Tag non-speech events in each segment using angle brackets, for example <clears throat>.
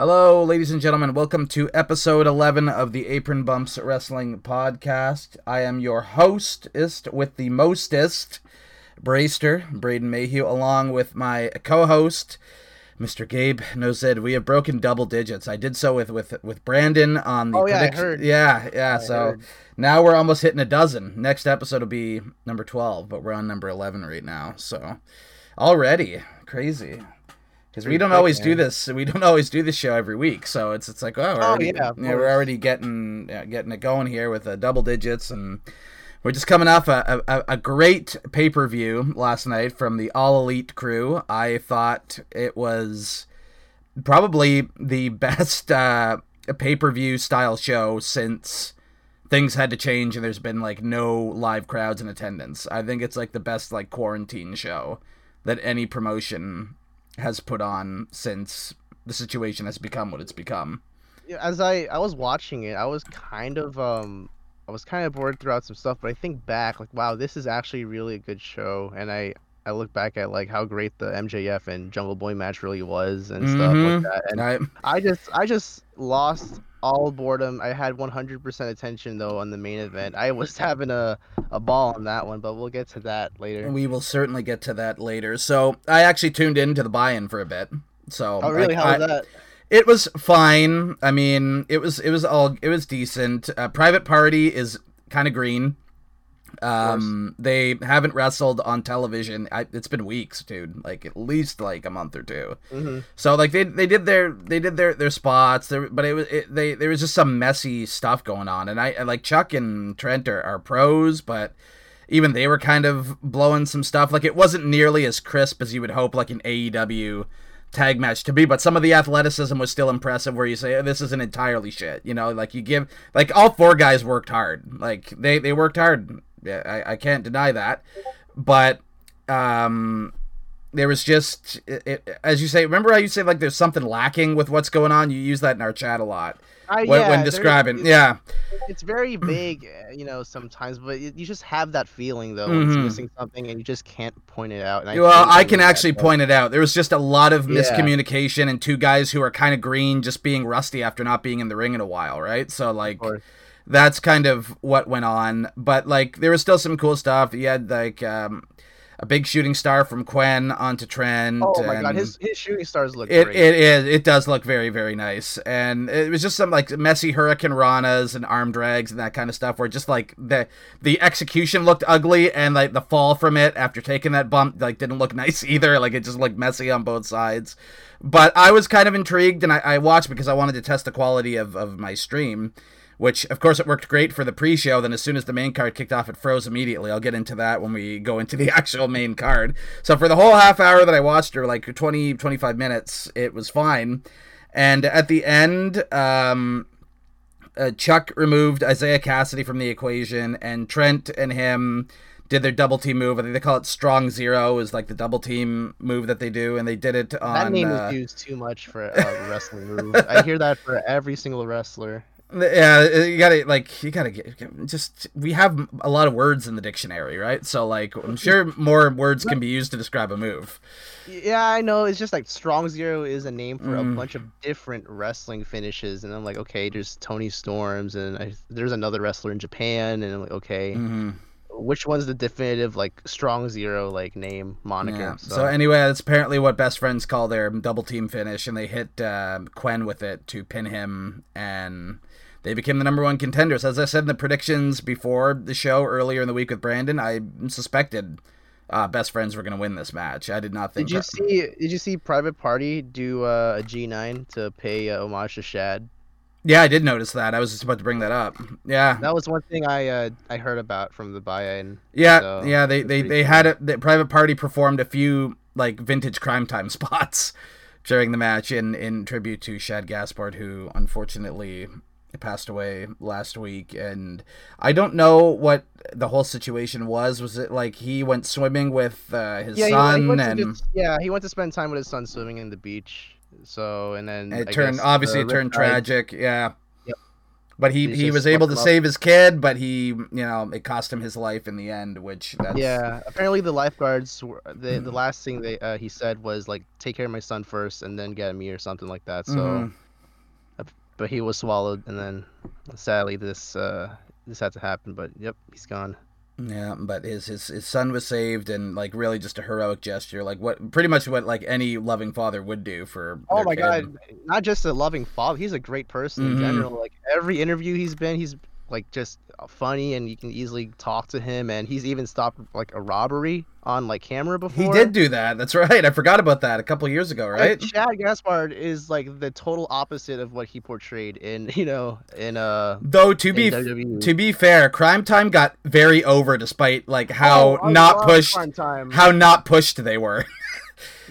Hello, ladies and gentlemen. Welcome to episode 11 of the Apron Bumps Wrestling Podcast. I am your hostest with the mostest, Braster, Braden Mayhew, along with my co host, Mr. Gabe Nozid. We have broken double digits. I did so with, with, with Brandon on the Oh, yeah, I prediction- heard. Yeah, yeah. I so heard. now we're almost hitting a dozen. Next episode will be number 12, but we're on number 11 right now. So already crazy. Because we don't always do this. We don't always do this show every week, so it's it's like oh, we're Oh, already, yeah, of we're already getting yeah, getting it going here with uh, double digits, and we're just coming off a, a, a great pay per view last night from the All Elite crew. I thought it was probably the <laughs> best uh, pay per view style show since things had to change and there's been like no live crowds in attendance. I think it's like the best like quarantine show that any promotion has put on since the situation has become what it's become. Yeah, as I I was watching it, I was kind of um I was kind of bored throughout some stuff, but I think back like wow, this is actually really a good show, and I I look back at like how great the MJF and Jungle Boy match really was and stuff Mhm. like that, and I, I just I just lost all boredom. I had 100% attention though on the main event. I was <laughs> having a a ball on that one, but we'll get to that later. we will certainly get to that later. So I actually tuned into the buy-in for a bit. So Oh really? like, How I- was that? It was fine. I mean, it was it was all it was decent. Uh, Private Party is kind of green. Um, they haven't wrestled on television. I, it's been weeks, dude. Like at least like a month or two. hmm So like they they did their they did their their spots. There, but it was it, they there was just some messy stuff going on. And I like Chuck and Trent are, are pros, but even they were kind of blowing some stuff. Like it wasn't nearly as crisp as you would hope, like an AEW tag match to be. But some of the athleticism was still impressive. Where you say oh, this isn't entirely shit. You know, like you give like all four guys worked hard. Like they they worked hard. Yeah, I, I can't deny that. But um there was just it, it, as you say remember how you say like there's something lacking with what's going on you use that in our chat a lot I, when, yeah, when describing it's- yeah it's very vague, uh, you know, sometimes, but you just have that feeling though when it's missing something, and you just can't point it out. And well i can that, actually but- point it out there was just a lot of Yeah. miscommunication and two guys who are kind of green just being rusty after not being in the ring in a while right so like. That's kind of what went on but like there was still some cool stuff you had like um a big shooting star from Quen onto Trent. Oh my god, his his shooting stars look It, great. it is. It does look very, very nice, and it was just some like messy hurricane ranas and arm drags and that kind of stuff. Where just like the the execution looked ugly, and like the fall from it after taking that bump like didn't look <laughs> nice either. Like it just looked messy on both sides. But I was kind of intrigued, and I, I watched because I wanted to test the quality of of my stream. Which, of course, it worked great for the pre-show. Then, as soon as the main card kicked off, it froze immediately. I'll get into that when we go into the <laughs> actual main card. So, for the whole half hour that I watched, or like 20, 25 minutes, it was fine. And at the end, um, uh, Chuck removed Isiah Kassidy from the equation, and Trent and him did their double team move. I think they call it Strong Zero, is like the double team move that they do, and they did it on. that name uh, is used too much for a <laughs> wrestling move. I hear that for every single wrestler. Yeah, you gotta like you gotta get just we have a lot of words in the dictionary, right? So like I'm sure more words can be used to describe a move. Yeah, I know. It's just like Strong Zero is a name for Mm. a bunch of different wrestling finishes, and I'm like, okay, there's Tony Storms, and I, there's another wrestler in Japan, and I'm like, okay, hmm which one's the definitive like Strong Zero like name moniker? Yeah. So, So anyway, that's apparently what best friends call their double team finish, and they hit uh, Quen with it to pin him, and they became the number one contenders. As I said in the predictions before the show earlier in the week with Brandon, I suspected uh, best friends were going to win this match. I did not think. did you see? Did you see Private Party do uh, a G9 to pay uh, homage to Shad? Yeah, I did notice that. I was just about to bring that up. Yeah, That was one thing I uh, I heard about from the buy-in. Yeah, So, yeah, they they, they cool. had it. The private party performed a few like vintage Cryme Tyme <laughs> spots during the match in in tribute to Shad Gaspard, who unfortunately passed away last week. And I don't know what the whole situation was. Was it like he went swimming with uh, his Yeah, he- he, son went and yeah, he went to spend time with his son swimming in the beach. So and then it I turned obviously it turned tragic. Yeah. Yep. But he, He he was able to save his kid, but he, you know, it cost him his life in the end, which that's Yeah, apparently the lifeguards. Were, the the last thing they uh, he said was like, "Take care of my son first, and then get me" or something like that. So Mhm. But he was swallowed, and then sadly this uh, this had to happen. But yep, he's gone. Yeah, but his, his his son was saved, and like really just a heroic gesture, like what pretty much what like any loving father would do for. Oh my kid. god! Not just a loving father; he's a great person mm-hmm. in general. Like every interview he's been, he's like just funny and you can easily talk to him and he's even stopped like a robbery on like camera before. He did do that. That's <laughs> right. I forgot about that a couple years ago, right? Like, Shad Gaspard is like the total opposite of what he portrayed in, <laughs> you know, in uh Though to be WWE. to be fair, Cryme Tyme got very over despite like how oh, not pushed how not pushed they were. <laughs>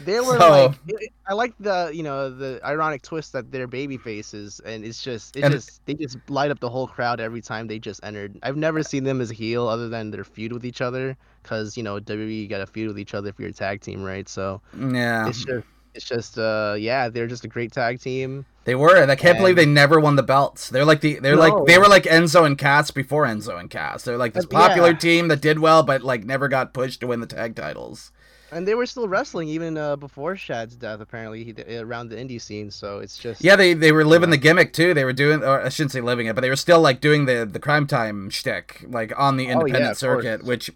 They were so, like, I like the you know the ironic twist that they're baby faces, and it's just it just they just light up the whole crowd every time they just entered. I've never seen them as a heel other than their feud with each other, because you know WWE you got a feud with each other for your tag team, right? So yeah, it's just it's just uh yeah they're just a great tag team. They were, and I can't and... believe they never won the belts. They're like the they're no. like they were like Enzo and Cass before Enzo and Cass. They're like this popular yeah. team that did well, but like never got pushed to win the tag titles. And they were still wrestling even uh, before Shad's death, apparently, he, around the indie scene. So it's just yeah, they they were living the gimmick too. They were doing, or I shouldn't say living it, but they were still like doing the the Cryme Tyme shtick, like on the independent oh, yeah, circuit, course. which.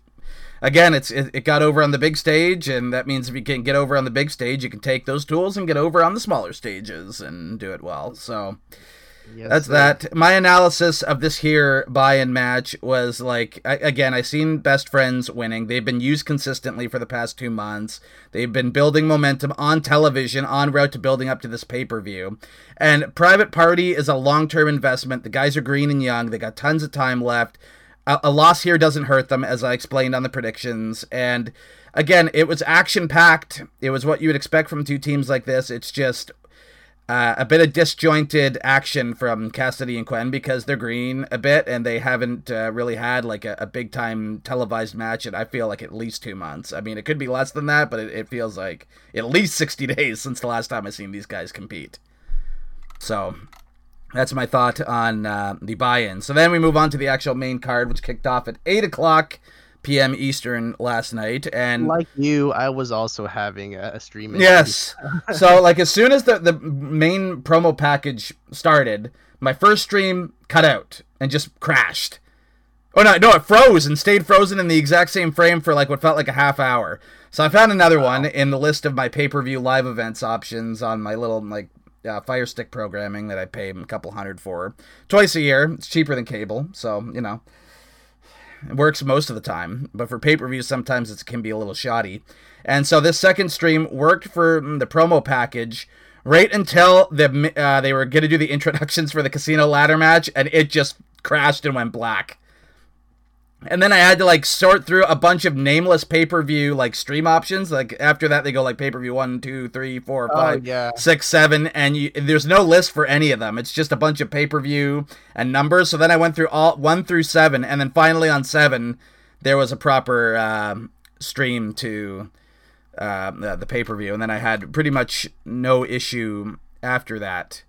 Again, it's it, it got over on the big stage, and that means if you can get over on the big stage, you can take those tools and get over on the smaller stages and do it well. So, Yes, That's sir. that. My analysis of this here buy-in match was like I, again, I seen best friends winning. They've been used consistently for the past two months. They've been building momentum on television on route to building up to this pay-per-view. And Private Party is a long-term investment. The guys are green and young. They got tons of time left. A, a loss here doesn't hurt them, as I explained on the predictions. And again, it was action-packed. It was what you would expect from two teams like this. It's just uh, a bit of disjointed action from Kassidy and Quen because they're green a bit and they haven't uh, really had like a, a, big time televised match and I feel like at least two months. I mean, it could be less than that, but it, it feels like at least 60 <laughs> days since the last time I've seen these guys compete. So that's my thought on uh, the buy in. So then we move on to the actual main card, which kicked off at 8 o'clock p.m. Eastern last night, and like you, I was also having a, stream. Yes, <laughs> so like as soon as the the main promo package started, my first stream cut out and just crashed. Oh no, no, it froze and stayed frozen in the exact same frame for like what felt like a half hour. So I found another wow. one in the list of my pay-per-view live events options on my little like uh, Fire Stick programming that I pay a couple hundred for twice a year. It's cheaper than cable, so you know it works most of the time, but for pay per views, sometimes it can be a little shoddy. And so this second stream worked for the promo package right until the uh, they were going to do the <laughs> introductions for the casino ladder match, and it just crashed and went black. And then I had to like sort through a bunch of nameless pay per view like stream options. Like after that, they go like pay per view one, two, three, four, oh, five, yeah. six, seven, and you, there's no list for any of them. It's just a bunch of pay per view and numbers. So then I went through all one through seven, and then finally on seven, there was a proper uh, stream to uh, the pay per view, and then I had pretty much no issue after that.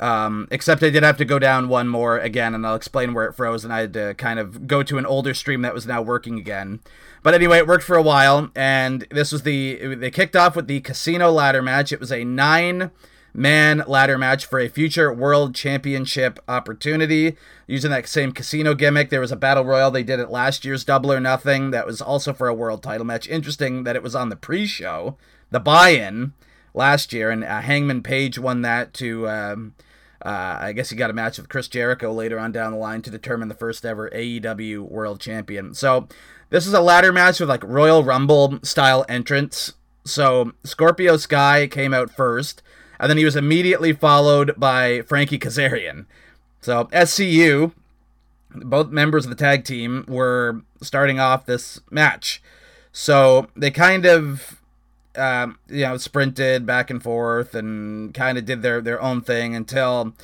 Um, except I did have to go down one more again, and I'll explain where it froze, and I had to kind of go to an older stream that was now working again. But anyway, it worked for a while, and this was the they kicked off with the casino ladder match. It was a nine man ladder match for a future world championship opportunity using that same casino gimmick. There was a battle royal they did at last year's Double or Nothing that was also for a world title match. Interesting that it was on the pre-show, the buy-in last year, and uh, Hangman Page won that to. Um, uh, I guess he got a match with Chris Jericho later on down the line to determine the first ever AEW World Champion. So this is a ladder match with like Royal Rumble style entrance. So Scorpio Sky came out first, and then he was immediately followed by Frankie Kazarian. So SCU, both members of the tag team, were starting off this match. So they kind of um, you know, sprinted back and forth and kind of did their, their own thing until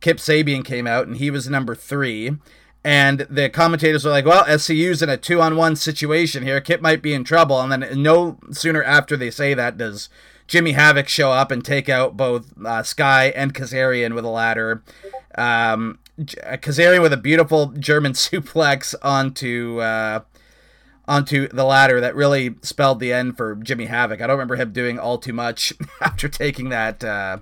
Kip Sabian came out and he was number three. And the commentators were like, well, SCU's in a two on one situation here. Kip might be in trouble. And then no sooner after they say that does Jimmy Havoc show up and take out both uh, Sky and Kazarian with a ladder. Um, Kazarian with a beautiful German <laughs> suplex onto uh, onto the ladder that really spelled the end for Jimmy Havoc. I don't remember him doing all too much <laughs> after taking that uh,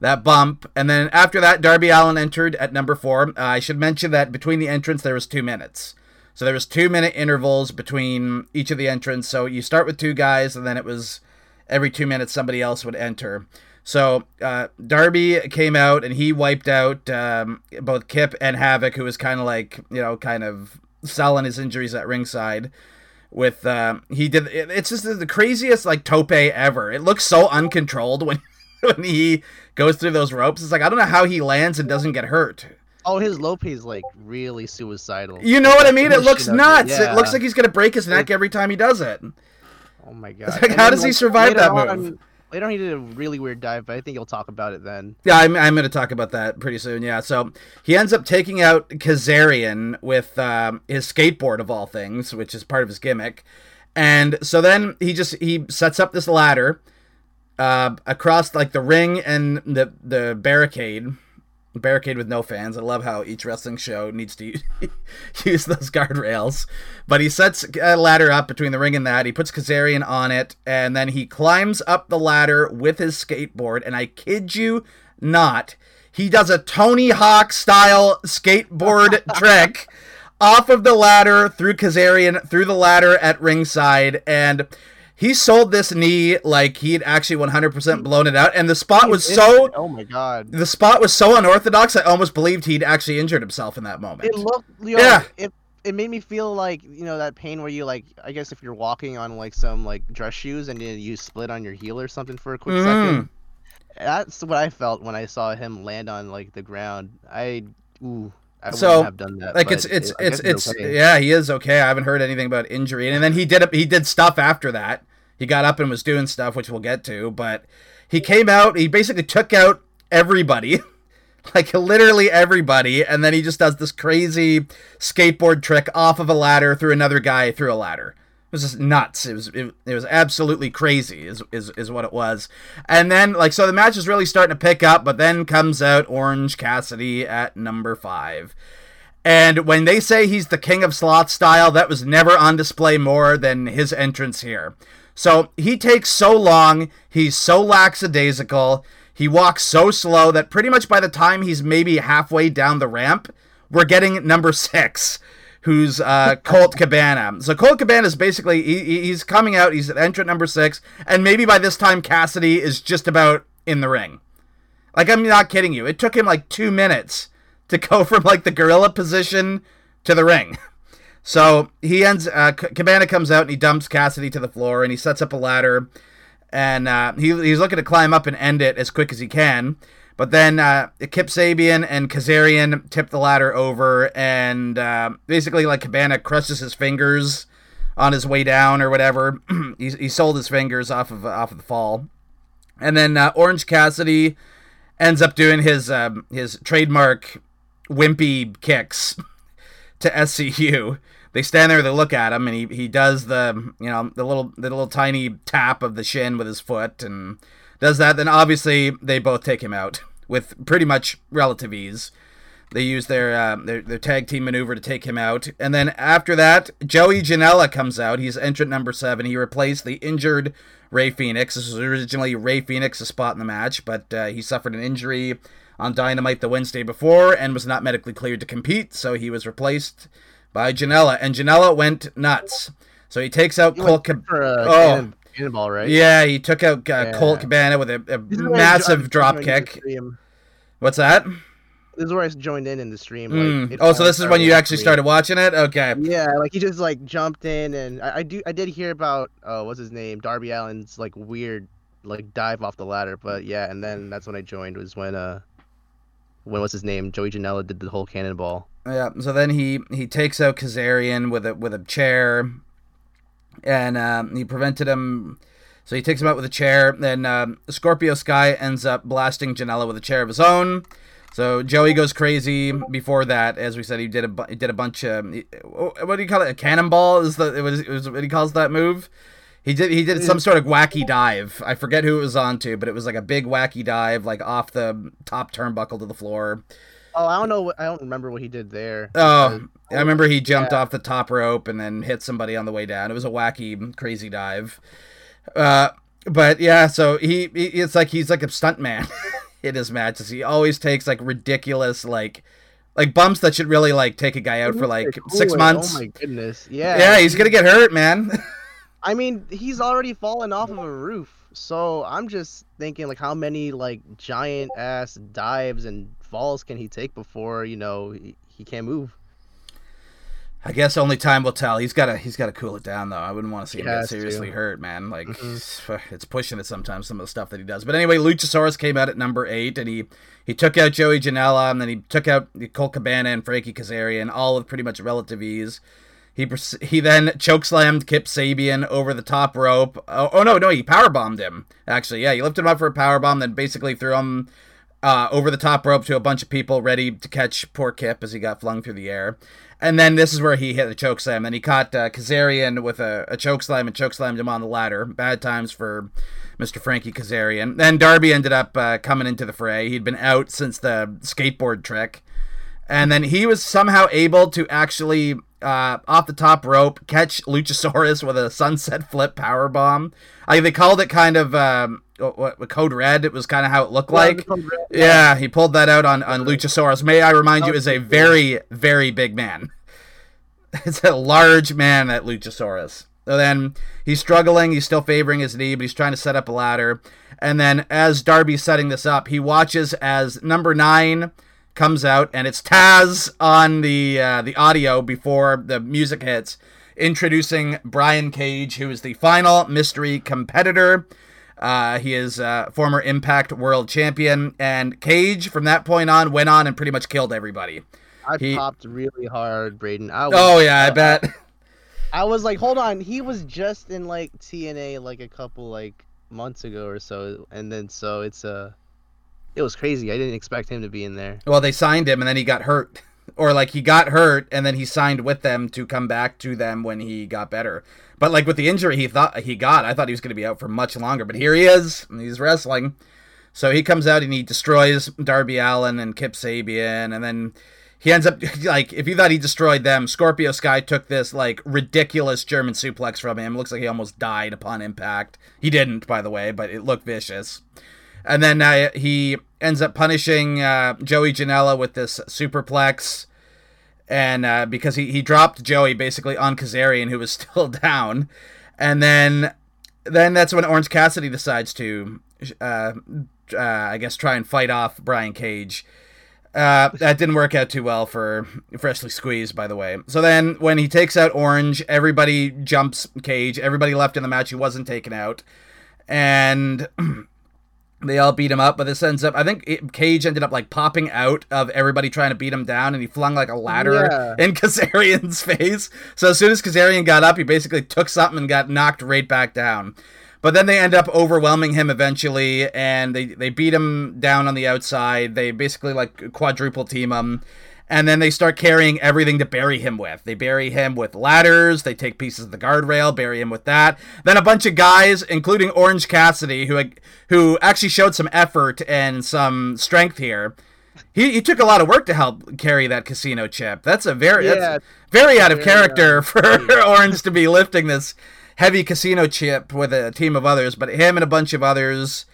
that bump, and then after that, Darby Allin entered at number four. Uh, I should mention that between the entrance there was two minutes, so there was two minute intervals between each of the entrants. So you start with two guys, and then it was every two minutes somebody else would enter. So uh, Darby came out and he wiped out um, both Kip and Havoc, who was kind of like you know kind of selling his injuries at ringside. With uh, he did it's just the craziest like tope ever. It looks so uncontrolled when <laughs> when he goes through those ropes. It's like I don't know how he lands and doesn't get hurt. Oh, his tope is like really suicidal. You know what I mean? It looks nuts. yeah. It looks like he's gonna break his neck every time he does it. Oh my god! like, how does he survive that on- move? On, he did a really weird dive, but I think you'll talk about it then. Yeah, I'm, I'm going to talk about that pretty soon. Yeah, so he ends up taking out Kazarian with um, his skateboard of all things, which is part of his gimmick. And so then he just he sets up this ladder uh, across like the ring and the the barricade, barricade with no fans. I love how each wrestling show needs to <laughs> use those guardrails. But he sets a ladder up between the ring and that. He puts Kazarian on it, and then he climbs up the ladder with his skateboard. And I kid you not, he does a Tony Hawk style skateboard <laughs> trick off of the ladder through Kazarian through the ladder at ringside and. He sold this knee like he'd actually 100% blown it out, and the spot was so Oh my god! the spot was so unorthodox. I almost believed he'd actually injured himself in that moment. It looked, yo, Yeah. It it made me feel like you know that pain where you like, I guess if you're walking on like some like dress shoes and then you split on your heel or something for a quick Mm. second. That's what I felt when I saw him land on like the ground. I ooh, I So, have done that. like it's it's it's it's okay. yeah, he is okay. I haven't heard anything about injury, and then he did he did stuff after that. He got up and was doing stuff, which we'll get to. But he came out. He basically took out everybody, <laughs> like literally everybody, and then he just does this crazy skateboard trick off of a ladder through another guy through a ladder. Was just nuts. It was it, it was absolutely crazy. Is, is is what it was. And then like so the match is really starting to pick up, but then comes out Orange Cassidy at number five. And when they say he's the king of sloth style, that was never on display more than his entrance here. So he takes so long, he's so lackadaisical, he walks so slow that pretty much by the time he's maybe halfway down the ramp, we're getting number six, who's uh, Colt Cabana. So Colt Cabana is basically he, he- he's coming out, he's at entrant number six, and maybe by this time Cassidy is just about in the ring. Like I'm not kidding you. It took him like two minutes to <laughs> go from like the gorilla position to the ring. <laughs> So he ends. Uh, Cabana comes out and he dumps Cassidy to the floor and he sets up a ladder, and uh, he, he's looking to climb up and end it as quick as he can. But then uh, Kip Sabian and Kazarian tip the ladder over, and uh, basically like Cabana crushes his fingers on his way down or whatever. <clears throat> he, he sold his fingers off of off of the fall, and then uh, Orange Cassidy ends up doing his um, his trademark wimpy kicks <laughs> to SCU. They stand there, they look at him, and he, he does the you know the little the little tiny tap of the shin with his foot and does that. Then obviously they both take him out with pretty much relative ease. They use their, uh, their their tag team maneuver to take him out, and then after that, Joey Janela comes out. He's entrant number seven. He replaced the injured Rey Fénix. This was originally Rey Fénix's spot in the match, but uh, he suffered an injury on Dynamite the Wednesday before and was not medically cleared to compete, so he was replaced by Janela, and Janela went nuts. So he takes out He Colt. went Cab- for a Oh. Cannon, cannonball, right? yeah, he took out uh, Yeah. Colt Cabana with a, a This is where I massive drop joined in the kick. What's that? This is where I joined in in the stream. Mm. Like, it Oh, so this is when you actually with- started watching it? Okay. Yeah, like he just like jumped in, and I, I do I did hear about uh what's his name Darby Allin's like weird like dive off the ladder, but yeah, and then that's when I joined was when uh when what's his name Joey Janela did the whole cannonball. Yeah. So then he he takes out Kazarian with a with a chair, and um, he prevented him. So he takes him out with a chair. Then um, Scorpio Sky ends up blasting Janela with a chair of his own. So Joey goes crazy. Before that, as we said, he did a bu- he did a bunch of what do you call it? A cannonball is the it was, it was what he calls that move. He did he did some sort of wacky dive. I forget who it was on to, but it was like a big wacky dive, like off the top turnbuckle to the floor. Oh, I don't know. What, I don't remember what he did there. Oh, I remember he jumped yeah. off the top rope and then hit somebody on the way down. It was a wacky, crazy dive. Uh, but yeah, so he, he it's like he's like a stunt man. <laughs> in his matches. He always takes like ridiculous like like bumps that should really like take a guy out for like six months. Oh my goodness! Yeah. Yeah, he's gonna get hurt, man. <laughs> I mean, he's already fallen off of a roof, so I'm just thinking like, how many like giant ass dives and falls can he take before you know he, he can't move? I guess only time will tell. He's got to he's got to cool it down though. I wouldn't want to see him get seriously to. hurt, man. Like Mhm. it's pushing it sometimes some of the stuff that he does. But anyway, Luchasaurus came out at number eight, and he he took out Joey Janela, and then he took out Colt Cabana and Frankie Kazarian, all with pretty much relative ease. He he then chokeslammed Kip Sabian over the top rope. Oh, oh no, no, he powerbombed him. Actually, yeah, he lifted him up for a powerbomb, then basically threw him uh, over the top rope to a bunch of people ready to catch poor Kip as he got flung through the air. And then this is where he hit the choke slam. Then he caught uh, Kazarian with a, a choke slam and choke slammed him on the ladder. Bad times for Mr. Frankie Kazarian. Then Darby ended up uh, coming into the fray. He'd been out since the skateboard trick. And then he was somehow able to actually, uh, off the top rope, catch Luchasaurus with a sunset flip power bomb. I, they called it kind of um, what, code red. It was kind of how it looked like. Yeah, he pulled that out on, on Luchasaurus. May I remind you, is a very, very big man. <laughs> It's a large man, at Luchasaurus. So then he's struggling. He's still favoring his knee, but he's trying to set up a ladder. And then as Darby's setting this up, he watches as number nine comes out, and it's Taz on the uh, the audio before the music hits, introducing Brian Cage, who is the final mystery competitor. Uh, he is uh, former Impact World Champion, and Cage from that point on went on and pretty much killed everybody. I He- popped really hard, Braden. I was, Oh yeah, I bet. I was like, hold on, he was just in like TNA like a couple like months ago or so, and then so it's uh, it was crazy. I didn't expect him to be in there. Well, they signed him and then he got hurt. <laughs> Or like he got hurt and then he signed with them to come back to them when he got better. But like with the injury he thought he got, I thought he was going to be out for much longer. But here he is. He's wrestling. So he comes out and he destroys Darby Allin and Kip Sabian and then he ends up <laughs> like if you thought he destroyed them, Scorpio Sky took this like ridiculous German suplex from him. Looks like he almost died upon impact. He didn't, by the way, but it looked vicious. And then uh, he ends up punishing uh, Joey Janela with this superplex. And uh, because he, he dropped Joey basically on Kazarian, who was <laughs> still down. And then then that's when Orange Cassidy decides to, uh, uh, I guess, try and fight off Brian Cage. Uh, that didn't work out too well for Freshly Squeezed, by the way. So then, when he takes out Orange, everybody jumps Cage. Everybody left in the match who wasn't taken out, and <clears throat> they all beat him up. But this ends up, I think it, Cage ended up like popping out of everybody trying to beat him down, and he flung like a ladder Yeah. in <laughs> Kazarian's face. So as soon as Kazarian got up, he basically took something and got knocked right back down. But then they end up overwhelming him eventually, and they, they beat him down on the outside. They basically like quadruple team him. And then they start carrying everything to bury him with. They bury him with ladders. They take pieces of the guardrail, bury him with that. Then a bunch of guys, including Orange Cassidy, who who actually showed some effort and some strength here. He, he took a lot of work to help carry that casino chip. That's a very Yeah. that's very out of uh, character <laughs> for Orange to be lifting this heavy casino chip with a team of others. But him and a bunch of others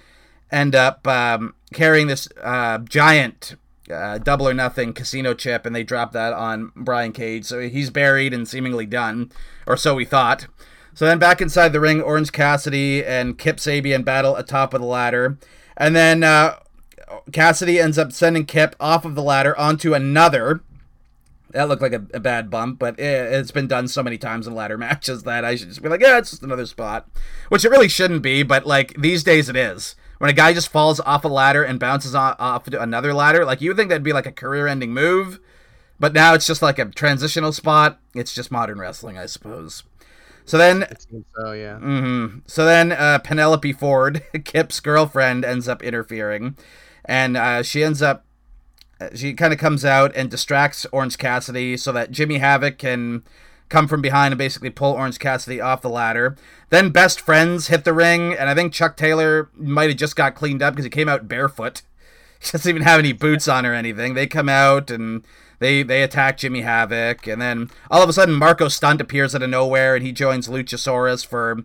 end up um, carrying this uh, giant uh, double or nothing casino chip, and they drop that on Brian Cage. So he's buried and seemingly done, or so we thought. So then back inside the ring, Orange Cassidy and Kip Sabian battle atop of the ladder, and then uh, Cassidy ends up sending Kip off of the ladder onto another. That looked like a, a bad bump, but it, it's been done so many times in ladder <laughs> matches that I should just be like, yeah, it's just another spot, which it really shouldn't be. But like these days, it is. When a guy just falls off a ladder and bounces off to another ladder, like you would think that'd be like a career-ending move, but now it's just like a transitional spot. It's just modern wrestling, I suppose. So then so, yeah. hmm So then uh, Penelope Ford, <laughs> Kip's girlfriend, ends up interfering, and uh, she ends up. uh, She kind of comes out and distracts Orange Cassidy so that Jimmy Havoc can come from behind and basically pull Orange Cassidy off the ladder. Then best friends hit the ring, and I think Chuck Taylor might have just got cleaned up because he came out barefoot. He <laughs> doesn't even have any boots on or anything. They come out and they they attack Jimmy Havoc, and then all of a sudden Marko Stunt appears out of nowhere, and he joins Luchasaurus for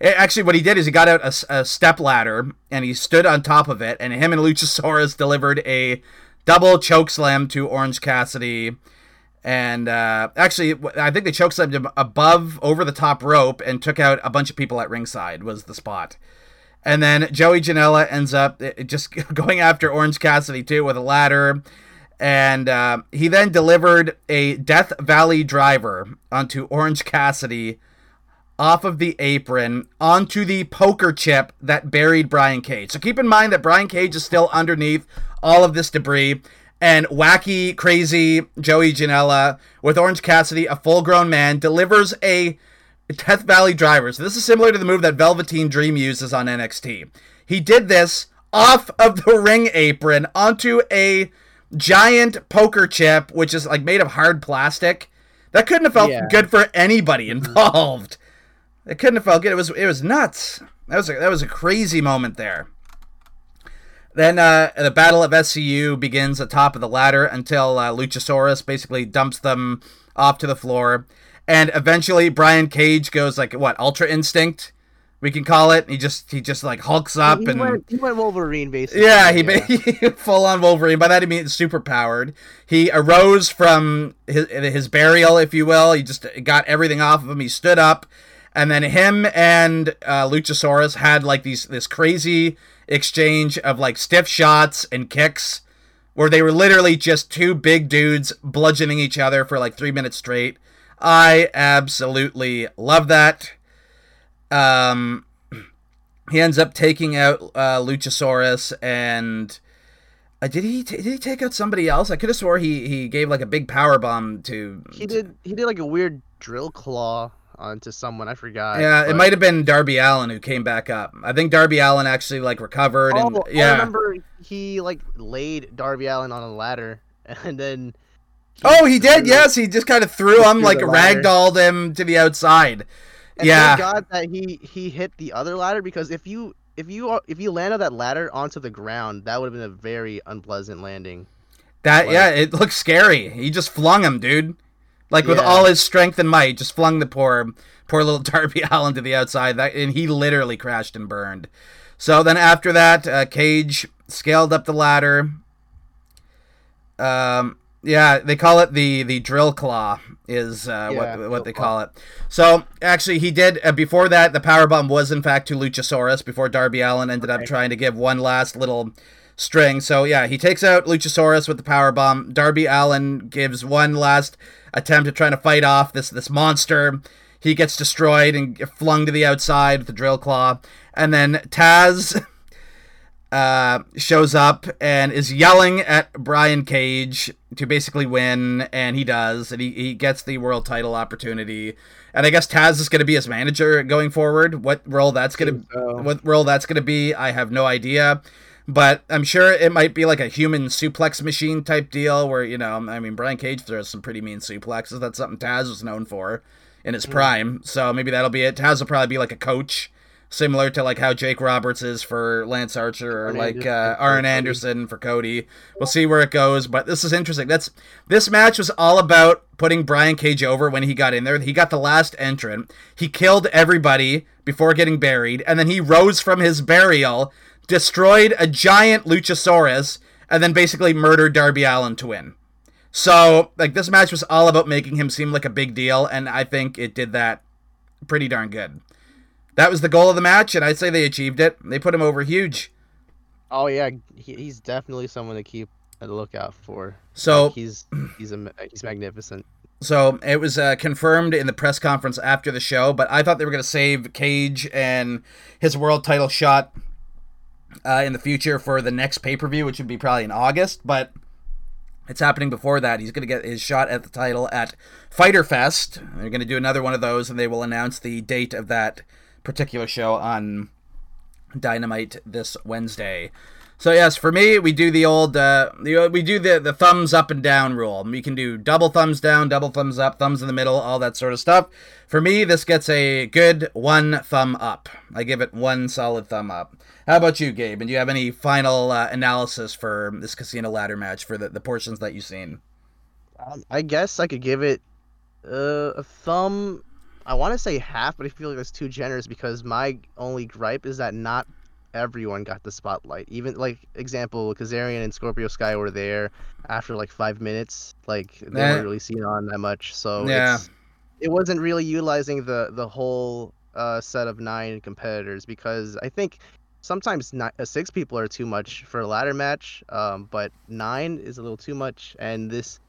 eh, actually, what he did is he got out a, a step ladder and he stood on top of it, and him and Luchasaurus <laughs> delivered a double choke slam to Orange Cassidy. And uh, actually, I think they choke slammed him above over the top rope and took out a bunch of people at ringside. Was the spot. And then Joey Janela ends up uh, just <laughs> going after Orange Cassidy too with a ladder. And uh, he then delivered a Death Valley driver onto Orange Cassidy off of the apron onto the poker chip that buried Brian Cage. So keep in mind that Brian Cage is still underneath all of this debris. And wacky, crazy Joey Janela with Orange Cassidy, a full grown man, delivers a Death Valley driver. So this is similar to the move that Velveteen Dream uses on NXT. He did this off of the ring apron onto a giant poker chip, which is like made of hard plastic. That couldn't have felt yeah. good for anybody involved. It couldn't have felt good. It was it was nuts. That was a, that was a crazy moment there. Then uh, the battle of SCU begins atop of the ladder until uh, Luchasaurus basically dumps them off to the floor, and eventually Brian Cage goes like what Ultra Instinct, we can call it. He just he just like hulks up he, and went, he went Wolverine basically. Yeah, he, yeah. <laughs> full on Wolverine. By that he means super powered. He arose from his his burial, if you will. He just got everything off of him. He stood up and then him and uh, Luchasaurus had like these this crazy exchange of like stiff shots and kicks, where they were literally just two big dudes bludgeoning each other for like three minutes straight. I absolutely love that. Um, he ends up taking out uh, Luchasaurus and. Uh, did he t- did he take out somebody else? I could have swore he, he gave like a big power bomb to. He did he did like a weird drill claw onto someone. I forgot. Yeah, but... it might have been Darby Allin who came back up. I think Darby Allin actually like recovered. Oh, and, yeah. I remember he like laid Darby Allin on a ladder, <laughs> and then. He oh, he did. Yes, he just kind of threw him like ragdolled him to the outside. And yeah. Thank God that he he hit the other ladder because if you if you if you landed that ladder onto the ground, that would have been a very unpleasant landing. That like, yeah, it looks scary. He just flung him, dude. Like with all his strength and might, just flung the poor, poor little <laughs> Darby Allin to the outside. That and he literally crashed and burned. So then after that, uh, Cage scaled up the ladder. Um, yeah, they call it the the drill claw is uh, yeah, what what they call it. So actually, he did uh, before that. The power bomb was in fact to Luchasaurus before Darby Allin ended okay. up trying to give one last little string. So yeah, he takes out Luchasaurus with the power bomb. Darby Allin gives one last attempt at trying to fight off this this monster. He gets destroyed and flung to the outside with the drill claw, and then Taz <laughs> uh, shows up and is yelling at Brian Cage to basically win, and he does, and he, he gets the world title opportunity. And I guess Taz is going to be his manager going forward. What role that's going to so. what role that's going to be, I have no idea but I'm sure it might be like a human suplex machine type deal where, you know, I mean, Brian Cage throws some pretty mean suplexes. That's something Taz was known for in his mm. prime. So maybe that'll be it. Taz will probably be like a coach, similar to like how Jake Roberts is for Lance Archer or like uh, Arn Anderson for Cody. We'll see where it goes, but this is interesting. That's this match was all about putting Brian Cage over when he got in there. He got the last entrant. He killed everybody before getting buried, and then he rose from his burial destroyed a giant Luchasaurus, and then basically murdered Darby Allin to win. So, like, this match was all about making him seem like a big deal, and I think it did that pretty darn good. That was the goal of the match, and I'd say they achieved it. They put him over huge. Oh yeah, he's definitely someone to keep a lookout for. So like he's he's a, he's magnificent. So it was uh, confirmed in the press conference after the show, but I thought they were going to save Cage and his world title shot uh, in the future for the next pay per view, which would be probably in August, but it's happening before that. He's going to get his shot at the title at Fyter Fest. They're going to do another one of those, and they will announce the date of that particular show on Dynamite this Wednesday. So yes, for me, we do the old uh, we do the the thumbs up and down rule. We can do double thumbs down, double thumbs up, thumbs in the middle, all that sort of stuff. For me, this gets a good one thumb up. I give it one solid thumb up. How about you, Gabe? And do you have any final uh, analysis for this casino ladder match for the, the portions that you've seen? Um, I guess I could give it uh, a thumb. I want to say half, but I feel like that's too generous because my only gripe is that not everyone got the spotlight. Even like example, Kazarian and Scorpio Sky were there after like five minutes. Like they weren't really seen on that much, so Yeah. it's, it wasn't really utilizing the the whole uh, set of nine competitors because I think sometimes ni- uh, six people are too much for a ladder match, um, but nine is a little too much. And this,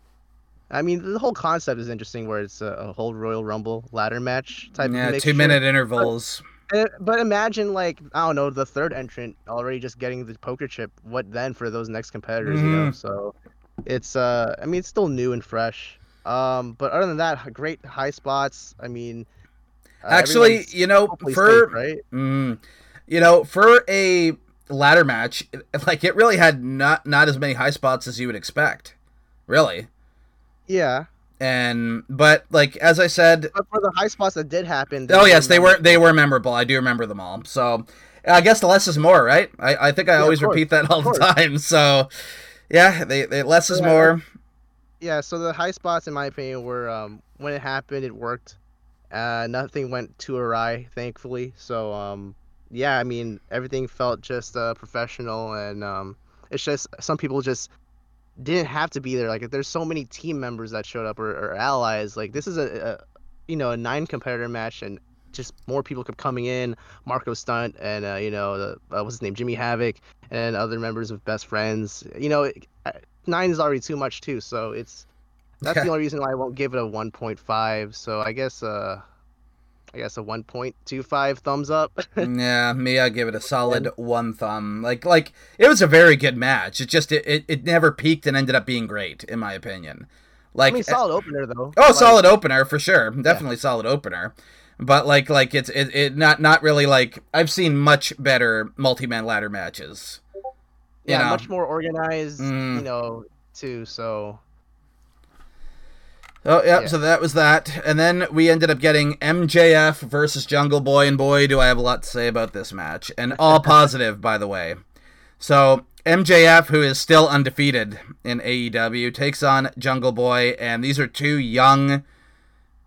I mean, the whole concept is interesting, where it's a, a whole Royal Rumble ladder match type. Yeah, two minute intervals. Uh, But imagine, like, I don't know, the third entrant already just getting the poker chip. What then for those next competitors, you know? Mhm. So it's, uh, I mean, it's still new and fresh. Um, but other than that, great high spots. I mean, uh, Actually, you know, for safe, right? Mm, you know, for a ladder match, <laughs> like it really had not not as many high spots as you would expect, really. Yeah. And but like as I said, But for the high spots that did happen. oh yes, they were they were memorable. I do remember them all. So I guess the less is more, right? I, I think I Yeah, always repeat that all the time. So yeah, they, they less is Yeah. more. Yeah, so the high spots, in my opinion, were um, when it happened, it worked. Uh, nothing went too awry, thankfully. So um, yeah, I mean, everything felt just uh, professional, and um, it's just some people just didn't have to be there. Like, there's so many team members that showed up or, or allies. Like, this is a, a you know a nine competitor match, and just more people kept coming in. Marko Stunt and uh, you know the uh, what's his name, Jimmy Havoc, and other members of Best Friends. You know, it- nine is already too much too. So it's that's the <laughs> only reason why I won't give it a 1.5. So I guess uh, I guess a 1.25 thumbs up. <laughs> yeah, me, I give it a solid one thumb. Like, like it was a very good match. It just it, it, it never peaked and ended up being great, in my opinion. Like, I mean, solid opener though. oh, Like, solid opener for sure, definitely solid opener. But like, like it's it, it not not really like I've seen much better multi man ladder matches. You Yeah, know. much more organized. Mm. You know, too. So Oh yeah, Yeah. so that was that, and then we ended up getting MJF versus Jungle Boy, and boy, do I have a lot to say about this match, and all <laughs> positive, by the way. So MJF, who is still undefeated in AEW, takes on Jungle Boy, and these are two young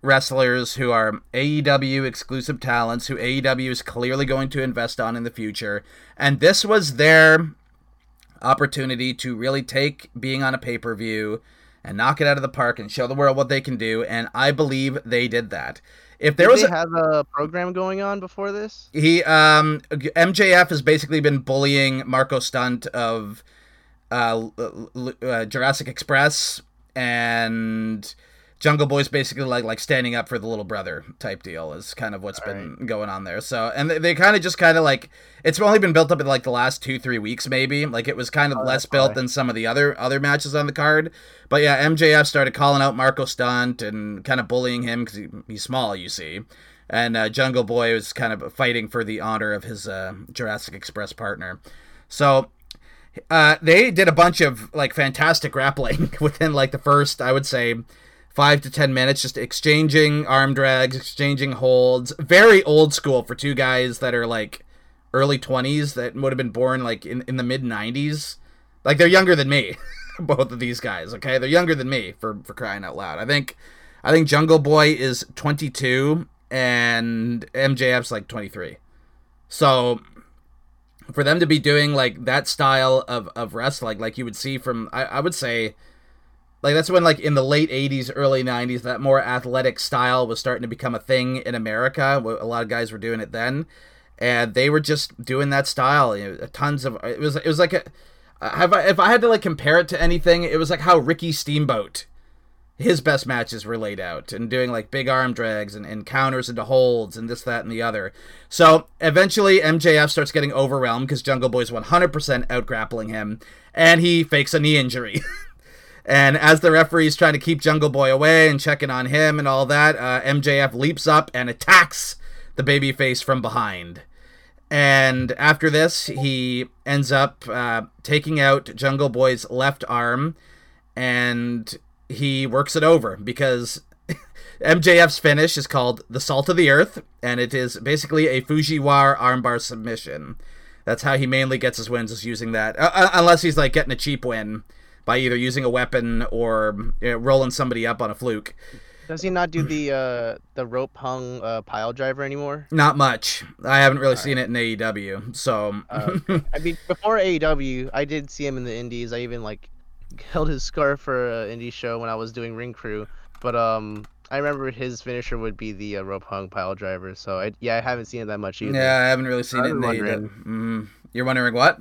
wrestlers who are AEW exclusive talents, who AEW is clearly going to invest on in the future, and this was their opportunity to really take being on a pay per view and knock it out of the park and show the world what they can do. And I believe they did that. If there did was a, have a program going on before this? he um MJF has basically been bullying Marko Stunt of uh, uh Jurassic Express and Jungle Boy's basically like like standing up for the little brother type deal is kind of what's All been going on there. So and they, they kind of just kind of like it's only been built up in like the last two three weeks maybe. Like it was kind of Oh, less built than some of the other other matches on the card. But yeah, MJF started calling out Marko Stunt and kind of bullying him because he, he's small, you see. And uh, Jungle Boy was kind of fighting for the honor of his uh, Jurassic Express partner. So uh, they did a bunch of like fantastic grappling <laughs> within like the first, I would say, five to ten minutes, just exchanging arm drags, exchanging holds. Very old school for two guys that are like early twenties that would have been born like in, in the mid nineties. Like they're younger than me, <laughs> both of these guys. Okay, they're younger than me for for crying out loud. I think I think Jungle Boy is twenty two and MJF's like twenty three. So for them to be doing like that style of, of wrestling, like you would see from, I, I would say, like that's when like in the late 80s, early 90s, that more athletic style was starting to become a thing in America. A lot of guys were doing it then. And they were just doing that style. You know, tons of it was it was like a have I, if I had to like compare it to anything, it was like how Ricky Steamboat his best matches were laid out and doing like big arm drags and, and counters into holds and this, that, and the other. So eventually MJF starts getting overwhelmed because Jungle Boy's 100% out grappling him and he fakes a knee injury. <laughs> and as the referee's trying to keep Jungle Boy away and checking on him and all that, uh, MJF leaps up and attacks the babyface from behind. And after this, he ends up uh, taking out Jungle Boy's left arm and he works it over because <laughs> MJF's finish is called the Salt of the Earth, and it is basically a Fujiwara armbar submission. That's how he mainly gets his wins, is using that. Uh, uh, unless he's like getting a cheap win by either using a weapon or you know, rolling somebody up on a fluke. Does he not do the uh the rope hung uh, pile driver anymore? Not much. I haven't really seen it in AEW. So Uh, I mean, before AEW, I did see him in the Indies. I even like <laughs> held his scarf for an indie show when I was doing Ring Crew. But um, I remember his finisher would be the uh, rope hung pile driver. So I, yeah, I haven't seen it that much either. yeah, I haven't really seen I it in AEW. wondering. Mm. You're wondering what?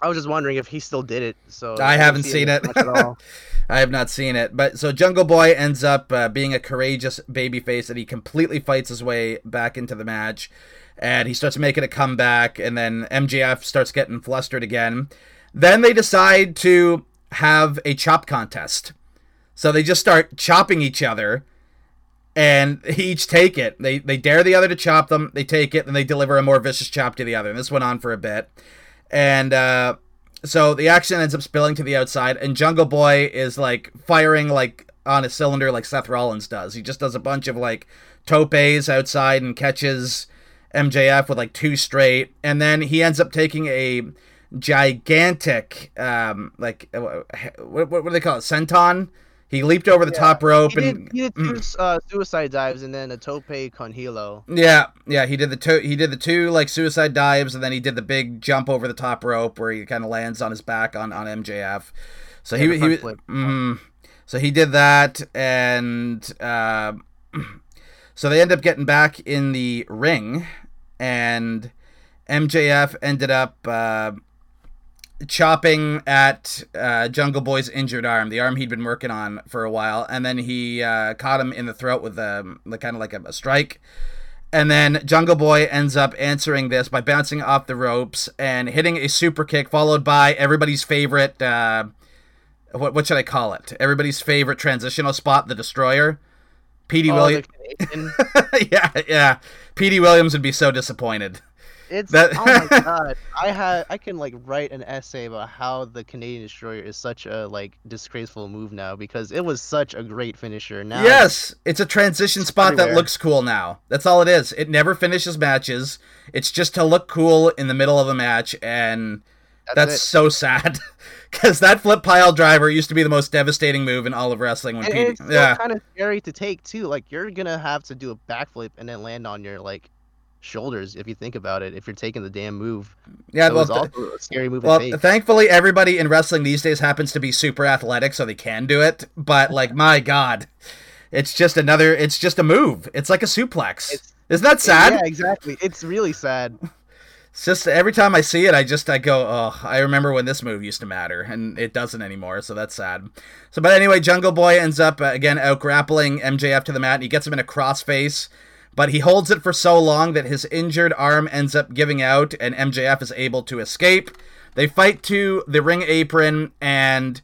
I was just wondering if he still did it. So I haven't see seen it. much at all. <laughs> I have not seen it, but so Jungle Boy ends up uh, being a courageous babyface, and he completely fights his way back into the match, and he starts making a comeback, and then MJF starts getting flustered again. Then they decide to have a chop contest, so they just start chopping each other, and each take it. They they dare the other to chop them. They take it, and they deliver a more vicious chop to the other. And this went on for a bit, and. uh so the action ends up spilling to the outside, and Jungle Boy is like firing like on a cylinder like Seth Rollins does. He just does a bunch of like topes outside and catches MJF with like two straight, and then he ends up taking a gigantic um like uh, what, what, what do they call it senton he leaped over the Yeah, top rope He and did, he did two uh, suicide dives and then a tope con hilo. Yeah, yeah, he did the two. He did the two like suicide dives, and then he did the big jump over the top rope where he kind of lands on his back on on MJF. So Yeah, he he flip. mm, so he did that, and uh, <clears throat> so they end up getting back in the ring, and MJF ended up. Uh, chopping at uh, Jungle Boy's injured arm, the arm he'd been working on for a while, and then he uh, caught him in the throat with a like kind of like a, a strike. And then Jungle Boy ends up answering this by bouncing off the ropes and hitting a super kick, followed by everybody's favorite. Uh, what what should I call it? Everybody's favorite transitional spot, the Destroyer. Petey Oh, Williams. <laughs> yeah, yeah. Petey Williams would be so disappointed. It's That- oh my <laughs> god! I had I can like write an essay about how the Canadian Destroyer is such a like disgraceful move now because it was such a great finisher. Now Yes, it's a transition spot that looks cool now. That's all it is. It never finishes matches. It's just to look cool in the middle of a match, and that's, it. so sad. <laughs> Because that flip pile driver used to be the most devastating move in all of wrestling. When and Pete, it's yeah, kind of scary to take too. Like you're gonna have to do a backflip and then land on your like shoulders if you think about it. If you're taking the damn move, yeah. Well, also a scary move well, thankfully, everybody in wrestling these days happens to be super athletic, so they can do it. But like, my God, it's just another. It's just a move. It's like a suplex. It's- Isn't that sad? Yeah, exactly. It's really sad. It's just every time I see it, I just I go, oh, I remember when this move used to matter, and it doesn't anymore. So that's sad. So, but anyway, Jungle Boy ends up uh, again out grappling MJF to the mat, and he gets him in a crossface. But he holds it for so long that his injured arm ends up giving out, and MJF is able to escape. They fight to the ring apron, and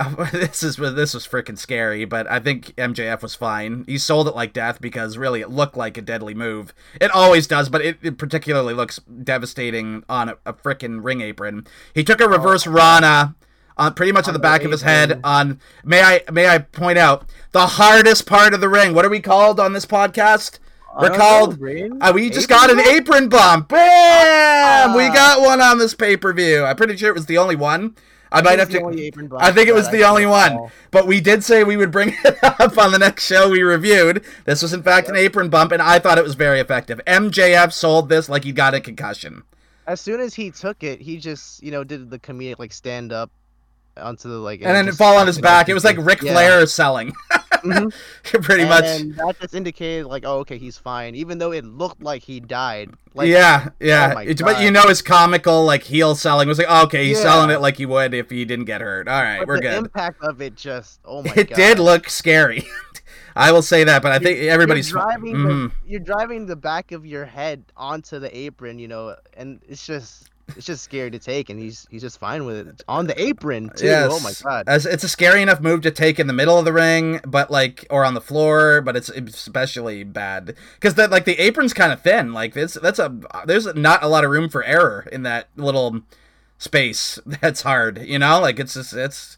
<laughs> this is this was freaking scary. But I think MJF was fine. He sold it like death because really it looked like a deadly move. It always does, but it, it particularly looks devastating on a, a freaking ring apron. He took a oh, reverse Rana. On pretty much on On the the back of his head. On may I may I point out the hardest part of the ring. What are we called on this podcast? We're called. know, Uh, we just Apron got an apron bump. Bam! we Ah. got one on this pay per view. I'm pretty sure it was the only one. I might have to. only apron bump I think it was the only one. But we did say we would bring <laughs> it up on the next show we reviewed. This was in fact an apron bump, and I thought it was very effective. MJF sold this like he got a concussion. As soon as he took it, he just you know did the comedic like stand up onto the like And then just fall on his back. It was like Ric Yeah. Flair selling. <laughs> <laughs> Mhm. Pretty much. And that just indicated like, oh, okay, he's fine, even though it looked like he died. Like, yeah, yeah. oh It- but you know his comical like heel selling was like, oh, okay, he's Yeah. selling it like he would if he didn't get hurt. All right, but we're the good. impact of it just, oh my it god. did look scary. <laughs> I will say that, but I think everybody's you're driving, Mhm. the, you're driving the back of your head onto the apron, you know, and it's just it's just scary to take, and he's he's just fine with it on the apron too. Yes. Oh my god. As it's a scary enough move to take in the middle of the ring, but like or on the floor, but it's especially bad because that like the apron's kind of thin. Like this, that's a there's not a lot of room for error in that little space. <laughs> That's hard, you know. Like it's just it's,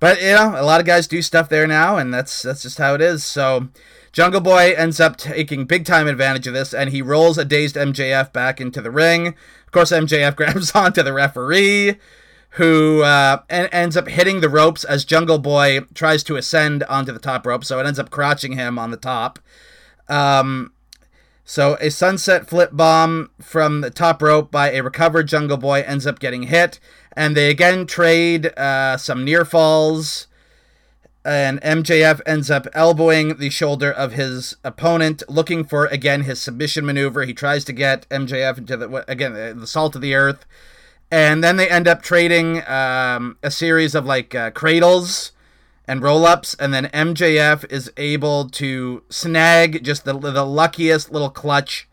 but you know, a lot of guys do stuff there now, and that's that's just how it is. So. Jungle Boy ends up taking big time advantage of this, and he rolls a dazed MJF back into the ring. Of course, MJF <laughs> grabs onto the referee, who uh, en- ends up hitting the ropes as Jungle Boy tries to ascend onto the top rope. So it ends up crotching him on the top. Um, so a sunset flip bomb from the top rope by a recovered Jungle Boy ends up getting hit, and they again trade uh, some near falls. And MJF ends up elbowing the shoulder of his opponent, looking for again his submission maneuver. He tries to get MJF into the again the salt of the earth, and then they end up trading um, a series of like uh, cradles and roll ups, and then MJF is able to snag just the, the luckiest little clutch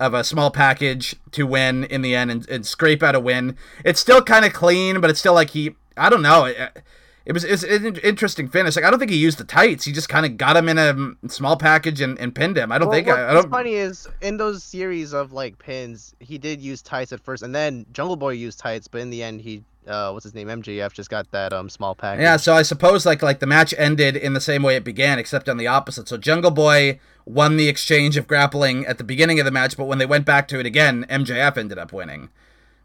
of a small package to win in the end and, and scrape out a win. It's still kind of clean, but it's still like he, I don't know. It, it was it's an interesting finish. Like I don't think he used the tights. He just kind of got him in a small package and, and pinned him. I don't well, think. I, I, don't. What's funny is in those series of like pins, he did use tights at first, and then Jungle Boy used tights, but in the end he uh, what's his name MJF just got that um small package. Yeah, so I suppose like like the match ended in the same way it began, except on the opposite. So Jungle Boy won the exchange of grappling at the beginning of the match, but when they went back to it again, MJF ended up winning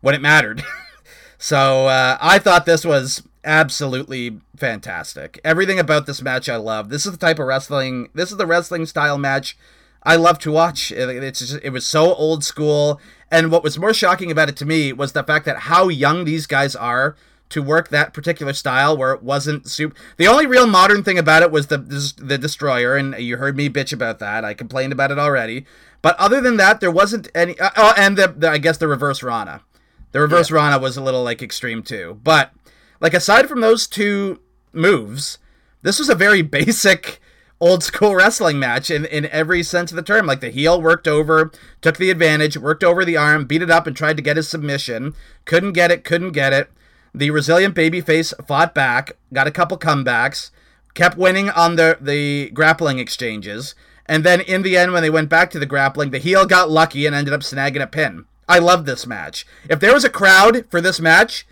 when it mattered. <laughs> so uh, I thought this was absolutely fantastic. Everything about this match I love. This is the type of wrestling. This is the wrestling style match I love to watch. It's just, it was so old school. And what was more shocking about it to me was the fact that how young these guys are to work that particular style where it wasn't super. The only real modern thing about it was the the destroyer, and you heard me bitch about that. I complained about it already. But other than that, there wasn't any. Uh, oh, and the, the, I guess the reverse Rana, the reverse yeah. Rana was a little like extreme too. But like aside from those two moves, this was a very <laughs> basic old school wrestling match in, in every sense of the term. Like the heel worked over, took the advantage, worked over the arm, beat it up, and tried to get his submission. Couldn't get it, couldn't get it. The resilient babyface fought back, got a couple comebacks, kept winning on the, the grappling exchanges. And then in the end, when they went back to the grappling, the heel got lucky and ended up snagging a pin. I love this match. If there was a crowd for this match,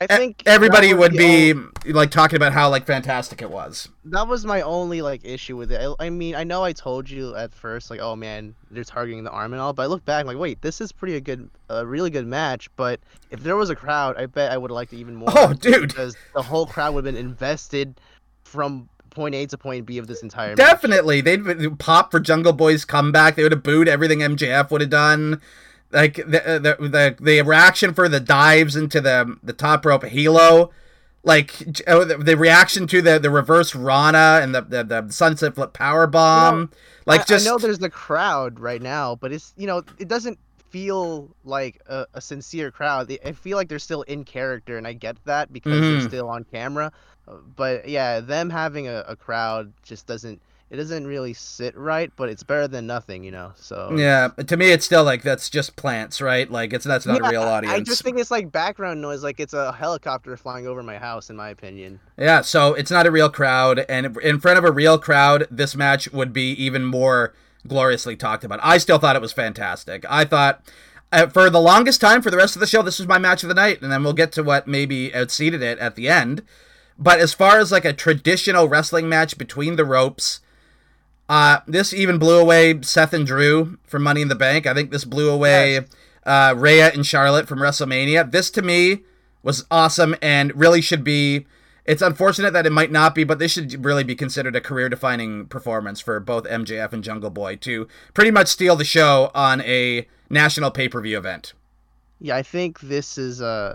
I think everybody would be only... like talking about how like fantastic it was. That was my only like issue with it. I, I, mean, I know I told you at first like, oh man, they're targeting the arm and all, but I look back I'm like, wait, this is pretty a good, a really good match. But if there was a crowd, I bet I would have liked it even more. Oh, dude, because the whole crowd would have been invested from point A to point B of this entire. Definitely, match. they'd pop for Jungle Boy's comeback. They would have booed everything MJF would have done like the, uh, the the the reaction for the dives into the the top rope halo like oh, the, the reaction to the the reverse rana and the the, the sunset flip power bomb. You know, like I, just i know there's the crowd right now but it's you know it doesn't feel like a, a sincere crowd. I feel like they're still in character and i get that because mm-hmm. they're still on camera. But yeah them having a, a crowd just doesn't it doesn't really sit right, but it's better than nothing, you know. So yeah, to me, it's still like that's just plants, right? Like it's that's not yeah, a real audience. I just think it's like background noise, like it's a helicopter flying over my house, in my opinion. Yeah, so it's not a real crowd, and in front of a real crowd, this match would be even more gloriously talked about. I still thought it was fantastic. I thought. Uh, for the longest time, for the rest of the show, this was my match of the night, and then we'll get to what maybe outseated it at the end. But as far as like a traditional wrestling match between the ropes, uh, this even blew away Seth and Drew from Money in the Bank. I think this blew away yes. uh, Rhea and Charlotte from WrestleMania. This to me was awesome and really should be. It's unfortunate that it might not be, but this should really be considered a career defining performance for both MJF and Jungle Boy to pretty much steal the show on a national pay per view event. Yeah, I think this is a. Uh,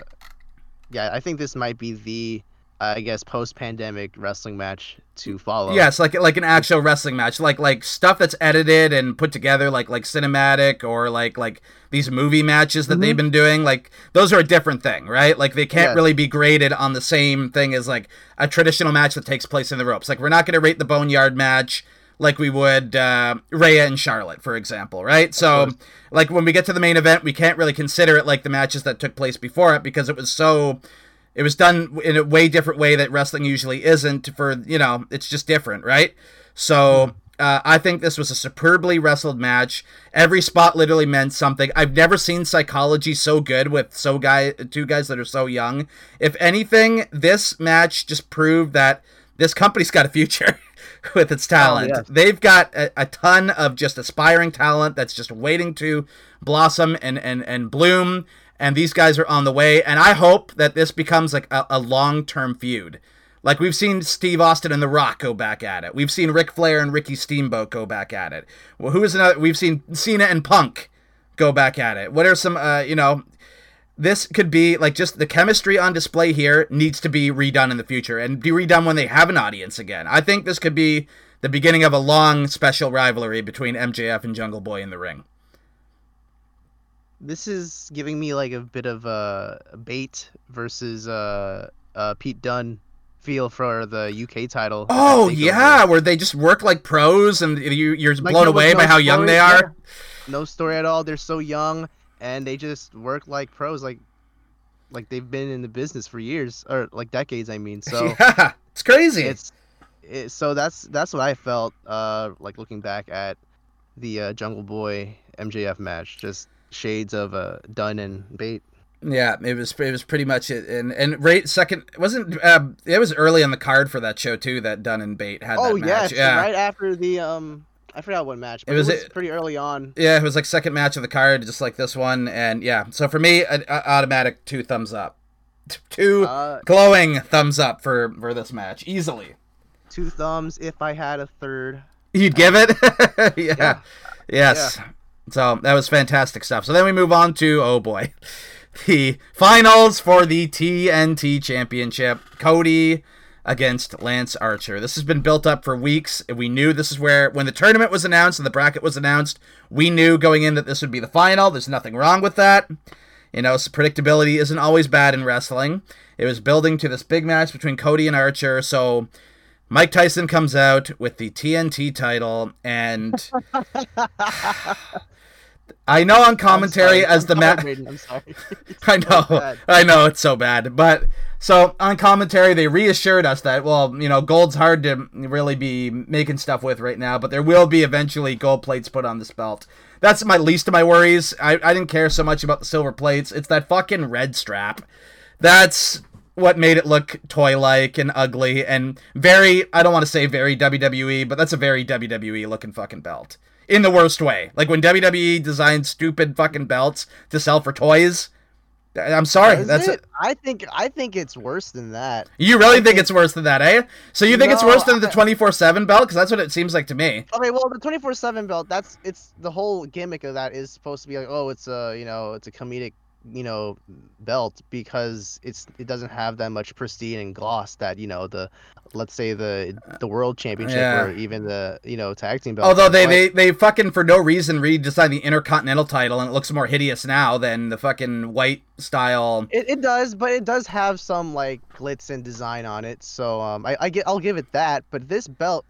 yeah, I think this might be the I guess post pandemic wrestling match to follow. Yes, like like an actual wrestling match, like like stuff that's edited and put together, like like cinematic or like like these movie matches that mm-hmm. they've been doing. Like those are a different thing, right? Like they can't yes. really be graded on the same thing as like a traditional match that takes place in the ropes. Like we're not going to rate the Boneyard match like we would uh, Rhea and Charlotte, for example, right? So, like when we get to the main event, we can't really consider it like the matches that took place before it because it was so it was done in a way different way that wrestling usually isn't. For you know, it's just different, right? So uh, I think this was a superbly wrestled match. Every spot literally meant something. I've never seen psychology so good with so guy two guys that are so young. If anything, this match just proved that this company's got a future. <laughs> with its talent. Oh, yes. They've got a, a, ton of just aspiring talent that's just waiting to blossom and, and, and bloom and these guys are on the way. And I hope that this becomes like a, a long term feud. Like we've seen Steve Austin and The Rock go back at it. We've seen Ric Flair and Ricky Steamboat go back at it. Well, who is another? We've seen Cena and Punk go back at it. What are some? Uh, you know, this could be like just the chemistry on display here needs to be redone in the future and be redone when they have an audience again. I think this could be the beginning of a long special rivalry between MJF and Jungle Boy in the ring. This is giving me like a bit of a uh, Bate versus uh, uh, Pete Dunne feel for the UK title. Oh yeah, where they just work like pros and you, you're like, blown away no by how young they are. No story at all. They're so young and they just work like pros, like like they've been in the business for years or like decades. I mean, <laughs> so yeah, it's crazy. It's it, so that's that's what I felt uh like looking back at the uh, Jungle Boy MJF match, just shades of uh Dunne and Bate. Yeah, it was it was pretty much it, and and right second wasn't uh, it was early on the card for that show too that Dunne and Bate had. Oh yes, yeah, right after the um I forgot what match. It was, it was, pretty early on. Yeah, it was like second match of the card, just like this one, and yeah. So for me, an automatic two thumbs up, two uh, glowing thumbs up for for this match easily. Two thumbs. If I had a third, you'd give it. <laughs> yeah. yeah. Yes. Yeah. So that was fantastic stuff. So then we move on to oh boy, <laughs> the finals for the TNT Championship. Cody against Lance Archer. This has been built up for weeks. We knew this is where, when the tournament was announced and the bracket was announced, we knew going in that this would be the final. There's nothing wrong with that. You know, so predictability isn't always bad in wrestling. It was building to this big match between Cody and Archer. So Mike Tyson comes out with the TNT title, and <laughs> <sighs> <laughs> I know on commentary as the <laughs> match. I'm sorry. <laughs> I <laughs> know, I know it's so bad, but so on commentary they reassured us that well, you know, gold's hard to really be making stuff with right now, but there will be eventually gold plates put on this belt. That's my least of my worries. I, I didn't care so much about the silver plates. It's that fucking red strap. That's what made it look toy-like and ugly and very I don't want to say very WWE, but that's a very WWE looking fucking belt in the worst way. Like when WWE designed stupid fucking belts to sell for toys. I'm sorry. Is that's it? it? I think I think it's worse than that. You really think, think, it's worse than that, eh? So you think no, it's worse than the 24/7 belt? Because that's what it seems like to me. Okay, well, the 24/7 belt. That's it's the whole gimmick of that is supposed to be like, oh, it's a you know, it's a comedic you know belt because it's it doesn't have that much pristine and gloss that you know the let's say the the world championship yeah. or even the you know tag team belt. Although they, they they fucking for no reason redesigned the intercontinental title and it looks more hideous now than the fucking white style. It, it does, but it does have some like glitz and design on it. So um I, I get I'll give it that. But this belt,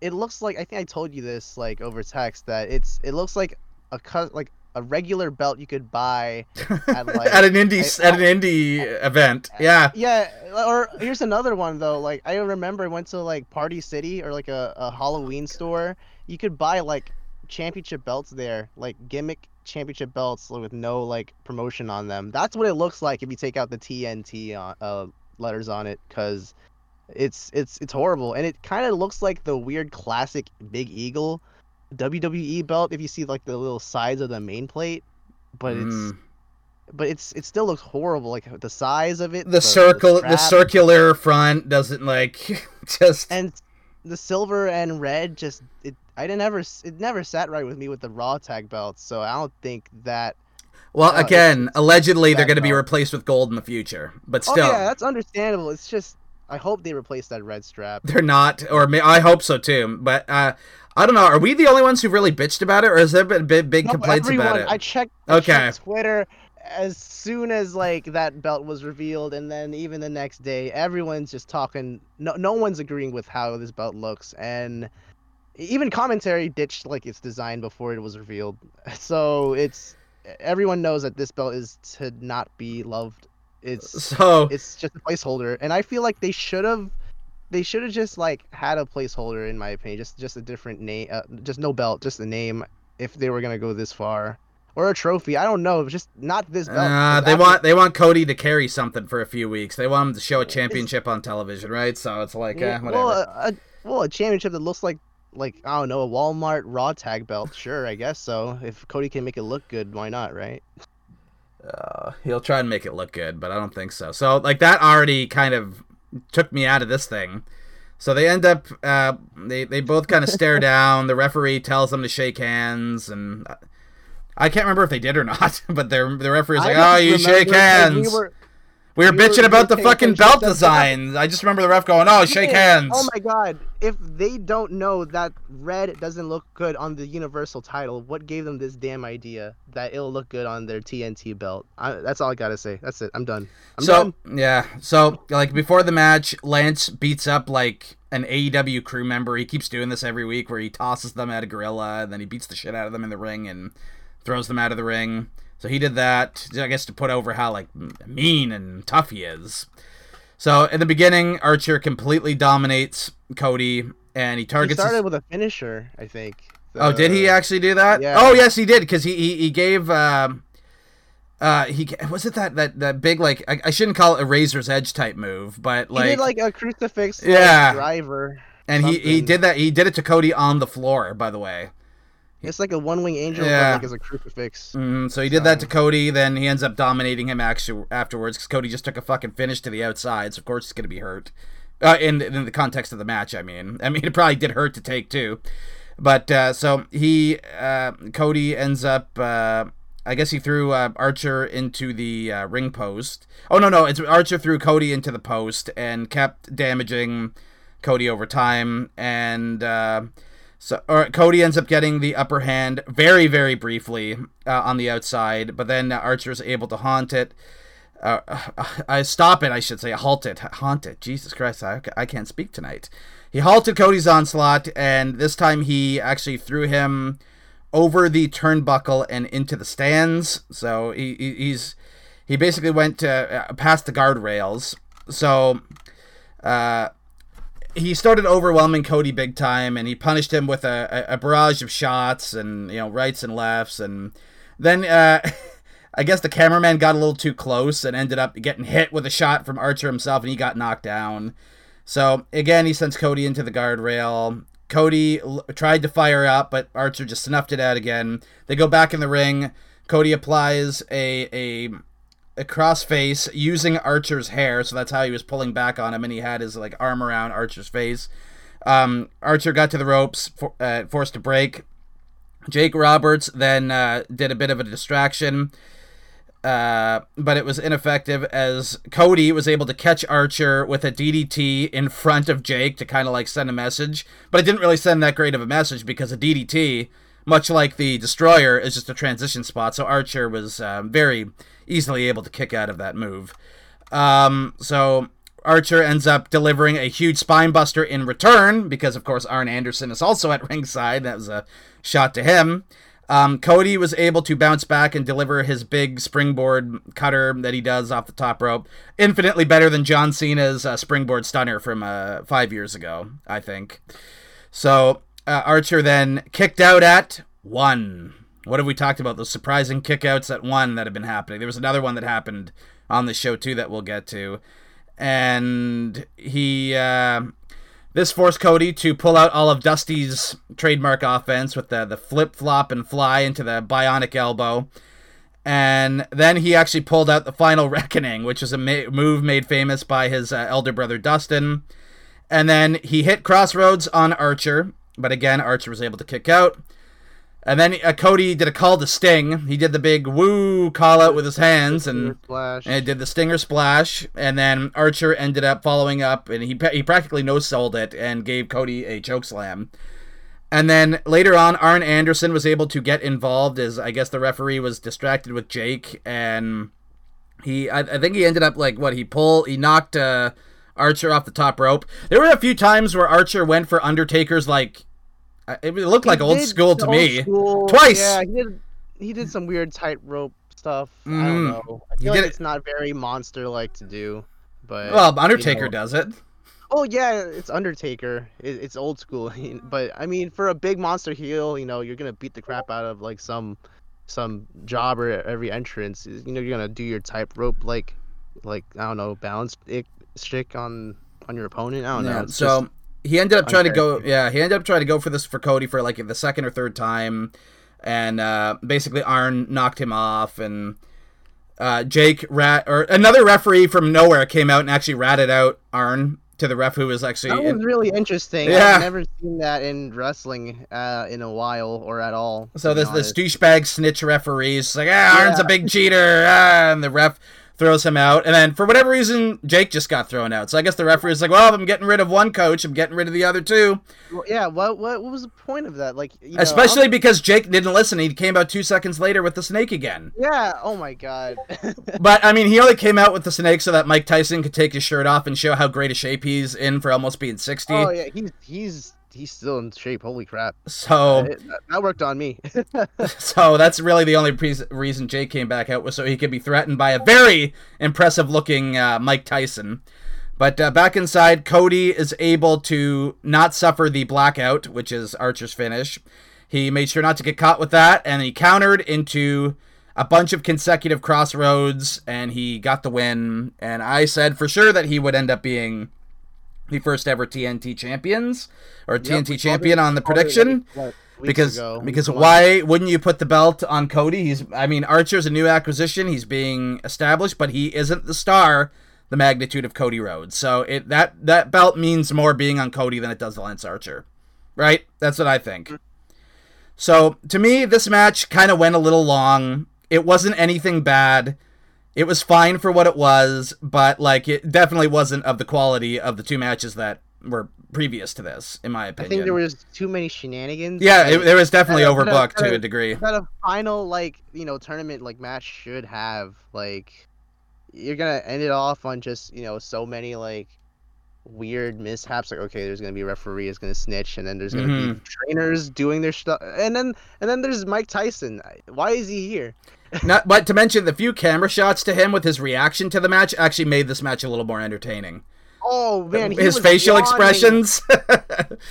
it looks like I think I told you this like over text that it's it looks like a cut like a regular belt you could buy <laughs> at, like, at an indie at an indie event. Yeah. Yeah. Or here's another one though. Like I remember I went to like Party City or like a, a Halloween store. You could buy like championship belts there, like gimmick championship belts with no like promotion on them. That's what it looks like if you take out the TNT on, uh, letters on it, because it's it's it's horrible, and it kind of looks like the weird classic Big Eagle WWE belt if you see like the little sides of the main plate, but mm. it's but it's it still looks horrible like the size of it the, the circle the, the, circular front doesn't like <laughs> just and the silver and red just it i didn't ever it never sat right with me with the raw tag belts so i don't think that well uh, again it's, allegedly they're going to be replaced with gold in the future but still oh, yeah that's understandable it's just i hope they replace that red strap. They're not or may, i hope so too but uh I don't know. Are we the only ones who really bitched about it, or has there been big, big no, complaints everyone, about it? I checked. I okay. Checked Twitter as soon as like that belt was revealed, and then even the next day, everyone's just talking. No, no one's agreeing with how this belt looks, and even commentary ditched like its design before it was revealed. <laughs> So it's everyone knows that this belt is to not be loved. It's so it's just a placeholder, and I feel like they should have they should have just like had a placeholder in my opinion just just a different name uh, just no belt just the name if they were gonna go this far. Or a trophy i don't know just not this belt uh, they after... want they want cody to carry something for a few weeks. They want him to show a championship on television right? So it's like yeah, eh, whatever. well a, well a championship that looks like like i don't know a walmart raw tag belt sure i guess so. If cody can make it look good why not right? Uh, he'll try and make it look good, but I don't think so. So like that already kind of took me out of this thing. So they end up, uh, they they both kind of stare <laughs> down. The referee tells them to shake hands, and I can't remember if they did or not. <laughs> But the the referee's like, "Oh, you shake hands." We were, we were we bitching about the fucking belt design. I just remember the ref going, "Oh, shake hands." Oh my god! If they don't know that red doesn't look good on the Universal title, what gave them this damn idea that it'll look good on their TNT belt? I, that's all I gotta say. That's it. I'm done. I'm so done. yeah, so like before the match, Lance beats up like an AEW crew member. He keeps doing this every week, where he tosses them at a gorilla, and then he beats the shit out of them in the ring and throws them out of the ring. So he did that, I guess, to put over how like mean and tough he is. So in the beginning, Archer completely dominates Cody, and he targets. He started his... with a finisher, I think. The... Oh, did he actually do that? Yeah. Oh, yes, he did, because he, he he gave. Um, uh, he was it that that that big like I, I, shouldn't call it a razor's edge type move, but like he did like a crucifix yeah driver, and he he did that he did it to Cody on the floor. By the way, it's like a one wing angel, yeah. like as a crucifix. Mm, so he did that to Cody. Then he ends up dominating him actually afterwards because Cody just took a fucking finish to the outside. So of course he's gonna be hurt. Uh, in in the context of the match, I mean, I mean it probably did hurt to take too. But uh, so he uh, Cody ends up. Uh, I guess he threw uh, Archer into the uh, ring post. Oh no, no, it's Archer threw Cody into the post and kept damaging Cody over time and so Cody ends up getting the upper hand very, very briefly uh, on the outside, but then Archer is able to haunt it. Uh, <sighs> I stop it, I should say, halt it, haunt it. Jesus Christ, I, I can't speak tonight. He halted Cody's onslaught, and this time he actually threw him over the turnbuckle and into the stands. So he, he's he basically went uh, past the guardrails. So uh, he started overwhelming Cody big time, and he punished him with a, a, barrage of shots and you know rights and lefts, and then uh, <laughs> I guess the cameraman got a little too close and ended up getting hit with a shot from Archer himself, and he got knocked down. So again, he sends Cody into the guardrail. Cody l- tried to fire up, but Archer just snuffed it out again. They go back in the ring. Cody applies a a a crossface using Archer's hair, so that's how he was pulling back on him, and he had his like arm around Archer's face. Um, Archer got to the ropes, for, uh, forced to break. Jake Roberts then uh, did a bit of a distraction, uh, but it was ineffective as Cody was able to catch Archer with a DDT in front of Jake to kind of like send a message, but it didn't really send that great of a message because a DDT, much like the Destroyer, is just a transition spot. So Archer was uh, very easily able to kick out of that move. Um, so Archer ends up delivering a huge spinebuster in return because, of course, Arn Anderson is also at <laughs> ringside. That was a shot to him. Um, Cody was able to bounce back and deliver his big springboard cutter that he does off the top rope. Infinitely better than John Cena's uh, springboard stunner from uh, five years ago, I think. So uh, Archer then kicked out at one. What have we talked about? Those surprising kickouts at one that have been happening. There was another one that happened on the show too that we'll get to, and he uh, this forced Cody to pull out all of Dusty's trademark offense with the the flip flop and fly into the bionic elbow. And then he actually pulled out the final <laughs> reckoning, which is a ma- move made famous by his uh, elder brother Dustin. And then he hit Cross Rhodes on Archer, but again, Archer was able to kick out. And then uh, Cody did a call to Sting. He did the big woo call out with his hands and, and did the Stinger splash. And then Archer ended up following up and he, he practically no sold it and gave Cody a choke slam. And then later on, Arn Anderson was able to get involved as I guess the referee was distracted with Jake and he I, I think he ended up like what he pulled he knocked uh, Archer off the top rope. There were a few times where Archer went for Undertaker's like it looked like old school to old me. School, Twice. Yeah, he did. He did some weird tightrope stuff. Mm. I don't mm. know. I feel like it's not very monster like to do. But well, Undertaker you know. does it. Oh yeah, it's Undertaker. It, it's old school. <laughs> but I mean, for a big monster heel, you know, you're gonna beat the crap out of like some some jobber at every entrance. You know, you're gonna do your tightrope like like I don't know, balance stick on on your opponent. I don't yeah, know. It's so. He ended up trying to go. Yeah, he ended up trying to go for this for Cody for like the second or third time, and uh, basically Arn knocked him off, and uh, Jake rat or another referee from nowhere came out and actually ratted out Arn to the ref who was actually That was in- really interesting. Yeah. I've never seen that in wrestling uh, in a while or at all. So this this douchebag snitch referee is like, ah, Arn's a big cheater, ah, and the ref throws him out. And then for whatever reason, Jake just got thrown out. So I guess the referee is like, well, if I'm getting rid of one coach, I'm getting rid of the other two. Well, yeah. What, what what was the point of that? Like, you know, Especially I'm- because Jake didn't listen. He came out two seconds later with the snake again. Yeah. Oh my god. <laughs> But I mean, he only came out with the snake so that Mike Tyson could take his shirt off and show how great a shape he's in for almost being 60. oh yeah. He's he's he's still in shape. Holy crap. So It- that, that worked on me. <laughs> So that's really the only pre- reason Jake came back out was so he could be threatened by a very impressive looking uh, Mike Tyson. But uh, back inside, Cody is able to not suffer the blackout, which is Archer's finish. He made sure not to get caught with that, and he countered into a bunch of consecutive Cross Rhodes, and he got the win. And I said for sure that he would end up being the first ever TNT champions or Yep, TNT champion it- on the it, prediction because ago. because why wouldn't you put the belt on Cody? He's I mean Archer's a new acquisition. He's being established, but he isn't the star the magnitude of Cody Rhodes. So it that that belt means more being on Cody than it does Lance Archer. Right? That's what I think. So to me this match kind of went a little long. It wasn't anything bad. It was fine for what it was, but like it definitely wasn't of the quality of the two matches that were previous to this in my opinion. I think there was too many shenanigans. Yeah, it, it was definitely that a- a- overbooked to a- a degree. that a final like you know tournament like match should have like you're gonna end it off on just you know so many like weird mishaps like okay there's gonna be a referee is gonna snitch and then there's gonna Mm-hmm. be trainers doing their stuff and then and then there's mike tyson why is he here <laughs> Not, but to mention the few camera shots to him with his reaction to the match actually made this match a little more entertaining. Oh man his facial yawning. expressions.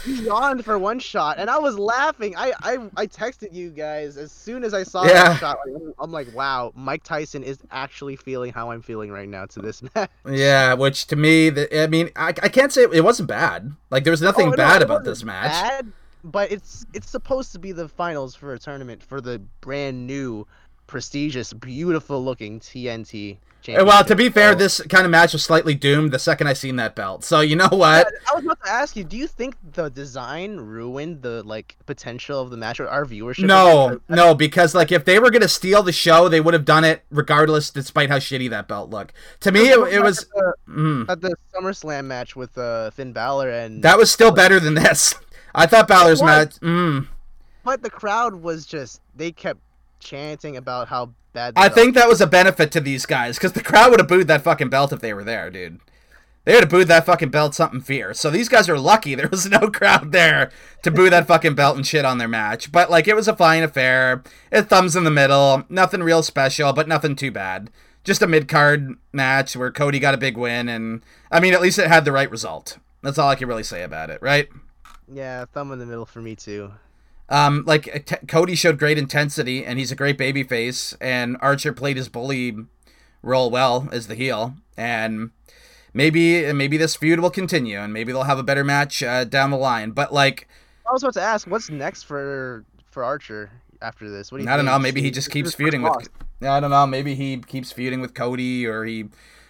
he yawned for one shot and i was laughing i i, I texted you guys as soon as i saw Yeah. that shot like, i'm like wow mike tyson is actually feeling how i'm feeling right now to this <laughs> match yeah, which to me, the, I mean, I, I can't say it wasn't bad. Like there was oh, nothing Oh, bad it about this match. Bad, but it's it's supposed to be the finals for a tournament for the brand new, prestigious, beautiful looking TNT. Well, to be fair, this kind of match was slightly doomed the second I seen that belt. So you know what? I was about to ask you, do you think the design ruined the like potential of the match or our viewership? No, no, because like if they were gonna steal the show, they would have done it regardless, despite how shitty that belt looked. To me, it, it was. At the, Mm. at the SummerSlam match with uh, Finn Balor and That was still better than this. <laughs> I thought Balor's match. Mm, but the crowd was just they kept chanting about how bad. I think that was a benefit to these guys because the crowd would have booed that fucking belt if they were there, dude. They would have booed that fucking belt something fierce. So these guys are lucky <laughs> there was no crowd there to boo that fucking belt and shit on their match. But like it was a fine affair. It thumbs in the middle. Nothing real special, but nothing too bad. Just a mid card match where Cody got a big win, and I mean at least it had the right result. That's all I can really say about it, right? Yeah, thumb in the middle for me too. Um, like t- Cody showed great intensity, and he's a great baby face. And Archer played his bully role well as the heel, and maybe maybe this feud will continue, and maybe they'll have a better match uh, down the line. But like, I was about to ask, what's next for for Archer after this? What do you I don't know. Maybe he just keeps feuding with. I don't know. Maybe he keeps feuding with Cody, or he,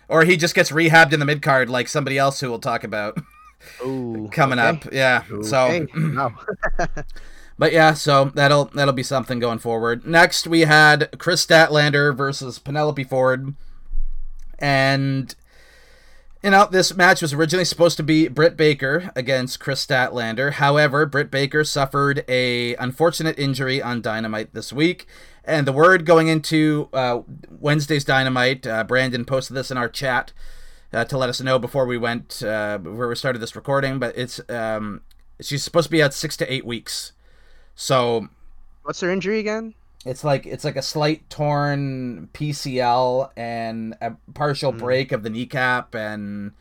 or he just gets rehabbed in the mid card like somebody else who we'll talk about Ooh, <laughs> coming okay. up. Yeah. So. Okay. <clears throat> Wow. <laughs> But yeah, so that'll that'll be something going forward. Next, we had Kris Statlander versus Penelope Ford, and you know this match was originally supposed to be Britt Baker against Kris Statlander. However, Britt Baker suffered a unfortunate injury on Dynamite this week, and the word going into uh, Wednesday's Dynamite, uh, Brandon posted this in our chat uh, to let us know before we went uh, before we started this recording. But it's um, she's supposed to be out six to eight weeks. So What's her injury again? it's like it's like a slight torn PCL and a partial Hmm. break of the kneecap and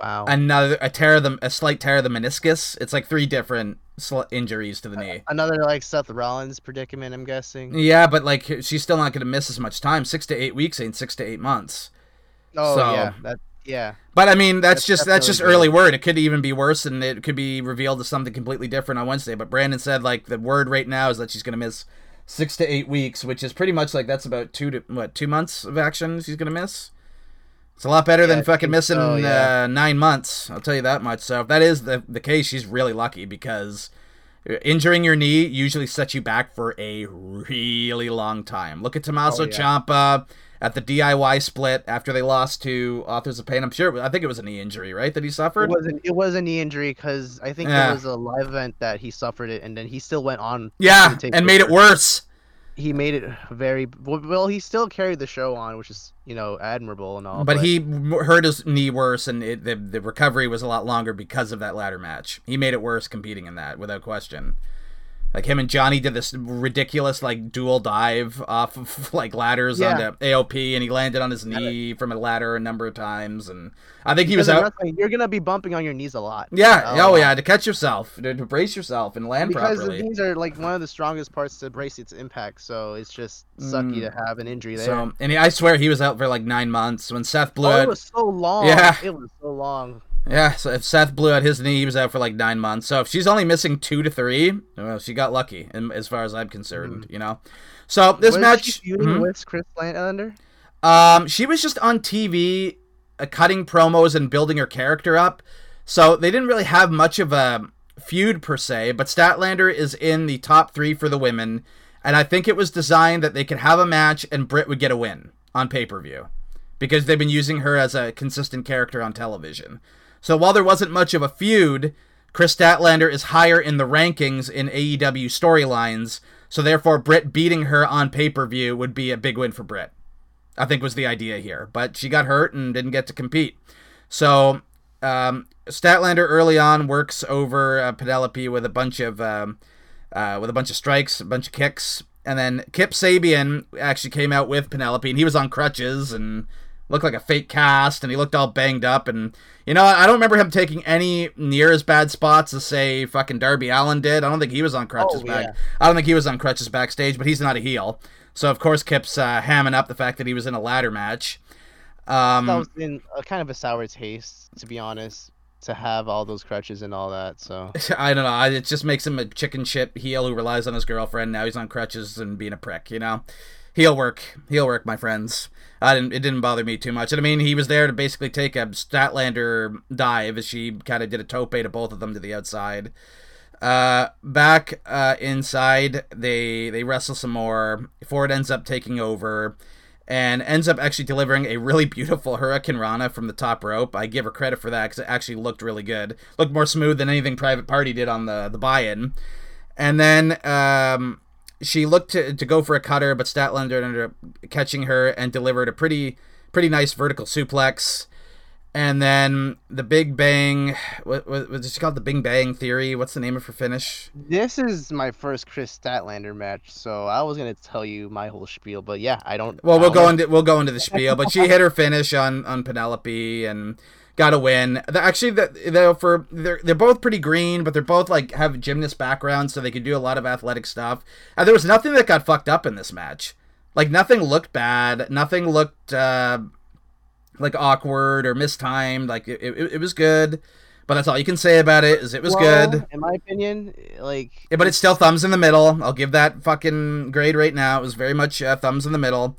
Wow. another a tear of the a slight tear of the meniscus. It's like three different sl- injuries to the knee. Another like Seth Rollins predicament, I'm guessing. Yeah, but like she's still not going to miss as much time. Six to eight weeks ain't six to eight months. Oh So- yeah, that yeah. But I mean, that's, That's just that's just early word. It could even be worse, and it could be revealed as something completely different on Wednesday. But Brandon said like the word right now is that she's going to miss six to eight weeks, which is pretty much like that's about two to what two months of action she's gonna miss. It's a lot better Yeah, than fucking missing so, yeah. uh, nine months. I'll tell you that much. So if that is the the case, she's really lucky because injuring your knee usually sets you back for a really long time. Look at Tommaso Oh, yeah. Ciampa at the DIY split after they lost to Authors of Pain. I'm sure I think it was a knee injury, right? That he It suffered. wasn't. It was a knee injury because I think Yeah. it was a live event that he suffered it, and then he still went on. Yeah, and made it worse. He made it very well. He still carried the show on, which is you know admirable and all. but he hurt his knee worse, and it, the the recovery was a lot longer because of that ladder match. He made it worse competing in that, without question. Like him and Johnny did this ridiculous like dual dive off of <laughs> like ladders Yeah. onto AOP, and he landed on his knee from a ladder a number of times, and I think he was Because in out. wrestling, you're gonna be bumping on your knees a lot. Yeah, Oh, oh yeah, to catch yourself, to, to brace yourself and land because properly. the knees are like one of the strongest parts to brace its impact. So it's just sucky Mm. to have an injury there. So, and he, I swear he was out for like nine months when Seth blew oh, it. it was so long. Yeah. it was so long. Yeah, so if Seth blew out his knee, he was out for like nine months. So if she's only missing two to three, well, she got lucky, in, as far as I'm concerned. You know. So this was match, she Mhm. with Kris Statlander. um, she was just on TV, uh, cutting promos and building her character up. So they didn't really have much of a feud per se. But Statlander is in the top three for the women, and I think it was designed that they could have a match and Britt would get a win on pay per view because they've been using her as a consistent character on television. So while there wasn't much of a feud, Kris Statlander is higher in the rankings in AEW storylines, so therefore Britt beating her on pay per view would be a big win for Britt. I think was the idea here, but she got hurt and didn't get to compete. So um, Statlander early on works over uh, Penelope with a bunch of um, uh, with a bunch of strikes, a bunch of kicks, and then Kip Sabian actually came out with Penelope, and he was on crutches and looked like a fake cast, and he looked all banged up. And you know, I don't remember him taking any near as bad spots as say fucking Darby Allin did. I don't think he was on crutches Oh, back. yeah. I don't think he was on crutches backstage, but he's not a heel. So of course Kip's uh, hamming up the fact that he was in a ladder match. Um, that was in a kind of a sour taste, to be honest, to have all those crutches and all that. So <laughs> I don't know. It just makes him a chicken shit heel who relies on his girlfriend. Now he's on crutches and being a prick. You know, heel work, heel work, my friends. I didn't. It didn't bother me too much. And I mean, he was there to basically take a Statlander dive as she kind of did a tope to both of them to the outside. Uh, back uh, inside, they they wrestle some more. Ford ends up taking over. And ends up actually delivering a really beautiful Hurricane Rana from the top rope. I give her credit for that because it actually looked really good. Looked more smooth than anything Private Party did on the the buy-in. And then um, she looked to, to go for a cutter, but Statlander ended up catching her and delivered a pretty pretty nice vertical suplex. And then the Big Bang, what, was it called? The Big Bang Theory. What's the name of her finish? this is my first Kris Statlander match. So I was gonna tell you my whole spiel, but yeah, I don't. Well, we'll go into we'll go into the spiel, but she <laughs> hit her finish on on Penelope and got to win. The- Actually, the, the for they're they're both pretty green, but they're both like have gymnast backgrounds, so they can do a lot of athletic stuff. And there was nothing that got fucked up in this match. Like nothing looked bad. Nothing looked uh, like awkward or mistimed. Like it, it, it was good. But that's all you can say about it. Is it was Well, good. in my opinion. Like, Yeah, but it's still thumbs in the middle. I'll give that fucking grade right now. It was very much uh, thumbs in the middle.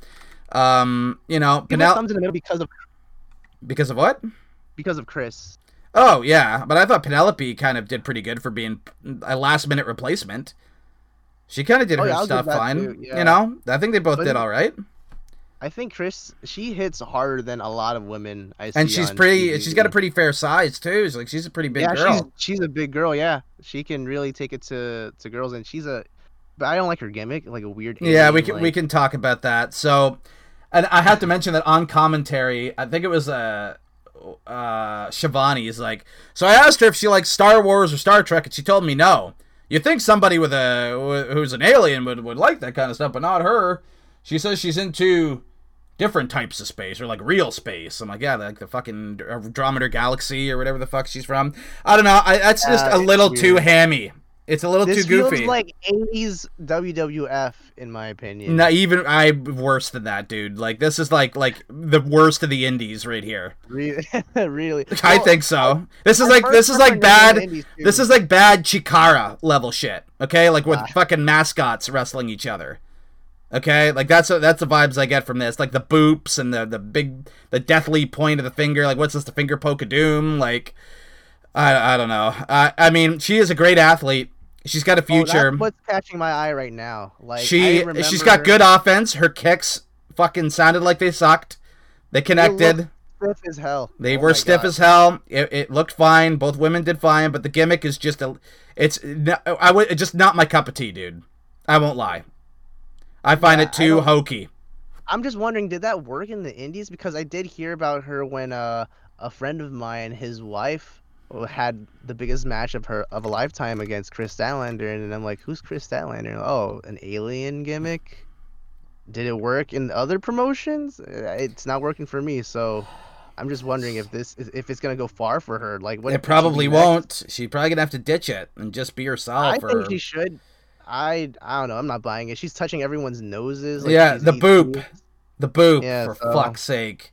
Um, you know, Penel- thumbs in the middle because of because of what? Because of Kris. Oh yeah, but I thought Penelope kind of did pretty good for being a last minute replacement. She kind of did Oh, her yeah, stuff fine. yeah. You know, I think they both But- did all right. I think Kris she hits harder than a lot of women I see. And she's pretty. TV. She's got a pretty fair size too. She's like she's a pretty big yeah, girl. she's she's a big girl. Yeah, she can really take it to to girls, and she's a. But I don't like her gimmick, like a weird. Yeah, we can we can talk about that. So, and I have to mention that on commentary, I think it was uh, uh, Schiavone is like. So I asked her if she likes Star Wars or Star Trek, and she told me no. You think somebody with a who's an alien would would like that kind of stuff, but not her. She says she's into different types of space or like real space. I'm like, yeah, like the fucking Andromeda Galaxy or whatever the fuck she's from. I don't know. I, that's just a little too hammy. It's a little This too goofy. This feels like 80s WWF in my opinion. Not even I worse than that, dude. Like this is like like the worst of the indies right here. Really, <laughs> really. I Well, think so. This is like this is like bad. the indies, too. This is like bad Chikara level shit. Okay, like with Ah. fucking mascots wrestling each other. Okay, like that's that's the vibes I get from this. Like the boops and the the big the deathly point of the finger. Like what's this? The finger poke of doom. Like I I don't know. I I mean she is a great athlete. She's got a Oh, future. that's what's catching my eye right now. Like she, remember... she's got good offense. Her kicks fucking sounded like they sucked. They connected. stiff as hell. They Oh were stiff God. as hell. It, it looked fine. Both women did fine, but the gimmick is just a. It's I would just not my cup of tea, dude. I won't lie. I find Yeah, it too hokey. I'm just wondering, did that work in the Indies? Because I did hear about her when uh, a friend of mine, his wife, had the biggest match of her of a lifetime against Kris Statlander, and I'm like, who's Kris Statlander? Oh, an alien gimmick. Did it work in other promotions? Uh, It's not working for me, so I'm just wondering if this if it's gonna go far for her. Like, what? it could she probably won't. She's probably gonna have to ditch it and just be herself. I or... think she should. I I don't know. I'm not buying it. She's touching everyone's noses. Like Yeah, the 18. boop. The boop, Yeah, for so- fuck's sake.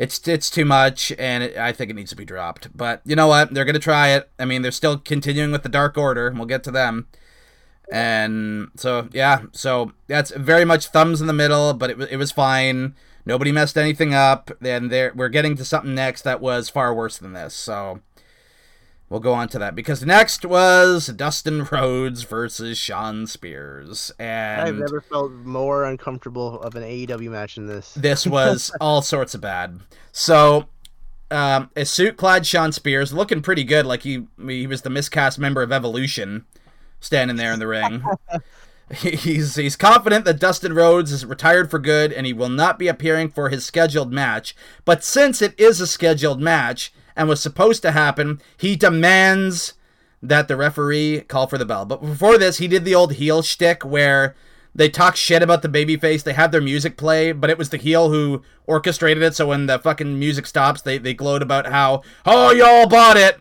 It's it's too much, and it, I think it needs to be dropped. But you know what? They're gonna try it. I mean, they're still continuing with the Dark Order. and We'll get to them. And so yeah, so that's very much thumbs in the middle, but it, it was fine. Nobody messed anything up. Then there we're getting to something next that was far worse than this. So we'll go on to that because next was Dustin Rhodes versus Shawn Spears, and I've never felt more uncomfortable of an AEW match than this. this was <laughs> all sorts of bad. So, um, a suit-clad Shawn Spears, looking pretty good, like he he was the miscast member of Evolution, standing there in the ring. <laughs> He's he's confident that Dustin Rhodes is retired for good and he will not be appearing for his scheduled match. But since it is a scheduled match and was supposed to happen, he demands that the referee call for the bell. But before this, he did the old heel shtick where they talk shit about the babyface. They have their music play, but it was the heel who orchestrated it. So when the fucking music stops, they, they gloat about how, oh, y'all bought it.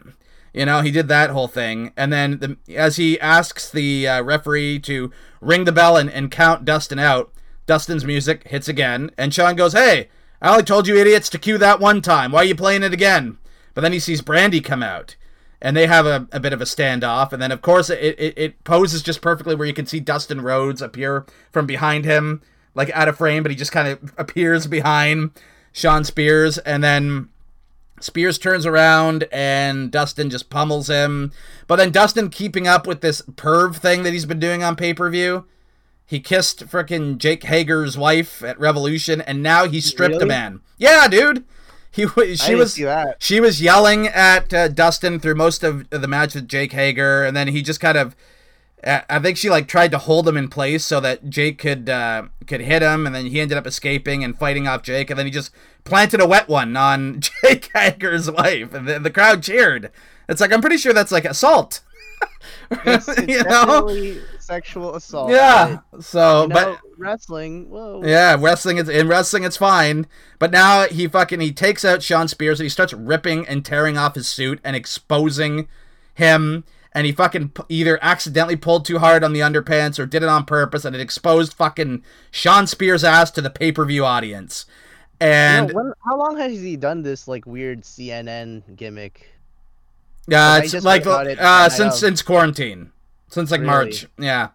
You know, he did that whole thing. And then the, as he asks the uh, referee to ring the bell and, and count Dustin out, Dustin's music hits again. And Shawn goes, hey, I only told you idiots to cue that one time. Why are you playing it again? But then he sees Brandi come out and they have a, a bit of a standoff. And then, of course, it, it, it poses just perfectly where you can see Dustin Rhodes appear from behind him, like out of frame, but he just kind of appears behind Shawn Spears. And then Spears turns around and Dustin just pummels him. But then Dustin, keeping up with this perv thing that he's been doing on pay per view, he kissed frickin' Jake Hager's wife at Revolution, and now he stripped a man. Yeah, dude. <laughs> He w- I she was she was yelling at uh, Dustin through most of the match with Jake Hager, and then he just kind of, I think she like tried to hold him in place so that Jake could uh, could hit him, and then he ended up escaping and fighting off Jake, and then he just planted a wet one on <laughs> Jake Hager's wife, and the, the crowd cheered. It's like I'm pretty sure that's like assault. It's, <laughs> it's you know? definitely sexual assault. Yeah. So, but, you but know, wrestling. Whoa. Yeah, wrestling is in wrestling it's fine. But now he fucking he takes out Shawn Spears and he starts ripping and tearing off his suit and exposing him and he fucking p- either accidentally pulled too hard on the underpants or did it on purpose and it exposed fucking Shawn Spears' ass to the pay-per-view audience. You know, And when, how long has he done this like weird CNN gimmick? Uh, it's like it uh, since since quarantine. Since like Really? March. Yeah.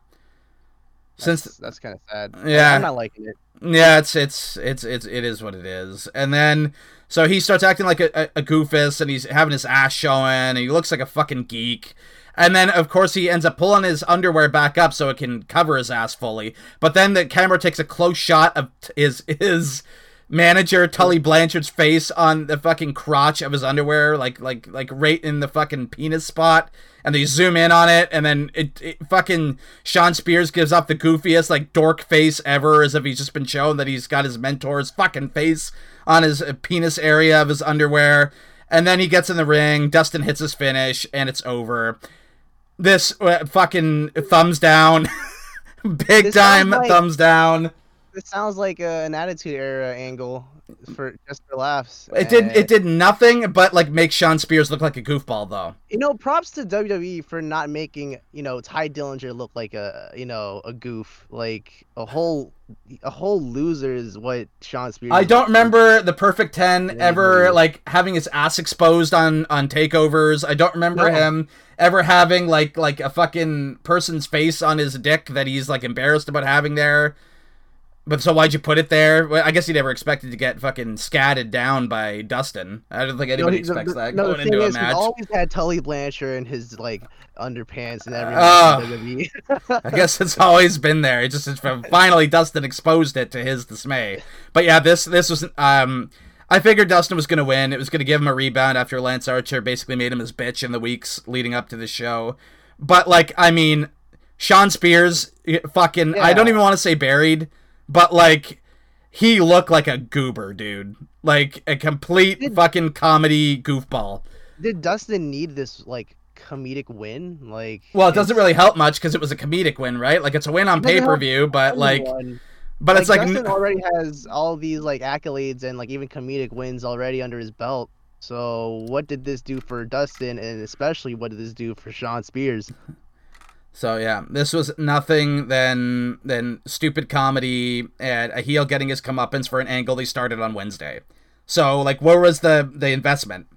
Since that's kind of sad. Yeah. I'm not liking it. Yeah, it's it's it's it's it is what it is. And then so he starts acting like a, a, a goofus, and he's having his ass showing, and he looks like a fucking geek. And then of course he ends up pulling his underwear back up so it can cover his ass fully. But then the camera takes a close shot of t- his <laughs> his manager Tully Blanchard's face on the fucking crotch of his underwear, like like like right in the fucking penis spot. And they zoom in on it, and then it, it fucking Shawn Spears gives off the goofiest like dork face ever, as if he's just been shown that he's got his mentor's fucking face on his uh, penis area of his underwear. And then he gets in the ring. Dustin hits his finish, and it's over. This uh, fucking thumbs down, <laughs> big This time like- thumbs down. It sounds like uh, an Attitude Era angle for just for laughs. It did. and- It did nothing but like make Shawn Spears look like a goofball, though. You know, props to WWE for not making you know Tye Dillinger look like a you know a goof, like a whole a whole loser is what Shawn Spears. I don't remember the Perfect Ten ever like having his ass exposed on on takeovers. I don't remember No. him ever having like like a fucking person's face on his dick that he's like embarrassed about having there. But so why'd you put it there? Well, I guess he never expected to get fucking scatted down by Dustin. I don't think No, anybody he- expects that no, going the thing into a is, match. He always had Tully Blanchard in his like underpants and everything. Oh. I guess it's always been there. It just it's <laughs> finally Dustin exposed it to his dismay. But yeah, this this was um I figured Dustin was gonna win. It was gonna give him a rebound after Lance Archer basically made him his bitch in the weeks leading up to the show. But like I mean, Shawn Spears fucking I don't even want to say buried, but like he looked like a goober, dude. Like a complete Did- fucking comedy goofball. Did Dustin need this like comedic win? Like, Well, it doesn't really help much because it was a comedic win, right? Like it's a win on pay-per-view, but like, but it's like, Dustin already has all these like accolades and like even comedic wins already under his belt. So what did this do for Dustin, and especially what did this do for Shawn Spears? So yeah, this was nothing than than stupid comedy and a heel getting his comeuppance for an angle they started on Wednesday. So like, where was the the investment?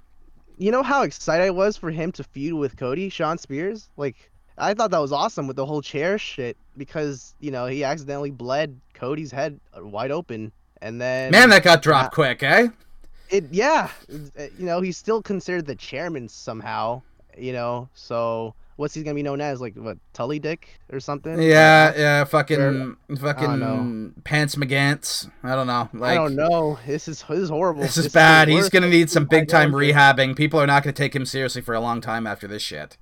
You know how excited I was for him to feud with Cody, Shawn Spears? Like, I thought that was awesome with the whole chair shit because you know he accidentally bled Cody's head wide open, and then Man, that got dropped quick, eh? it yeah, it- you know he's still considered the chairman somehow, you know. So what's he gonna be known as? Like what Tully Dick or something? Yeah, yeah, fucking Or- fucking pants McGants. I don't know. Like, I don't know. This is this is horrible. This is the bad. He's gonna need some big time rehabbing. People are not gonna take him seriously for a long time after this shit.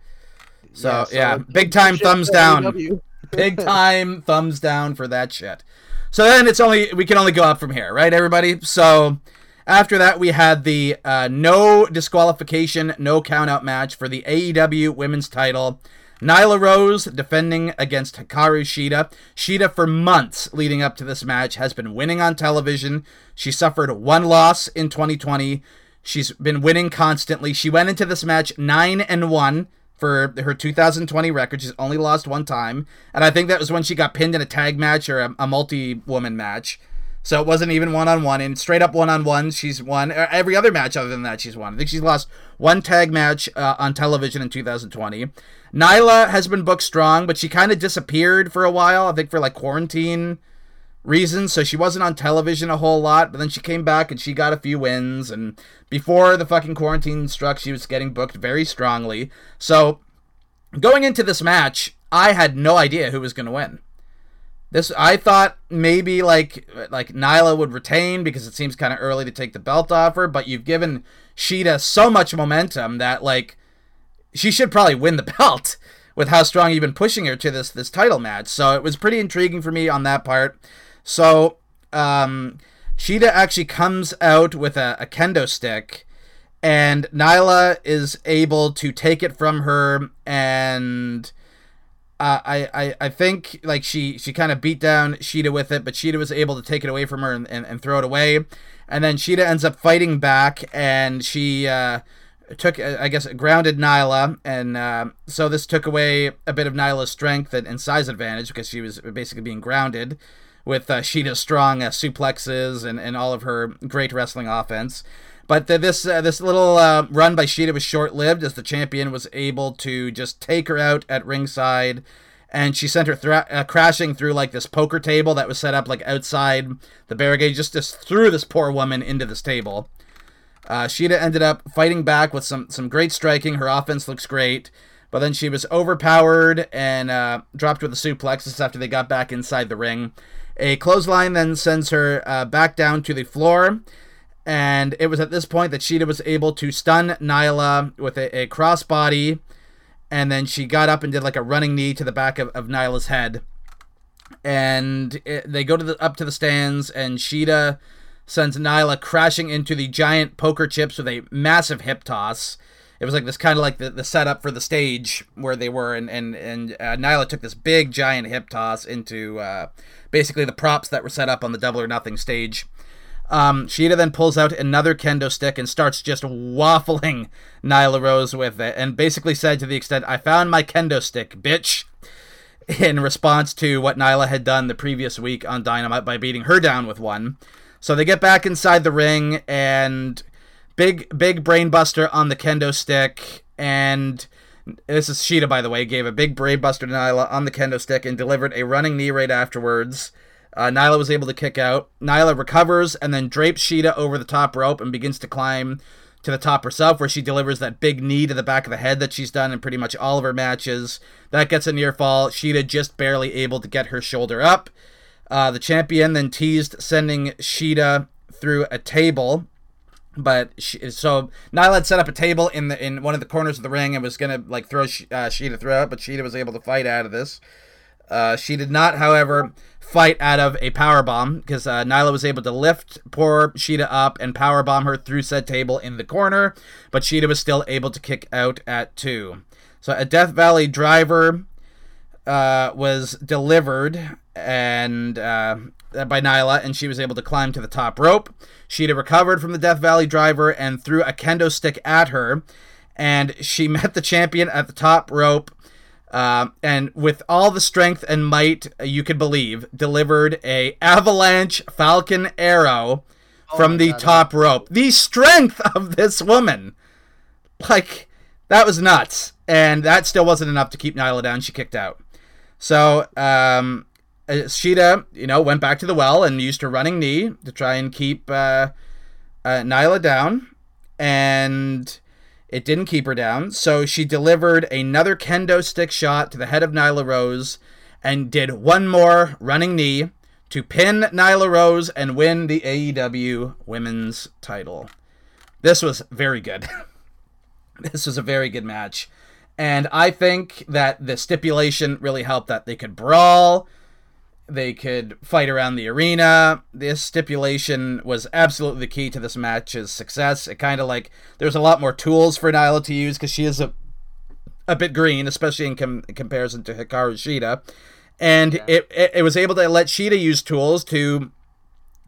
So, so yeah, big time thumbs down. Big time thumbs down for that shit. So then it's only we can only go up from here, right, everybody? So after that, we had the uh, no disqualification, no countout match for the AEW Women's Title. Nyla Rose defending against Hikaru Shida. Shida, for months leading up to this match, has been winning on television. She suffered one loss in 2020. She's been winning constantly. She went into this match nine and one for her 2020 record. She's only lost one time, and I think that was when she got pinned in a tag match or a, a multi-woman match. So it wasn't even one on one. And straight up one on one, she's won every other match other than that. She's won. I think she's lost one tag match uh, on television in 2020. Nyla has been booked strong, but she kind of disappeared for a while. I think for like quarantine reasons. So she wasn't on television a whole lot. But then she came back and she got a few wins. And before the fucking quarantine struck, she was getting booked very strongly. So going into this match, I had no idea who was going to win. This I thought maybe like like Nyla would retain because it seems kind of early to take the belt off her, but you've given Shida so much momentum that like she should probably win the <laughs> belt with how strong you've been pushing her to this this title match. So it was pretty intriguing for me on that part. So um Shida actually comes out with a, a kendo stick and Nyla is able to take it from her and I, I I think like she she kind of beat down Shida with it, but Shida was able to take it away from her and, and, and throw it away, and then Shida ends up fighting back, and she uh, took uh, I guess grounded Nyla, and uh, so this took away a bit of Nyla's strength and, and size advantage because she was basically being grounded with uh, Shida's strong uh, suplexes and, and all of her great wrestling offense. But the, this uh, this little uh, run by Shida was short lived as the champion was able to just take her out at ringside, and she sent her thra- uh, crashing through like this poker table that was set up like outside the barricade. Just just threw this poor woman into this table. Uh, Shida ended up fighting back with some some great striking. Her offense looks great, but then she was overpowered and uh, dropped with a suplex. Is after they got back inside the ring. A clothesline then sends her uh, back down to the floor. And it was at this point that Shida was able to stun Nyla with a, a crossbody. And then she got up and did like a running knee to the back of, of Nyla's head. And it, they go to the up to the stands, and Shida sends Nyla crashing into the giant poker chips with a massive hip toss. it was like this kind of like the, the setup for the stage where they were, and and and uh, Nyla took this big giant hip toss into uh, basically the props that were set up on the Double or Nothing stage. Um, Shida then pulls out another kendo stick and starts just waffling <laughs> Nyla Rose with it, and basically said to the extent, "I found my kendo stick, bitch." <laughs> In response to what Nyla had done the previous week on Dynamite by beating her down with one. So they get back inside the ring and big big brainbuster on the kendo stick and this is Shida by the way gave a big brainbuster to Nyla on the kendo stick and delivered a running knee right afterwards. Uh, Nyla was able to kick out. Nyla recovers and then drapes Shida over the top rope and begins to climb to the top herself, where she delivers that big knee to the back of the head that she's done in pretty much all of her matches. That gets a near fall. Shida just barely able to get her shoulder up. Uh, the champion then teased sending Shida through a table, but she, so Nyla had set up a table in the in one of the corners of the ring and was gonna like throw uh, Shida through it, but Shida was able to fight out of this. Uh, she did not, however, fight out of a power bomb because uh, Nyla was able to lift poor Shida up and power bomb her through said table in the corner, but Shida was still able to kick out at two. So a Death Valley driver uh, was delivered and uh, by Nyla, and she was able to climb to the top rope. Shida recovered from the Death Valley driver and threw a kendo stick at her, and she <laughs> met the champion at the top rope uh, and with all the strength and might you could believe, delivered a avalanche falcon arrow oh from the God, top rope. The strength <laughs> of this woman, like that was nuts, and that still wasn't enough to keep Nyla down. She kicked out. So um, uh, Shida, you know, went back to the well and used her running knee to try and keep uh, uh, Nyla down, and it didn't keep her down, so she delivered another kendo stick shot to the head of Nyla Rose and did one more running knee to pin Nyla Rose and win the AEW Women's title. This was very good. <laughs> this was a very good match. And I think that the stipulation really helped that they could brawl, they could fight around the arena. This stipulation was absolutely the key to this match's success. It kind of like there's a lot more tools for Nyla to use because she is a a bit green, especially in, com- in comparison to Hikaru Shida, and yeah. it, it it was able to let Shida use tools to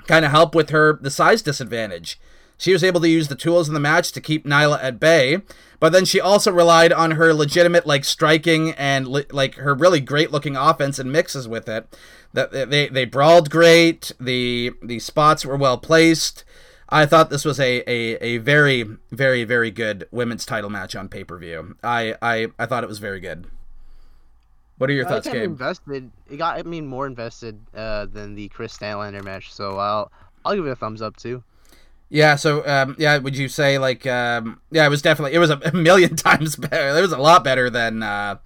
kind of help with her the size disadvantage. She was able to use the tools in the match to keep Nyla at bay, but then she also relied on her legitimate like striking and li- like her really great looking offense and mixes with it that they they brawled great. The the spots were well placed. I thought this was a, a, a very very very good women's title match on pay per view. I, I I thought it was very good. What are your thoughts, Gabe? Invested. It got I mean more invested uh, than the Kris Statlander match, so I'll I'll give it a thumbs up too. Yeah. So um, yeah, would you say like um, yeah, it was definitely it was a <laughs> million times better. It was a lot better than uh,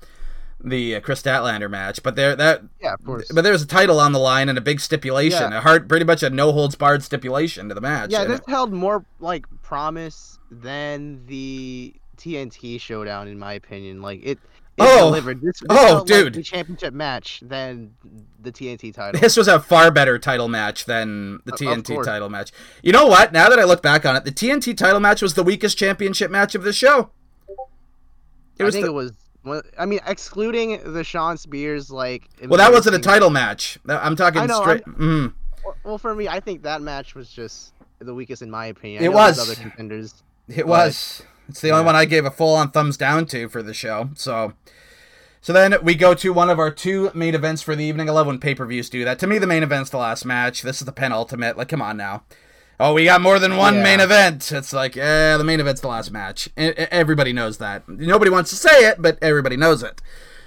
the uh, Kris Statlander match, but there that yeah, of course. But there was a title on the line and a big stipulation, yeah. a hard, pretty much a no holds barred stipulation to the match. Yeah, this it, held more like promise than the TNT showdown, in my opinion. Like it. Oh, delivered. This, this oh, dude! Like the championship match than the TNT title. This was a far better title match than the TNT title match. You know what? Now that I look back on it, the TNT title match was the weakest championship match of the show. It I think the, it was well, I mean, excluding the Shawn Spears, like. Well, that wasn't a title match. I'm talking know, straight. Mm. Well, for me, I think that match was just the weakest in my opinion. it was. Other contenders. It was. It's the yeah. only one I gave a full on thumbs down to for the show. So. So then we go to one of our two main events for the evening. I love when pay per views do that. To me, the main event's the last match. This is the penultimate. Like, come on now oh, we got more than one yeah. main event. It's like, yeah, the main event's the last match. Everybody knows that. Nobody wants to say it, but everybody knows it.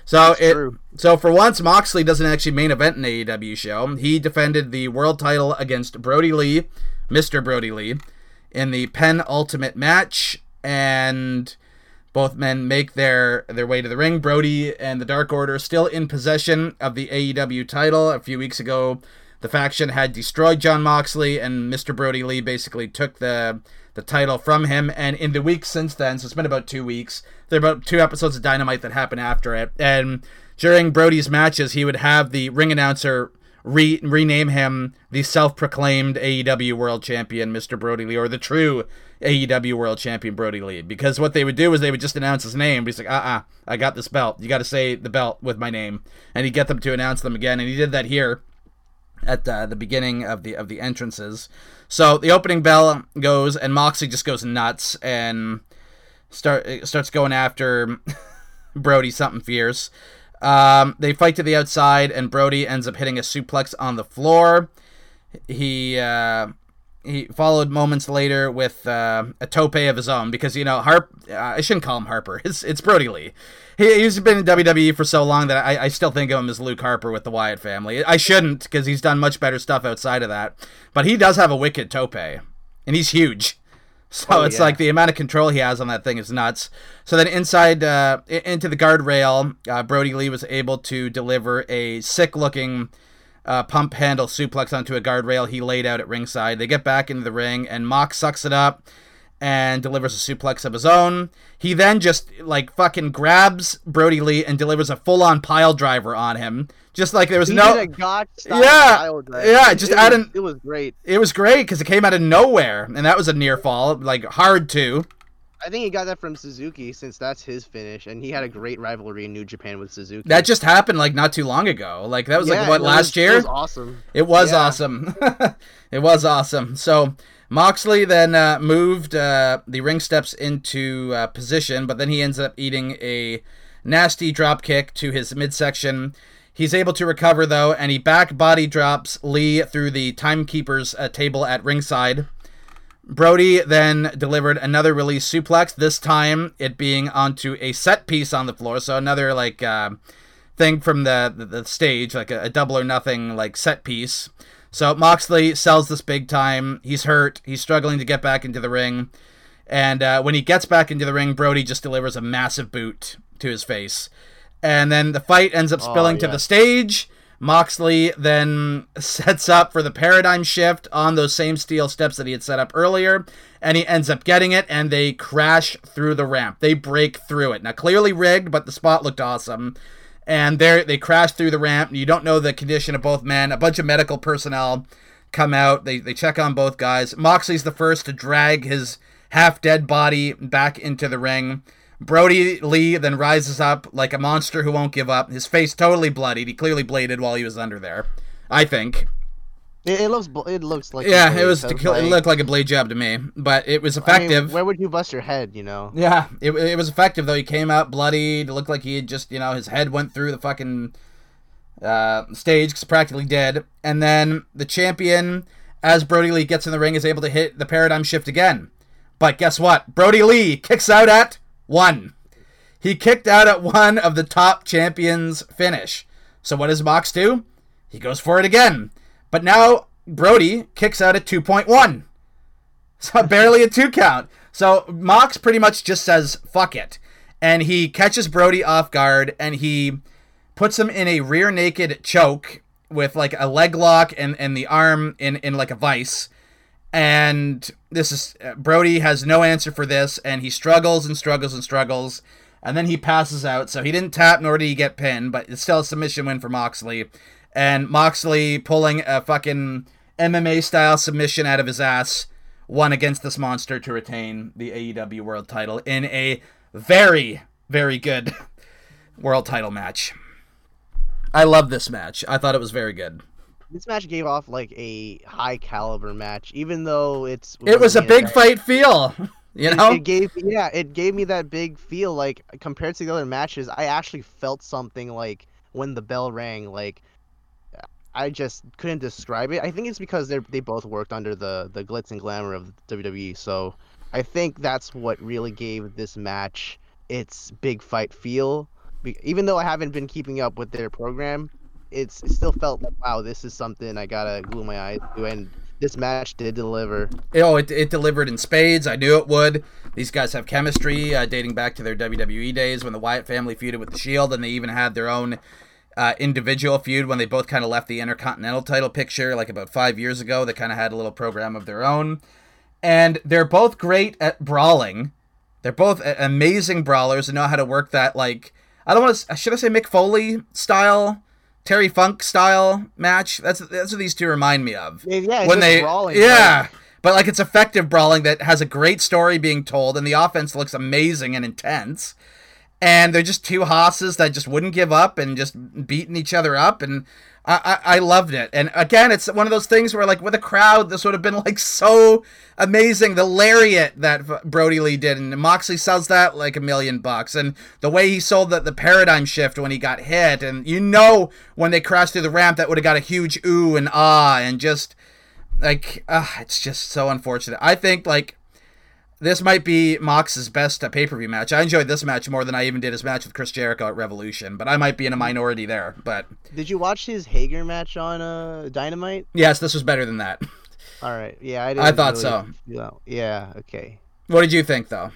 So That's it true. so for once Moxley doesn't actually main event an AEW show. He defended the world title against Brodie Lee, Mr. Brodie Lee, in the penultimate match and both men make their their way to the ring. Brodie and the Dark Order still in possession of the AEW title. A few weeks ago, the faction had destroyed Jon Moxley, and Mr. Brodie Lee basically took the the title from him. And in the weeks since then, so it's been about two weeks, there are about two episodes of Dynamite that happened after it. And during Brodie's matches, he would have the ring announcer re- rename him the self-proclaimed AEW World Champion, Mr. Brodie Lee, or the true AEW World Champion Brodie Lee. Because what they would do is they would just announce his name. But he's like, uh-uh, I got this belt. You got to say the belt with my name, and he'd get them to announce them again. And he did that here at uh, the beginning of the of the entrances. So the opening bell goes, and Moxie just goes nuts and start starts going after <laughs> Brodie something fierce. Um, they fight to the outside, and Brodie ends up hitting a suplex on the floor. He uh, he followed moments later with uh, a tope of his own because you know Harp. Uh, I shouldn't call him Harper. <laughs> It's it's Brodie Lee. He, he's been in WWE for so long that I, I still think of him as Luke Harper with the Wyatt family. I shouldn't because he's done much better stuff outside of that. But he does have a wicked tope, and he's huge. <laughs> So oh, it's yeah. like the amount of control he has on that thing is nuts. So then inside uh, into the guardrail, uh, Brodie Lee was able to deliver a sick looking uh, pump handle suplex onto a guardrail he laid out at ringside. They get back into the ring, and Mox sucks it up and delivers a suplex of his own. He then just like fucking grabs Brodie Lee and delivers a full on pile driver on him. Just like there was he no yeah yeah just it out of it was great. It was great because it came out of nowhere and that was a near fall like hard too. I think he got that from Suzuki since that's his finish, and he had a great rivalry in New Japan with Suzuki. That just happened like not too long ago. Like that was yeah, like what last was, year. It was awesome. It was yeah. awesome. <laughs> it was awesome. So Moxley then uh, moved uh, the ring steps into uh, position, but then he ends up eating a nasty drop kick to his midsection. He's able to recover though, and he back body drops Lee through the timekeeper's uh, table at ringside. Brodie then delivered another release suplex, this time it being onto a set piece on the floor. So another like uh, thing from the, the, the stage, like a, a, double or nothing like set piece. So Moxley sells this big time. He's hurt. He's struggling to get back into the ring. And uh, when he gets back into the ring, Brodie just delivers a massive boot to his face. And then the fight ends up spilling oh, yeah. to the stage. Moxley then <laughs> sets up for the paradigm shift on those same steel steps that he had set up earlier, and he ends up getting it, and they crash through the ramp. They break through it. Now, clearly rigged, but the spot looked awesome. And there, they crash through the ramp. You don't know the condition of both men. A bunch of medical personnel come out. They they check on both guys. Moxley's the first to drag his half dead body back into the ring. Brodie Lee then rises up like a monster who won't give up. His face totally bloodied. He clearly bladed while he was under there. I think. It, it looks. It looks like. Yeah, it was. To kill, like, it looked like a blade job to me, but it was effective. I mean, where would you bust your head? You know. Yeah, it, it was effective though. He came out bloodied. It looked like he had just, you know, his head went through the fucking uh, stage, cause practically dead. And then the champion, as Brodie Lee gets in the ring, is able to hit the paradigm shift again. But guess what? Brodie Lee kicks out at one. He kicked out at one of the top champions' finish. So what does Mox do? He goes for it again. But now Brodie kicks out at 2.1. <laughs> So barely a two count. So Mox pretty much just says, fuck it. And he catches Brodie off guard and he puts him in a rear naked choke with like a leg lock and, and the arm in, in like a vice and this is uh, Brodie has no answer for this, and he struggles and struggles and struggles, and then he passes out. So he didn't tap, nor did he get pinned, but it's still a submission win for Moxley, and Moxley pulling a fucking MMA style submission out of his ass, won against this monster to retain the AEW World Title in a very very good <laughs> world title match. I love this match. I thought it was very good this match gave off like a high caliber match, even though it's it was a big fight feel. <laughs> You know, it, it, gave yeah, it gave me that big feel. Like compared to the other matches, I actually felt something like when the bell rang. Like I just couldn't describe it. I think it's because they they both worked under the the glitz and glamour of WWE. So I think that's what really gave this match its big fight feel. Even though I haven't been keeping up with their program, it's it still felt like wow, this is something I gotta glue my eyes to, and this match did deliver. Oh, it, it delivered in spades. I knew it would. These guys have chemistry uh, dating back to their WWE days when the Wyatt family feuded with the Shield, and they even had their own uh, individual feud when they both kind of left the Intercontinental title picture, like about five years ago. They kind of had a little program of their own, and they're both great at brawling. They're both amazing brawlers and know how to work that like I don't want to. Should I say Mick Foley style? Terry Funk style match. That's that's what these two remind me of. Yeah, when they brawling, yeah. Right? But like it's effective brawling that has a great story being told, and the offense looks amazing and intense. And they're just two hosses that just wouldn't give up and just beating each other up, and I, I, loved it. And again, it's one of those things where like with a crowd, this would have been like <laughs> so amazing. The lariat that Brodie Lee did, and Moxley sells that like a million bucks, and the way he sold the, the paradigm shift when he got hit, and you know when they crashed through the ramp, that would have got a huge ooh and ah, and just like uh, it's just so unfortunate. I think like this might be Mox's best uh, pay per view match. I enjoyed this match more than I even did his match with Chris Jericho at Revolution, but I might be in a minority there. But did you watch his Hager match on uh, Dynamite? Yes, this was better than that. All right, yeah, I, I thought really, so. Yeah, okay. What did you think though?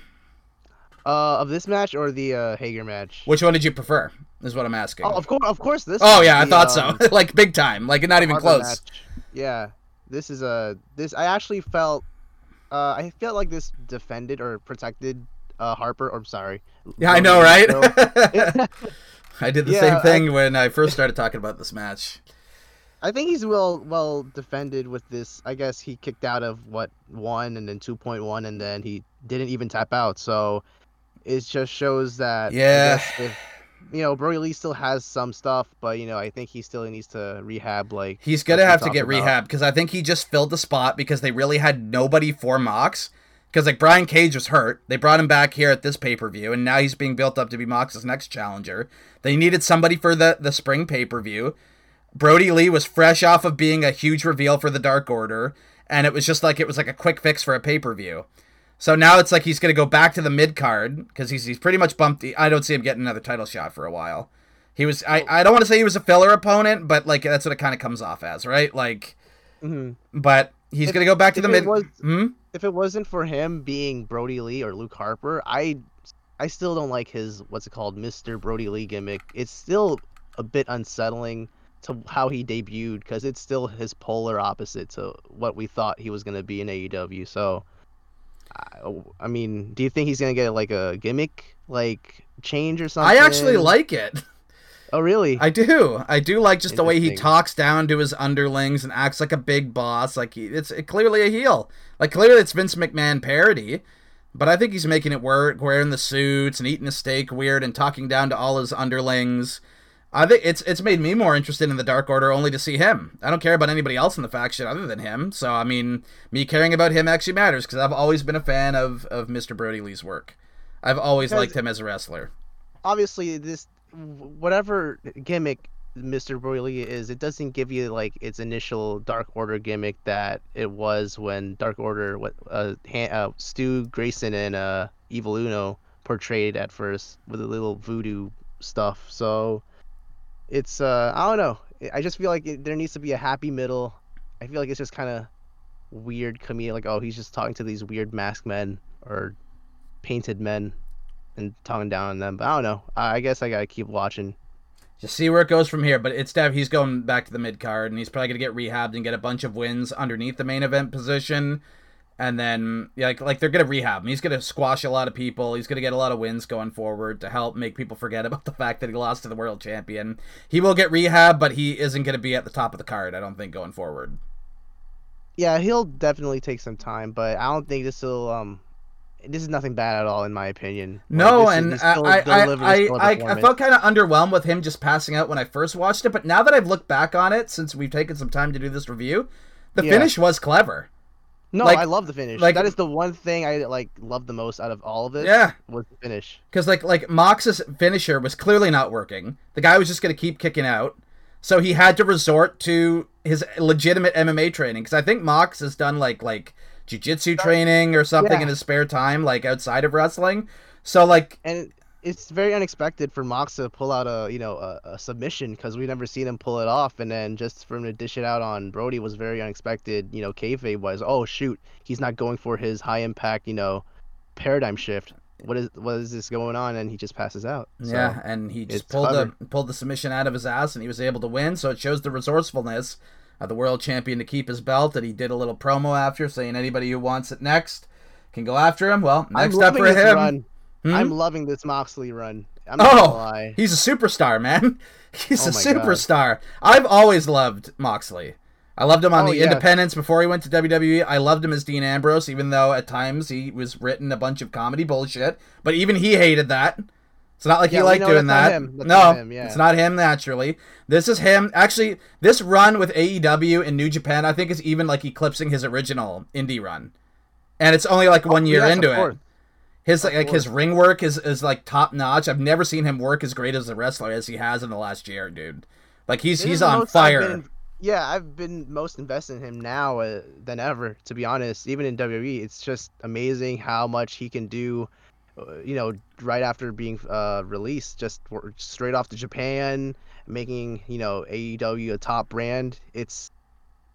Uh, of this match or the uh, Hager match? Which one did you prefer? Is what I'm asking. Oh, of course, of course, this. Oh yeah, I thought um, so. <laughs> like big time, like not even close. Match. Yeah, this is a this. I actually felt uh, I felt like this defended or protected uh, Harper. Or I'm sorry. Yeah, I know, right? <laughs> I did the yeah, same thing I, when I first started talking about this match. I think he's well well defended with this. I guess he kicked out of what one and then two point one, and then he didn't even tap out. So it just shows that yeah. If, you know, Brodie Lee still has some stuff, but you know, I think he still needs to rehab. Like he's gonna have to get about. rehab because I think he just filled the spot because they really had nobody for Mox. Because like Brian Cage was hurt, they brought him back here at this pay per view, and now he's being built up to be Mox's next challenger. They needed somebody for the the spring pay per view. Brodie Lee was fresh off of being a huge reveal for the Dark Order, and it was just like it was like a quick fix for a pay per view. So now it's like he's going to go back to the mid card because he's he's pretty much bumped. I don't see him getting another title shot for a while. He was I, I don't want to say he was a filler opponent, but like that's what it kind of comes off as, right? Like, mm-hmm. but he's going to go back to the mid. Was, hmm? If it wasn't for him being Brodie Lee or Luke Harper, I I still don't like his what's it called, Mister Brodie Lee gimmick. It's still a bit unsettling to how he debuted because it's still his polar opposite to what we thought he was going to be in AEW. So I mean, do you think he's gonna get like a gimmick like change or something? I actually like it. Oh really? I do. I do like just the way he talks down to his underlings and acts like a big boss. Like he, it's clearly a heel. Like clearly it's Vince McMahon parody. But I think he's making it work, wearing the suits and eating a steak weird and talking down to all his underlings. I think it's it's made me more interested in the Dark Order only to see him. I don't care about anybody else in the faction other than him. So I mean, me caring about him actually matters because I've always been a fan of of Mr. Brodie Lee's work. I've always because liked him as a wrestler. Obviously, this whatever gimmick Mr. Brodie Lee is, it doesn't give you like its initial Dark Order gimmick that it was when Dark Order, what uh, uh Stu Grayson and uh Evil Uno portrayed at first with a little voodoo stuff. So it's uh I don't know. I just feel like it, there needs to be a happy middle. I feel like it's just kind of weird comedic. Like oh, he's just talking to these weird masked men or painted men and talking down on them. But I don't know. I guess I gotta keep watching. Just see where it goes from here. But it's Dev. He's going back to the mid card, and he's probably gonna get rehabbed and get a bunch of wins underneath the main event position and then like like they're gonna rehab him. He's gonna squash a lot of people. He's gonna get a lot of wins going forward to help make people forget about the fact that he lost to the world champion. He will get rehab, but he isn't gonna be at the top of the card. I don't think going forward. Yeah, he'll definitely take some time, but I don't think this will. Um, this is nothing bad at all, in my opinion. No, like, and I, I, I, I, I felt kind of underwhelmed with him just passing out when I first watched it, but now that I've looked back on it since we've taken some time to do this review, the yeah. finish was clever. No, like, I love the finish. Like that is the one thing I like love the most out of all of it. Yeah, was the finish. Because like like Mox's finisher was clearly not working. The guy was just gonna keep kicking out, so he had to resort to his legitimate MMA training. Because I think Mox has done like like jujitsu training or something yeah. in his spare time, like outside of wrestling. So like and it's very unexpected for Mox to pull out a you know a, a submission because we've never seen him pull it off, and then just for him to dish it out on Brodie was very unexpected. You know, kayfabe was oh shoot, he's not going for his high impact you know paradigm shift. What is what is this going on? And he just passes out. So yeah, and he just pulled covered. the pulled the submission out of his ass, and he was able to win. So it shows the resourcefulness of the world champion to keep his belt. And he did a little promo after saying anybody who wants it next can go after him. Well, next up for him. Run Hmm? I'm loving this Moxley run. I'm not gonna Oh, lie. he's a superstar, man. <laughs> He's Oh a my God. superstar. I've always loved Moxley. I loved him on Oh, the yeah. Independents before he went to WWE. I loved him as Dean Ambrose, even though at times he was written a bunch of comedy bullshit. But even he hated that. It's not like Yeah, he liked doing that. no, him, yeah. it's not him naturally. This is him. Actually, this run with AEW in New Japan, I think, is even like eclipsing his original indie run. And it's only like one year Oh, Yes, into it. His Of like his ring work is, is like top notch. I've never seen him work as great as a wrestler as he has in the last year, dude. Like he's is he's on most I've fire. been- yeah, I've been most invested in him now uh, than ever. To be honest, even in WWE, it's just amazing how much he can do. Uh, you know, right after being uh, released, just straight off to Japan, making you know AEW a top brand. It's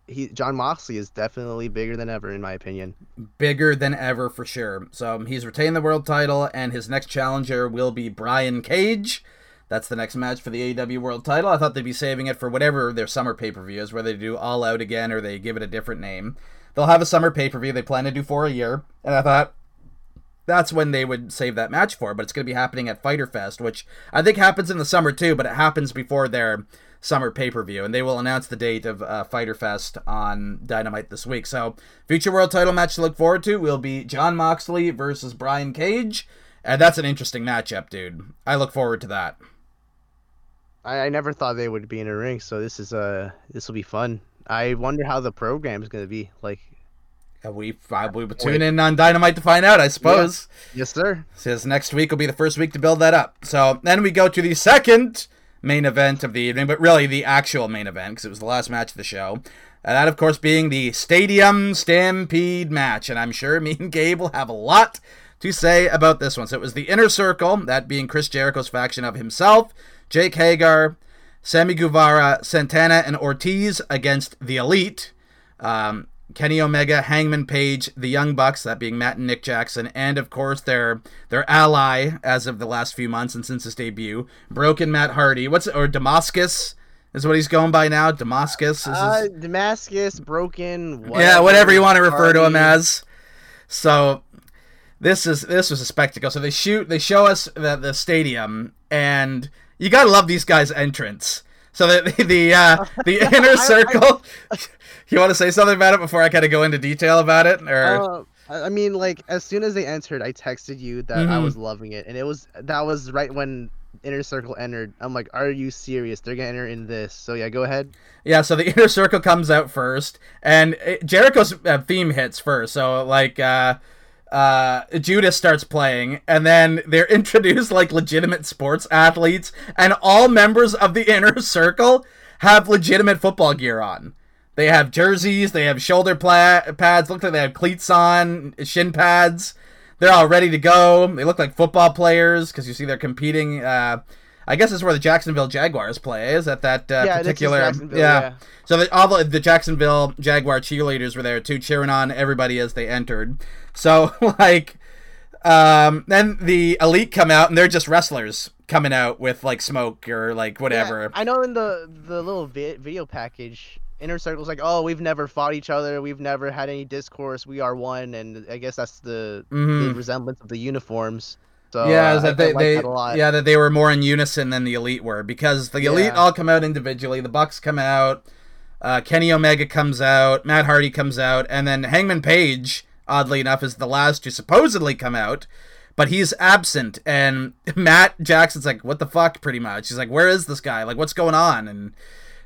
he Jon Moxley is definitely bigger than ever in my opinion. Bigger than ever for sure. So um, he's retained the world title, and his next challenger will be Brian Cage. That's the next match for the AEW World Title. I thought they'd be saving it for whatever their summer pay per view is, whether they do All Out again or they give it a different name. They'll have a summer pay per view they plan to do for a year, and I thought that's when they would save that match for. But it's going to be happening at Fyter Fest, which I think happens in the summer too, but it happens before their summer pay per view, and they will announce the date of uh, Fyter Fest on Dynamite this week. So, future world title match to look forward to will be Jon Moxley versus Brian Cage, and that's an interesting matchup, dude. I look forward to that. I, I never thought they would be in a ring, so this is uh this will be fun. I wonder how the program is going to be. Like, Uh, we probably will tune in on Dynamite to find out, I suppose. yes, sir. Says next week will be the first week to build that up. So then we go to the second main event of the evening, but really the actual main event because it was the last match of the show. And that, of course, being the Stadium Stampede match. And I'm sure <laughs> me and Gabe will have a lot to say about this one. So it was the Inner Circle, that being Chris Jericho's faction of himself, Jake Hager, Sammy Guevara, Santana, and Ortiz against the Elite. Um, Kenny Omega, Hangman Page, the Young Bucks, that being Matt and Nick Jackson, and of course their their ally as of the last few months and since his debut, Broken Matt Hardy. What's or Damascus is what he's going by now. Damascus is his, Uh, Damascus, broken. yeah, whatever you want to refer to him as. So this is this was a spectacle. So they shoot, they show us the, the stadium, and you gotta love these guys' entrance. So the the uh, <laughs> the inner I- circle. <laughs> you want to say something about it before I kind of go into detail about it, or Uh, I I mean, like as soon as they entered, I texted you that I Mhm. was loving it, and it was that was right when Inner Circle entered. I'm like, are you serious? They're gonna enter in this. So yeah, go ahead. Yeah, so the <laughs> inner circle comes out first, and it, Jericho's uh, theme hits first. So like, uh, uh, Judas starts playing, and then they're <laughs> introduced like legitimate sports athletes, and all members of the <laughs> inner circle have legitimate football gear on. They have jerseys, they have shoulder pla- pads. Look like they have cleats on, shin pads. They're all ready to go. They look like football players because you see they're competing. Uh, I guess it's where the Jacksonville Jaguars play. Is at that uh, yeah, particular? Yeah. yeah. So the, all the, the Jacksonville Jaguar cheerleaders were there too, cheering on everybody as they entered. So <laughs> like, um, then the elite come out and they're just wrestlers coming out with like smoke or like whatever. Yeah, I know in the the little vi- video package, Inner Circle's like, oh, we've never fought each other, we've never had any discourse, we are one, and I guess that's the, Mhm. the resemblance of the uniforms. So yeah, uh, I- that they, I like they that yeah that they were more in unison than the elite were because the elite Yeah. all come out individually. The Bucks come out, uh, Kenny Omega comes out, Matt Hardy comes out, and then Hangman Page, oddly enough, is the last to supposedly come out, but he's absent. And <laughs> Matt Jackson's like, "What the fuck?" Pretty much. He's like, "Where is this guy? Like, what's going on?" And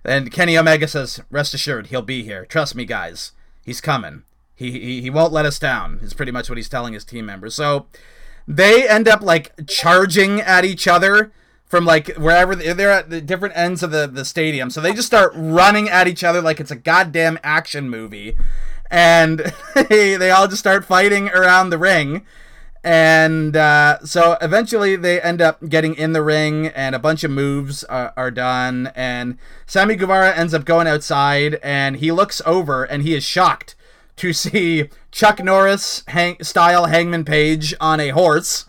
and Kenny Omega says, "Rest assured, he'll be here. Trust me, guys. He's coming. He he, he won't let us down." Is pretty much what he's telling his team members. So they end up like charging at each other from like wherever they- they're at the different ends of the, the stadium. So they just start running at each other like it's a goddamn action movie. And <laughs> they, they all just start fighting around the ring. And uh, so eventually they end up getting in the ring, and a bunch of moves are, are done. And Sammy Guevara ends up going outside, and he looks over and he is shocked to see Chuck Norris hang- style Hangman Page on a horse.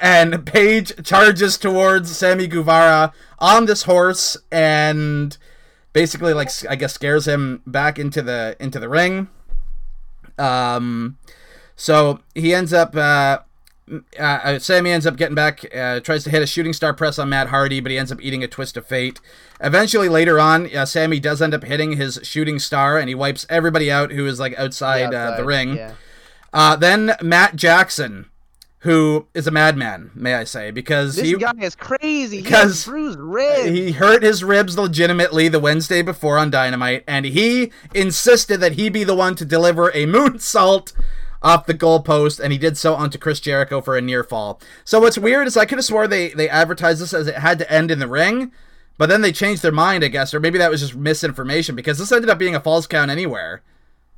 And Page charges towards Sammy Guevara on this horse and basically like I guess scares him back into the into the ring. Um so he ends up uh uh, uh, Sammy ends up getting back, uh, tries to hit a shooting star press on Matt Hardy, but he ends up eating a twist of fate. Eventually, later on, uh, Sammy does end up hitting his shooting star, and he wipes everybody out who is like outside, uh, the ring. Yeah. Uh, then Matt Jackson, who is a madman, may I say, because This he guy is crazy. Because has bruised ribs. he hurt his ribs legitimately the Wednesday before on Dynamite, and he insisted that he be the one to deliver a moonsault off the goalpost, and he did so onto Chris Jericho for a near fall. So what's weird is I could have swore they they advertised this as it had to end in the ring, but then they changed their mind, I guess, or maybe that was just misinformation because this ended up being a falls count anywhere.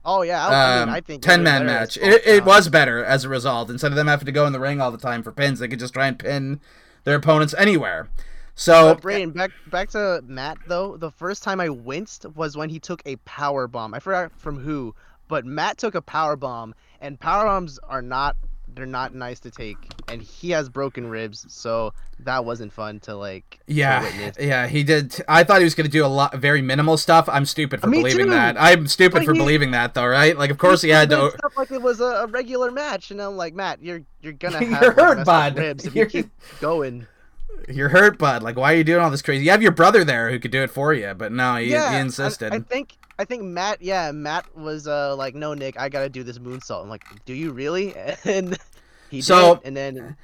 oh yeah, I, Um, mean, I think ten man match. It, it was better as a result. Instead of them having to go in the ring all the time for pins, they could just try and pin their opponents anywhere. So But back back to Matt though. The first time I winced was when he took a power bomb. I forgot from who, but Matt took a power bomb, and power bombs are not they're not nice to take, and he has broken ribs, so that wasn't fun to like. Yeah, witness. yeah, he did. I thought he was going to do a lot, very minimal stuff. I'm stupid for Me believing too. that. I'm stupid for he- believing that, though, right? Like, of course he had to. stuff like it was a, regular match, and I'm like, Matt, you're you're gonna <laughs> You're like, hurt, bud. ribs if you keep going. You're hurt, bud. Like, why are you doing all this crazy? You have your brother there who could do it for you, but no, he, yeah, he insisted. I, think I think Matt, yeah, Matt was uh like, no, Nick, I gotta do this moonsault. I'm like, do you really? <laughs> And he So- did, and then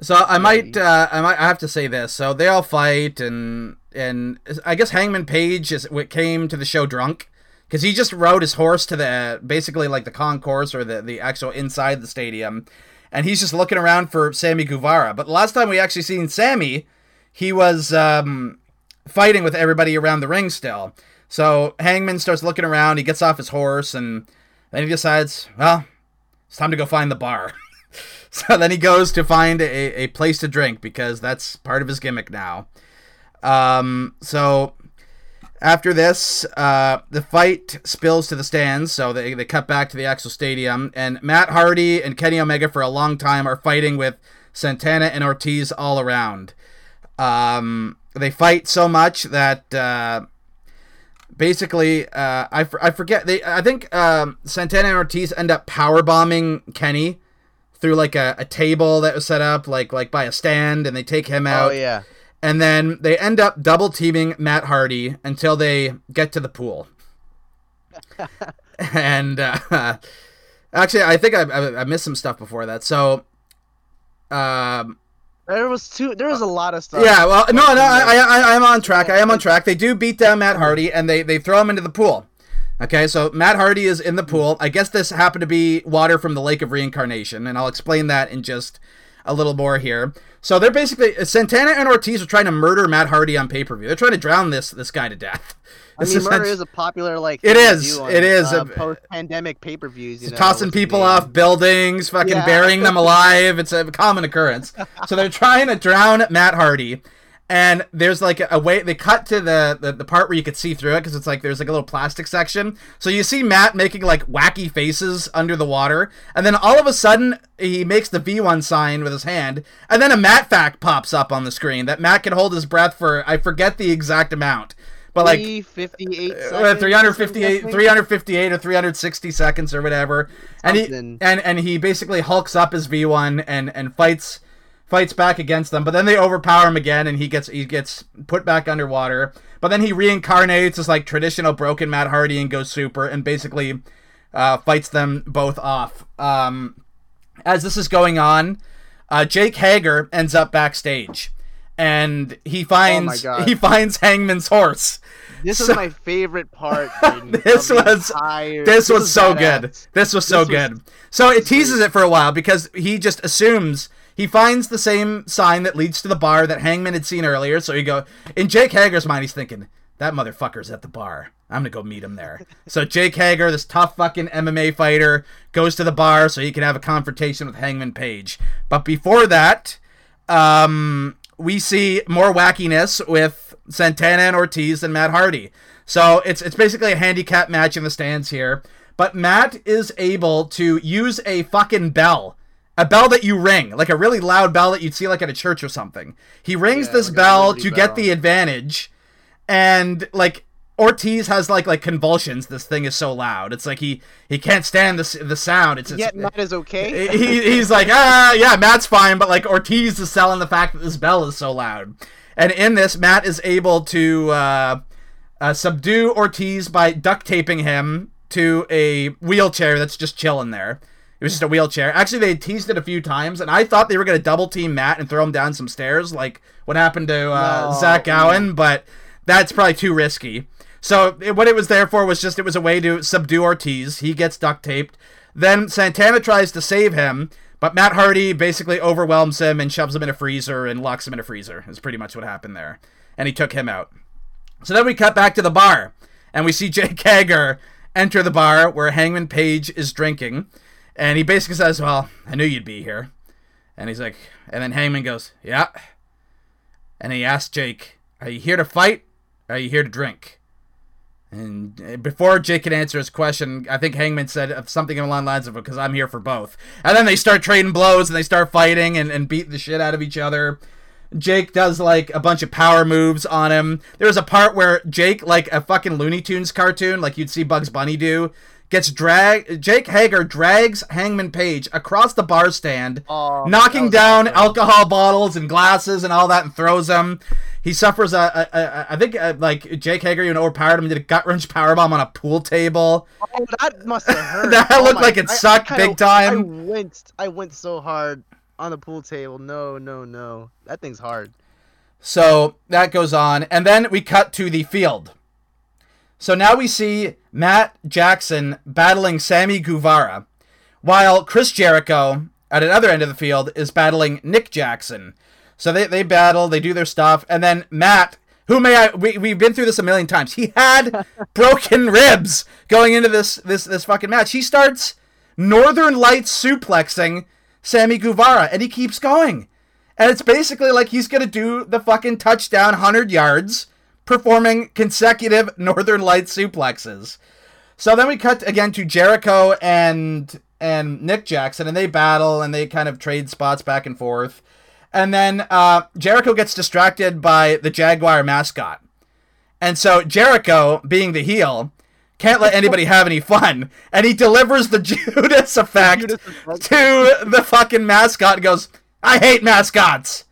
So I might, uh, I might I have to say this. So they all fight, and and I guess Hangman Page is what came to the show drunk because he just rode his horse to the basically like the concourse or the the actual inside the stadium, and he's just looking around for Sammy Guevara. But the last time we actually seen Sammy, he was um, fighting with everybody around the ring still. So Hangman starts looking around. He gets off his horse, and then he decides, well, it's time to go find the bar. <laughs> So then he goes to find a, a place to drink because that's part of his gimmick now. Um, so after this, uh, the fight spills to the stands, so they, they cut back to the actual stadium, and Matt Hardy and Kenny Omega for a long time are fighting with Santana and Ortiz all around. Um, they fight so much that uh, basically, uh, I, I forget they I think um, Santana and Ortiz end up power bombing Kenny through like a, a table that was set up like like by a stand, and they take him out. oh yeah, And then they end up double teaming Matt Hardy until they get to the pool. <laughs> and uh, actually, I think I, I, I missed some stuff before that. So, um, there was two. There was a lot of stuff. yeah, well, no, no, I, I, I am on track. I am on track. They do beat down Matt Hardy, and they, they throw him into the pool. Okay, so Matt Hardy is in the pool. I guess this happened to be water from the Lake of Reincarnation, and I'll explain that in just a little more here. So they're basically Santana and Ortiz are trying to murder Matt Hardy on pay per view. They're trying to drown this this guy to death. I This mean, murder is a popular like. It is, on, it is. uh, post-pandemic pay-per-views. You know, tossing people off buildings, fucking Yeah. burying them <laughs> alive. It's a common occurrence. so they're trying to drown Matt Hardy, and there's like a way they cut to the the, the part where you could see through it because it's like there's like a little plastic section. So you see Matt making like wacky faces under the water, and then all of a sudden he makes the V1 sign with his hand, and then a Matt fact pops up on the screen that Matt can hold his breath for I forget the exact amount. But like 358 uh, 358 358 or 360 seconds or whatever and he and and he basically hulks up his v1 and and fights fights back against them but then they overpower him again and he gets he gets put back underwater but then he reincarnates as like traditional broken matt hardy and goes super and basically uh, fights them both off um, as this is going on uh, jake hager ends up backstage and he finds God. he finds hangman's horse This So- is my favorite part. <laughs> This was- entire- this was so badass. good. This was so This was- good. So it teases it for a while because he just assumes he finds the same sign that leads to the bar that Hangman had seen earlier. So he go in Jake Hager's mind, he's thinking that motherfucker's at the bar. I'm gonna go meet him there. so Jake Hager, this tough fucking MMA fighter, goes to the bar so he can have a confrontation with Hangman Page. But before that, um, we see more wackiness with Santana and Ortiz and Matt Hardy. So it's it's basically a handicap match in the stands here. But Matt is able to use a fucking bell. A bell that you ring, like a really loud bell that you'd see like at a church or something. He rings Yeah, this like bell Liberty to get the advantage, and like Ortiz has like like convulsions. This thing is so loud. It's like he he can't stand the the sound. It's, it's Yet Matt is okay. <laughs> he, he's like ah yeah Matt's fine, but like Ortiz is selling the fact that this bell is so loud. And in this, Matt is able to uh, uh, subdue Ortiz by duct taping him to a wheelchair that's just chilling there. It was just a wheelchair. Actually, they teased it a few times, and I thought they were going to double team Matt and throw him down some stairs, like what happened to uh, No. Zach Gowen, but that's probably too risky. So it, what it was there for was just it was a way to subdue Ortiz. He gets duct taped. Then Santana tries to save him, but Matt Hardy basically overwhelms him and shoves him in a freezer and locks him in a freezer. Is pretty much what happened there, and he took him out. So then we cut back to the bar, and we see Jake Hager enter the bar where Hangman Page is drinking, and he basically says, "Well, I knew you'd be here," and he's like, and then Hangman goes, "Yeah," and he asks Jake, "Are you here to fight? Or are you here to drink?" And uh, before Jake can answer his question, I think Hangman said something along the lines of, because I'm here for both. And then they start trading blows and they start fighting and, and beating the shit out of each other. Jake does like a bunch of power moves on him. There was a part where Jake, like a fucking Looney Tunes cartoon, like you'd see Bugs Bunny do, gets dragged. Jake Hager drags Hangman Page across the bar stand, Oh, knocking down awesome. alcohol bottles and glasses and all that, and throws them. He suffers a, a, a I think uh like Jake Hager even overpowered him and did a gut wrench powerbomb on a pool table. Oh, that must have <laughs> hurt. That Oh looked my- like it I- I sucked kinda- big time. I winced. I went so hard on the pool table. No, no, no. That thing's hard. So that goes on. And then we cut to the field. So now we see Matt Jackson battling Sammy Guevara, while Chris Jericho at another end of the field is battling Nick Jackson. So they, they battle, they do their stuff, and then Matt, who may I we, we've been through this a million times, he had <laughs> broken ribs going into this this this fucking match. He starts Northern Lights suplexing Sammy Guevara, and he keeps going. And it's basically like he's going to do the fucking touchdown 100 yards, performing consecutive <laughs> Northern Lights suplexes. So then we cut again to Jericho and and Nick Jackson, and they battle and they kind of trade spots back and forth. And then uh, Jericho gets distracted by the Jaguar mascot. And so Jericho, being the heel, can't let anybody have any fun. And he delivers the <laughs> Judas effect Judas effect. to the fucking mascot and goes, I hate mascots.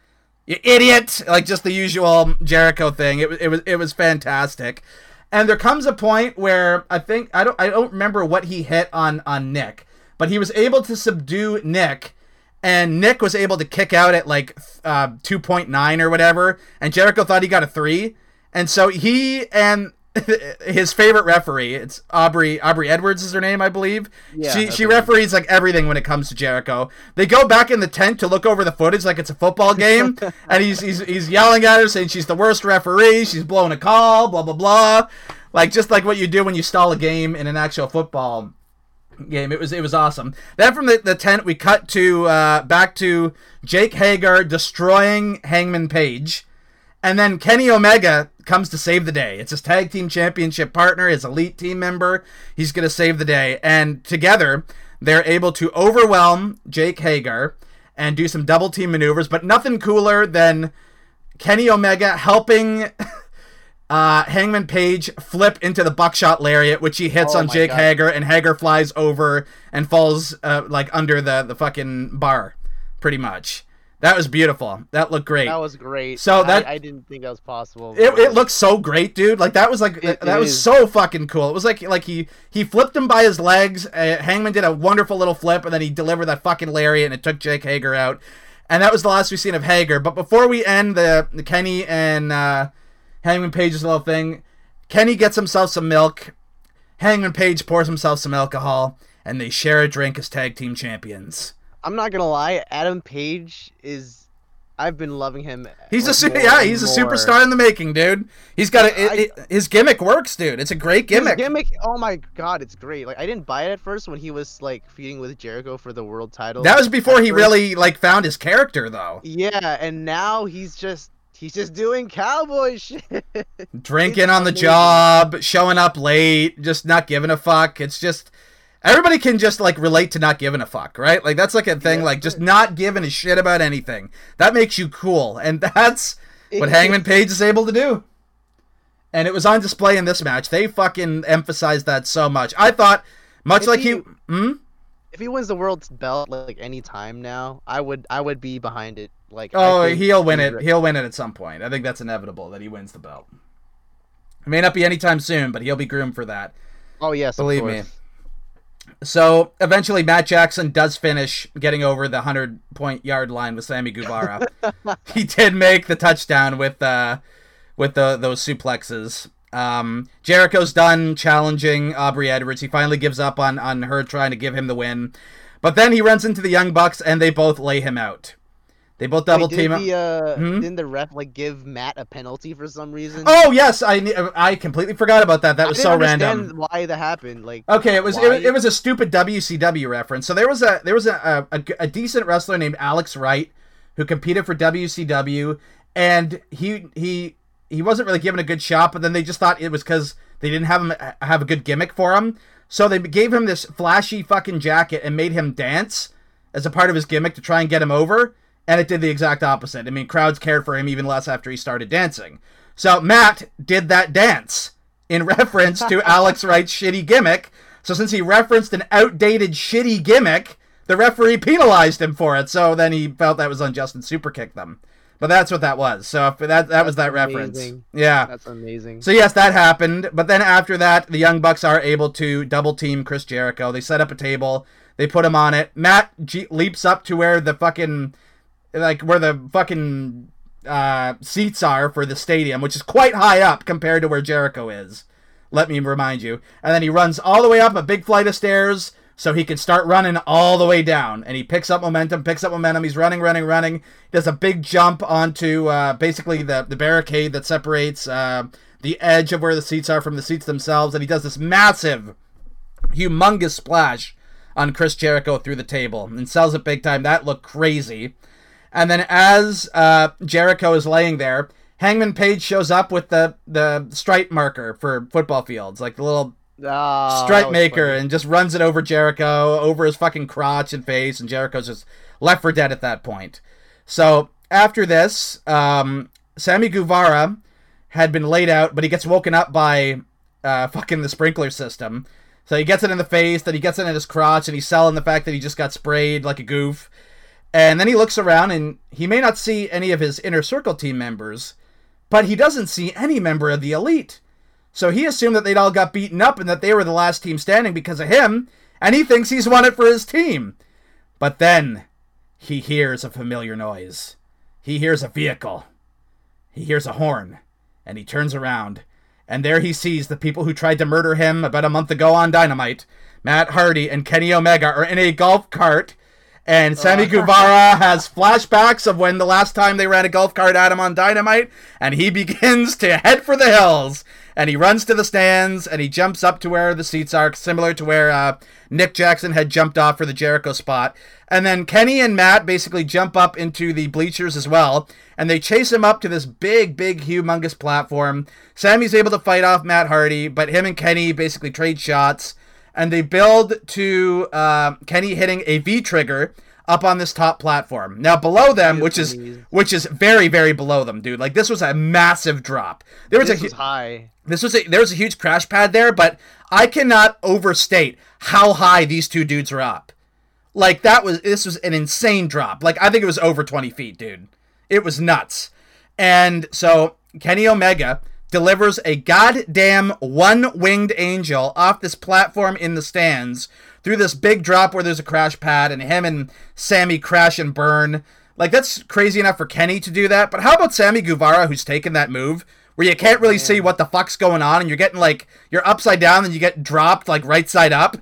You idiot. Like just the usual Jericho thing. It was it was it was fantastic. And there comes a point where I think I don't I don't remember what he hit on on Nick, but he was able to subdue Nick and Nick was able to kick out at like uh, 2.9 or whatever, and Jericho thought he got a three, and so he and <laughs> his favorite referee, it's Aubrey Aubrey Edwards is her name, I believe. Yeah, she she referees like everything when it comes to Jericho. They go back in the tent to look over the footage like it's a football game, <laughs> and he's he's he's yelling at her saying she's the worst referee, she's blowing a call, blah blah blah, like just like what you do when you stall a game in an actual football game. It was it was awesome. Then from the, the tent we cut to uh, back to Jake Hager destroying Hangman Page. And then Kenny Omega comes to save the day. It's his tag team championship partner, his elite team member. He's going to save the day. And together, they're able to overwhelm Jake Hager and do some double team maneuvers, but nothing cooler than Kenny Omega helping <laughs> uh, Hangman Page flip into the buckshot lariat, which he hits Oh on Jake God. Hager, and Hager flies over and falls uh, like under the, the fucking bar, pretty much. That was beautiful. That looked great. That was great. So that- I, I didn't think that was possible. It, it looked so great, dude. Like that was like It that was is. so fucking cool. It was like like he he flipped him by his legs. Uh, Hangman did a wonderful little flip, and then he delivered that fucking lariat, and it took Jake Hager out. And that was the last we've seen of Hager. But before we end the, the Kenny and uh, Hangman Page's little thing, Kenny gets himself some milk. Hangman Page pours himself some alcohol, and they share a drink as tag team champions. I'm not gonna lie. Adam Page is. I've been loving him. He's a su- yeah, he's a more. superstar in the making, dude. He's got a it, it- his gimmick works, dude. It's a great His gimmick. gimmick. Oh my god, it's great. Like I didn't buy it at first when he was like feuding with Jericho for the world title. That was before he first- really like found his character, though. Yeah, and now he's just he's just doing cowboy <laughs> shit. Drinking on the job, showing up late, just not giving a fuck. It's just everybody can just like relate to not giving a fuck, right? Like that's like a thing, Yeah, like just not giving a shit about anything. That makes you cool, and <laughs> that's what Hangman Page is able to do. and it was on display in this match. They fucking emphasized that so much. I thought, much If like he- he, hmm? If he wins the world's belt like any time now, I would I would be behind it. Like Oh, he'll win it. He'll win it at some point. I think that's inevitable that he wins the belt. It may not be anytime soon, but he'll be groomed for that. Oh yes, Believe me. So eventually, Matt Jackson does finish getting over the hundred point yard line with Sammy Guevara. <laughs> he did make the touchdown with uh, with the those suplexes. Um, Jericho's done challenging Aubrey Edwards. He finally gives up on on her trying to give him the win, but then he runs into the Young Bucks and they both lay him out. They both double Wait, team the, uh, Hmm? Didn't the ref like give Matt a penalty for some reason? Oh yes, I I completely forgot about that. That was I so didn't random. understand why that happened. Like Okay, it was it, why- it was a stupid WCW reference. So there was a there was a, a, a decent wrestler named Alex Wright who competed for WCW, and he he he wasn't really given a good shot. But then they just thought it was because they didn't have him have a good gimmick for him. So they gave him this flashy fucking jacket and made him dance as a part of his gimmick to try and get him over. And it did the exact opposite. I mean, crowds cared for him even less after he started dancing. So Matt did that dance in <laughs> reference to Alex Wright's shitty gimmick. So since he referenced an outdated shitty gimmick, the referee penalized him for it. So then he felt that was unjust and super kicked them. But that's what that was. So if that that was that That's reference. Yeah. That's amazing. So yes, that happened. But then after that, the Young Bucks are able to double team Chris Jericho. They set up a table. They put him on it. Matt G- leaps up to where the fucking like where the fucking uh, seats are for the stadium, which is quite high up compared to where Jericho is. Let me remind you. And then he runs all the way up a big flight of stairs so he can start running all the way down. And he picks up momentum, picks up momentum. He's running, running, running. He does a big jump onto uh, basically the, the barricade that separates uh, the edge of where the seats are from the seats themselves. And he does this massive, humongous splash on Chris Jericho through the table and sells it big time. That looked crazy. And then as uh, Jericho is laying there, Hangman Page shows up with the the stripe marker for football fields, like the little that stripe maker, and just runs it over Jericho, over his fucking crotch and face, and Jericho's just left for dead at that point. So after this, um, Sammy Guevara had been laid out, but he gets woken up by uh, fucking the sprinkler system. So he gets it in the face, then he gets it in his crotch, and he's selling the fact that he just got sprayed like a goof. And then he looks around, and he may not see any of his inner circle team members, but he doesn't see any member of the elite. So he assumed that they'd all got beaten up and that they were the last team standing because of him, and he thinks he's won it for his team. But then he hears a familiar noise. He hears a vehicle. He hears a horn, and he turns around, and there he sees the people who tried to murder him about a month ago on Dynamite. Matt Hardy and Kenny Omega are in a golf cart, and Sammy Guevara has flashbacks of when the last time they ran a golf cart at him on Dynamite, and he <laughs> begins to head for the hills. And he runs to the stands, and he jumps up to where the seats are, similar to where uh, Nick Jackson had jumped off for the Jericho spot. And then Kenny and Matt basically jump up into the bleachers as well, and they chase him up to this big, big, humongous platform. Sammy's able to fight off Matt Hardy, but him and Kenny basically trade shots, and they build to uh, Kenny hitting a V trigger up on this top platform. Now below them, which is which is very, very below them, dude. Like this was a massive drop. There was This a was high. this was a there was a huge crash pad there, but I cannot overstate how high these two dudes are up. Like that was this was an insane drop. Like I think it was over twenty feet, dude. It was nuts. And so Kenny Omega delivers a goddamn one-winged angel off this platform in the stands through this big drop where there's a crash pad, and him and Sammy crash and burn. Like that's crazy enough for Kenny to do that. But how about Sammy Guevara, who's taken that move? Where you can't oh, really see what the fuck's going on, and you're getting like you're upside down, and you get dropped like right side up,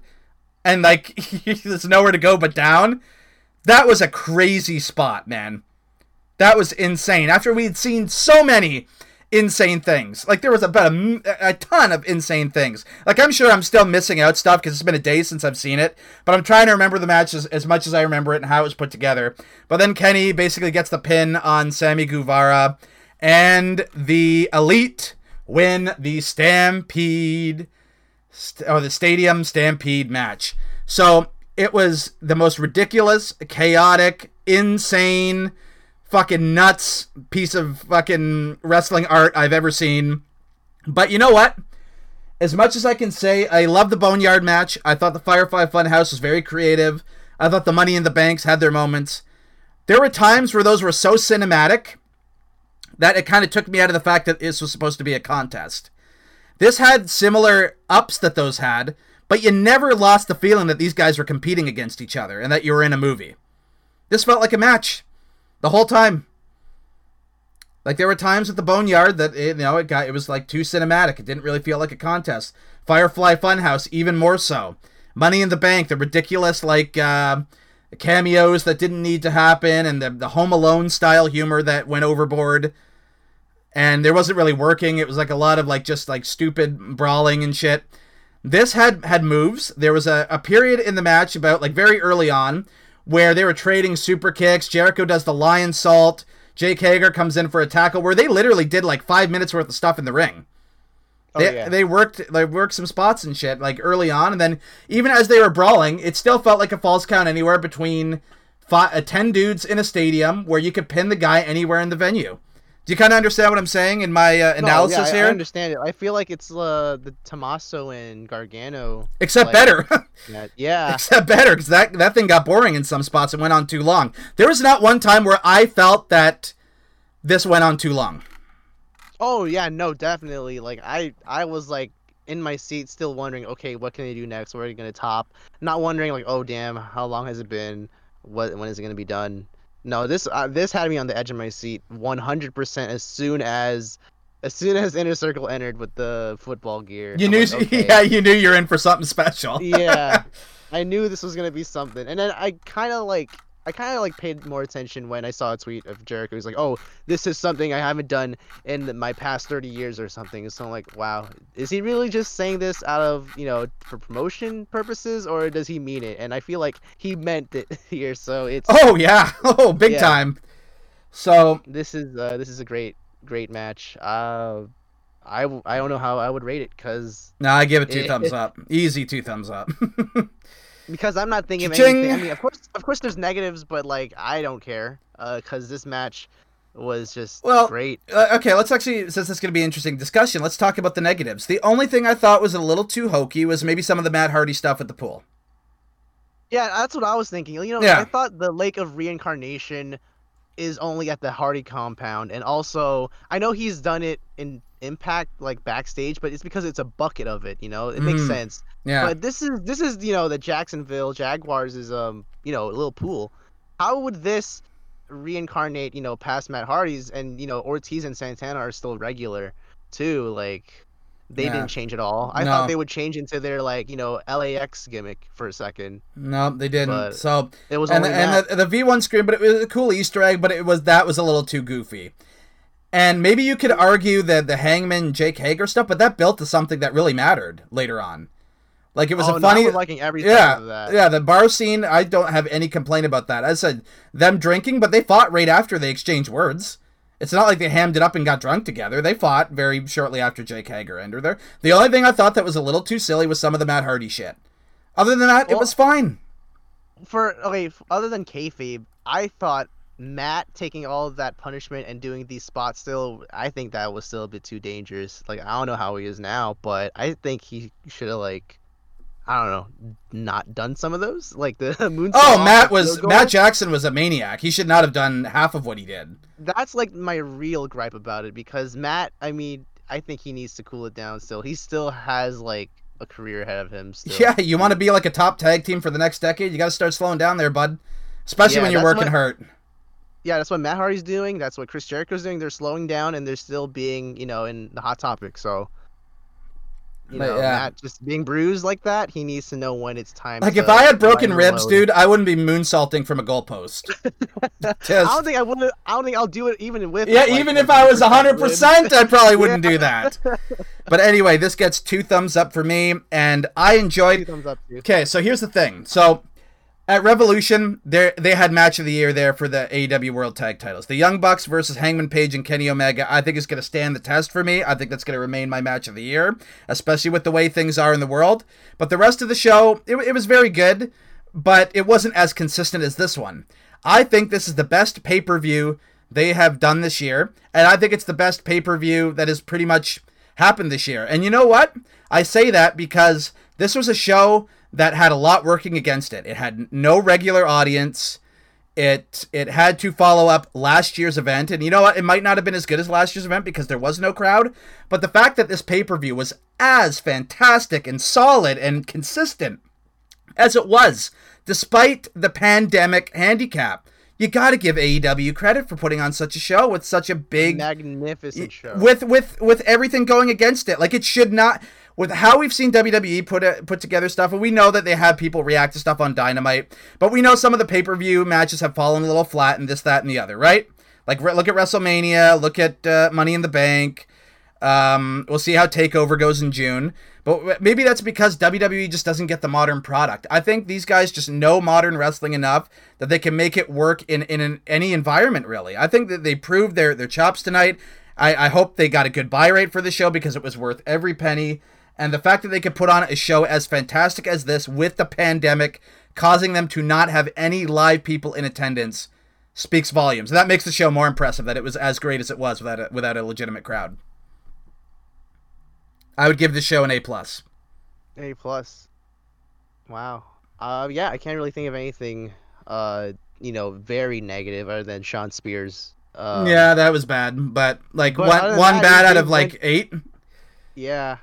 and like <laughs> there's nowhere to go but down. That was a crazy spot, man. That was insane. After we'd seen so many insane things, like there was about a, a ton of insane things. Like I'm sure I'm still missing out stuff because it's been a day since I've seen it, but I'm trying to remember the match as, as much as I remember it and how it was put together. But then Kenny basically gets the pin on Sammy Guevara, and the Elite win the Stampede st- or the Stadium Stampede match. So it was the most ridiculous, chaotic, insane, fucking nuts piece of fucking wrestling art I've ever seen. But you know what? As much as I can say, I love the Boneyard match. I thought the Firefly Funhouse was very creative. I thought the Money in the Banks had their moments. There were times where those were so cinematic that it kind of took me out of the fact that this was supposed to be a contest. This had similar ups that those had, but you never lost the feeling that these guys were competing against each other and that you were in a movie. This felt like a match the whole time. Like there were times at the Boneyard that it, you know it got it was like too cinematic. It didn't really feel like a contest. Firefly Funhouse even more so. Money in the Bank, the ridiculous like uh, cameos that didn't need to happen, and the the Home Alone style humor that went overboard and there wasn't really working. It was like a lot of like just like stupid brawling and shit. This had had moves. There was a, a period in the match about like very early on where they were trading super kicks. Jericho does the Lionsault. Jake Hager comes in for a tackle where they literally did like five minutes worth of stuff in the ring. Oh, They, yeah. they worked they worked some spots and shit like early on, and then even as they were brawling, it still felt like a false count anywhere between five, uh, ten dudes in a stadium where you could pin the guy anywhere in the venue. Do you kind of understand what I'm saying in my uh, No, analysis yeah, I- here? I understand it. I feel like it's uh, the Tommaso and Gargano. Except like- better. <laughs> Yeah. Except better, because that, that thing got boring in some spots and went on too long. There was not one time where I felt that this went on too long. Oh yeah, no, definitely. Like I, I was like in my seat, still wondering, okay, what can they do next? Where are they gonna top? Not wondering like, oh damn, how long has it been? What when is it gonna be done? No, this uh, this had me on the edge of my seat, 100% as soon as. As soon as Inner Circle entered with the football gear, You I'm knew, like, <laughs> okay. yeah, you knew you're in for something special. yeah <laughs> i knew this was gonna be something and then i kind of like i kind of like paid more attention when i saw a tweet of jericho he's like oh this is something i haven't done in my past 30 years or something so i'm like wow is he really just saying this out of you know for promotion purposes or does he mean it and i feel like he meant it <laughs> here so it's Oh yeah, <laughs> oh big Yeah. time. So this is uh this is a great great match uh I I don't know how I would rate it because no, I give it two thumbs up. <laughs> Easy two thumbs up. Because I'm not thinking of Cha-ching! anything. I mean, of course, of course, there's negatives, but like I don't care because this match was just Well, great. Uh, okay, let's actually, since it's going to be an interesting discussion, let's talk about the negatives. The only thing I thought was a little too hokey was maybe some of the Matt Hardy stuff at the pool. Yeah, that's what I was thinking. You know, Yeah. I thought the Lake of Reincarnation is only at the Hardy compound, and also I know he's done it in Impact, like backstage, but it's because it's a bucket of it. You know, it makes Mm. sense. Yeah. But this is this is you know the Jacksonville Jaguars is um you know a little pool. How would this reincarnate you know past Matt Hardy's and you know Ortiz and Santana are still regular too like they Yeah. didn't change at all. I No. thought they would change into their like you know LAX gimmick for a second. no, they didn't. so It was and the, and the, the V1 screen, but it was a cool Easter egg, but it was that was a little too goofy. And maybe you could argue that the Hangman Jake Hager stuff, but that built to something that really mattered later on. Like it was oh, a funny, was liking everything yeah, of that. yeah. The bar scene, I don't have any complaint about that. I said them drinking, but they fought right after they exchanged words. It's not like they hammed it up and got drunk together. They fought very shortly after Jake Hager entered there. The only thing I thought that was a little too silly was some of the Matt Hardy shit. Other than that, it was fine. For okay, other than kayfabe, I thought Matt taking all of that punishment and doing these spots still, I think that was still a bit too dangerous. Like I don't know how he is now, but I think he should have like, I don't know, not done some of those, like the <laughs> moonsault. Oh, Matt was. Matt Jackson was a maniac. He should not have done half of what he did. That's like my real gripe about it because Matt, I mean, I think he needs to cool it down. Still, he still has like a career ahead of him. Still. Yeah, you want to be like a top tag team for the next decade, you got to start slowing down there, bud. Especially Yeah, when you're working what- hurt. Yeah, that's what Matt Hardy's doing. That's what Chris Jericho's doing. They're slowing down and they're still being, you know, in the hot topic. So, you But, know, yeah. Matt just being bruised like that, he needs to know when it's time. Like if I had broken ribs, load. dude, I wouldn't be moonsaulting from a goalpost. <laughs> I don't think I would. I don't think I'll do it even with. yeah, like, even if I was 100% ribs. 100%, I probably <laughs> wouldn't do that. But anyway, this gets two thumbs up for me, and I enjoyed. thumbs up, too. Okay, so here's the thing. So at Revolution, they they had match of the year there for the AEW World Tag Titles. The Young Bucks versus Hangman Page and Kenny Omega. I think is going to stand the test for me. I think that's going to remain my match of the year, especially with the way things are in the world. But the rest of the show, it, it was very good, but it wasn't as consistent as this one. I think this is the best pay per view they have done this year, and I think it's the best pay per view that has pretty much happened this year. And you know what? I say that because this was a show that had a lot working against it. It had no regular audience. It it had to follow up last year's event, and you know what? It might not have been as good as last year's event because there was no crowd. But the fact that this pay per view was as fantastic and solid and consistent as it was, despite the pandemic handicap, you got to give AEW credit for putting on such a show with such a big magnificent show. with with with everything going against it. Like it should not with how we've seen WWE put a, put together stuff, and we know that they have people react to stuff on Dynamite, but we know some of the pay per view matches have fallen a little flat, and this, that, and the other, right? Like look at WrestleMania, look at uh, Money in the Bank. Um, we'll see how Takeover goes in June, but maybe that's because WWE just doesn't get the modern product. I think these guys just know modern wrestling enough that they can make it work in in an, any environment. Really, I think that they proved their their chops tonight. I, I hope they got a good buy rate for the show because it was worth every penny. And the fact that they could put on a show as fantastic as this with the pandemic causing them to not have any live people in attendance speaks volumes. And that makes the show more impressive that it was as great as it was without a, without a legitimate crowd. I would give the show an A plus. A plus. Wow. Uh, yeah, I can't really think of anything, uh, you know, very negative other than Shawn Spears. Um, yeah, that was bad, but like but one one that, bad out of like, like, eight. Yeah.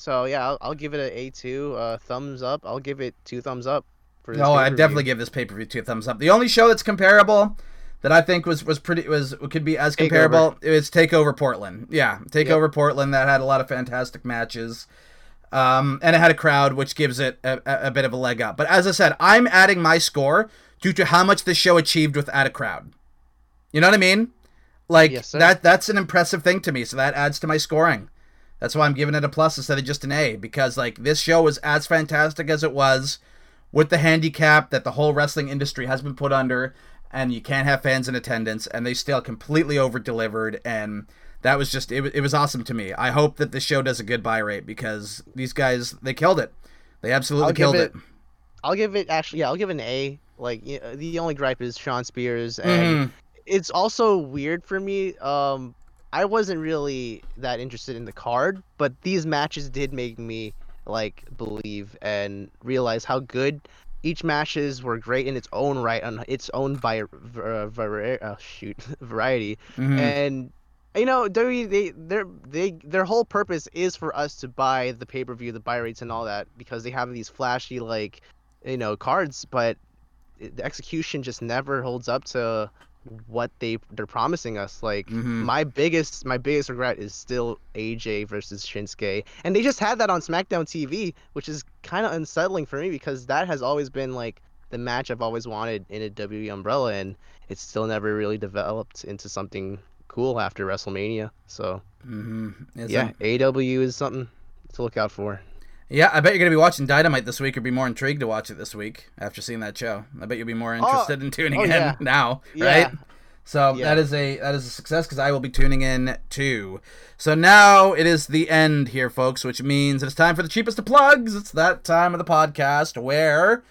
So yeah, I'll, I'll give it an A two. Uh, thumbs up. I'll give it two thumbs up. For no, I definitely give this pay per view two thumbs up. The only show that's comparable that I think was was pretty was could be as comparable. Takeover. It's Takeover Portland. Yeah, Takeover yep. Portland that had a lot of fantastic matches. Um, and it had a crowd, which gives it a, a, bit of a leg up. But as I said, I'm adding my score due to how much the show achieved without a crowd. You know what I mean? Like yes, that that's an impressive thing to me. So that adds to my scoring. That's why I'm giving it a plus instead of just an A because like this show was as fantastic as it was with the handicap that the whole wrestling industry has been put under and you can't have fans in attendance, and they still completely over delivered, and that was just it, it was awesome to me. I hope that the show does a good buy rate because these guys they killed it. They absolutely I'll killed it, it, I'll give it actually yeah, I'll give an A. Like the only gripe is Shawn Spears and mm. it's also weird for me um I wasn't really that interested in the card, but these matches did make me like believe and realize how good each matches were great in its own right on its own by uh, vari- oh, shoot <laughs> variety mm-hmm. and you know WWE they their they their whole purpose is for us to buy the pay per view the buy rates and all that because they have these flashy like you know cards but the execution just never holds up to what they they're promising us. Like mm-hmm. my biggest my biggest regret is still AJ versus Shinsuke, and they just had that on SmackDown TV, which is kind of unsettling for me because that has always been like the match I've always wanted in a WWE umbrella, and it's still never really developed into something cool after WrestleMania. So mm-hmm. yeah, AW is something to look out for. Yeah, I bet you're gonna be watching Dynamite this week, or be more intrigued to watch it this week after seeing that show. I bet you'll be more oh, interested oh, in tuning oh, in yeah. now, yeah. right? So yeah. that is a that is a success because I will be tuning in too. So now it is the end here, folks, which means it's time for the cheapest of plugs. It's that time of the podcast where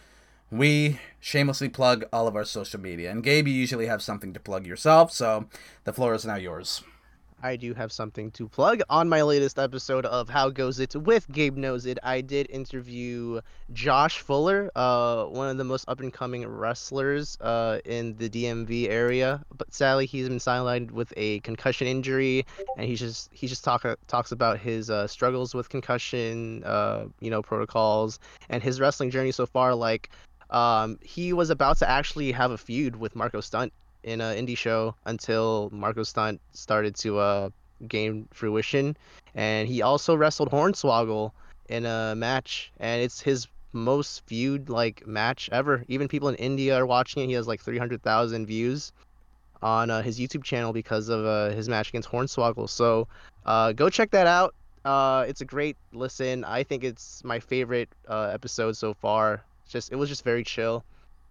we shamelessly plug all of our social media. And Gabe, you usually have something to plug yourself, so the floor is now yours. I do have something to plug. On my latest episode of How Goes It with Gabe Knows It, I did interview Josh Fuller, uh, one of the most up and coming wrestlers uh, in the DMV area. But sadly, he's been sidelined with a concussion injury, and he just he just talk talks about his uh, struggles with concussion, uh, you know, protocols, and his wrestling journey so far. Like, um, he was about to actually have a feud with Marko Stunt in an indie show until Marko Stunt started to uh, gain fruition, and he also wrestled Hornswoggle in a match, and it's his most viewed like match ever. Even people in India are watching it. He has like 300,000 views on uh, his YouTube channel because of uh, his match against Hornswoggle. So uh, go check that out. Uh, it's a great listen. I think it's my favorite uh, episode so far. Just it was just very chill.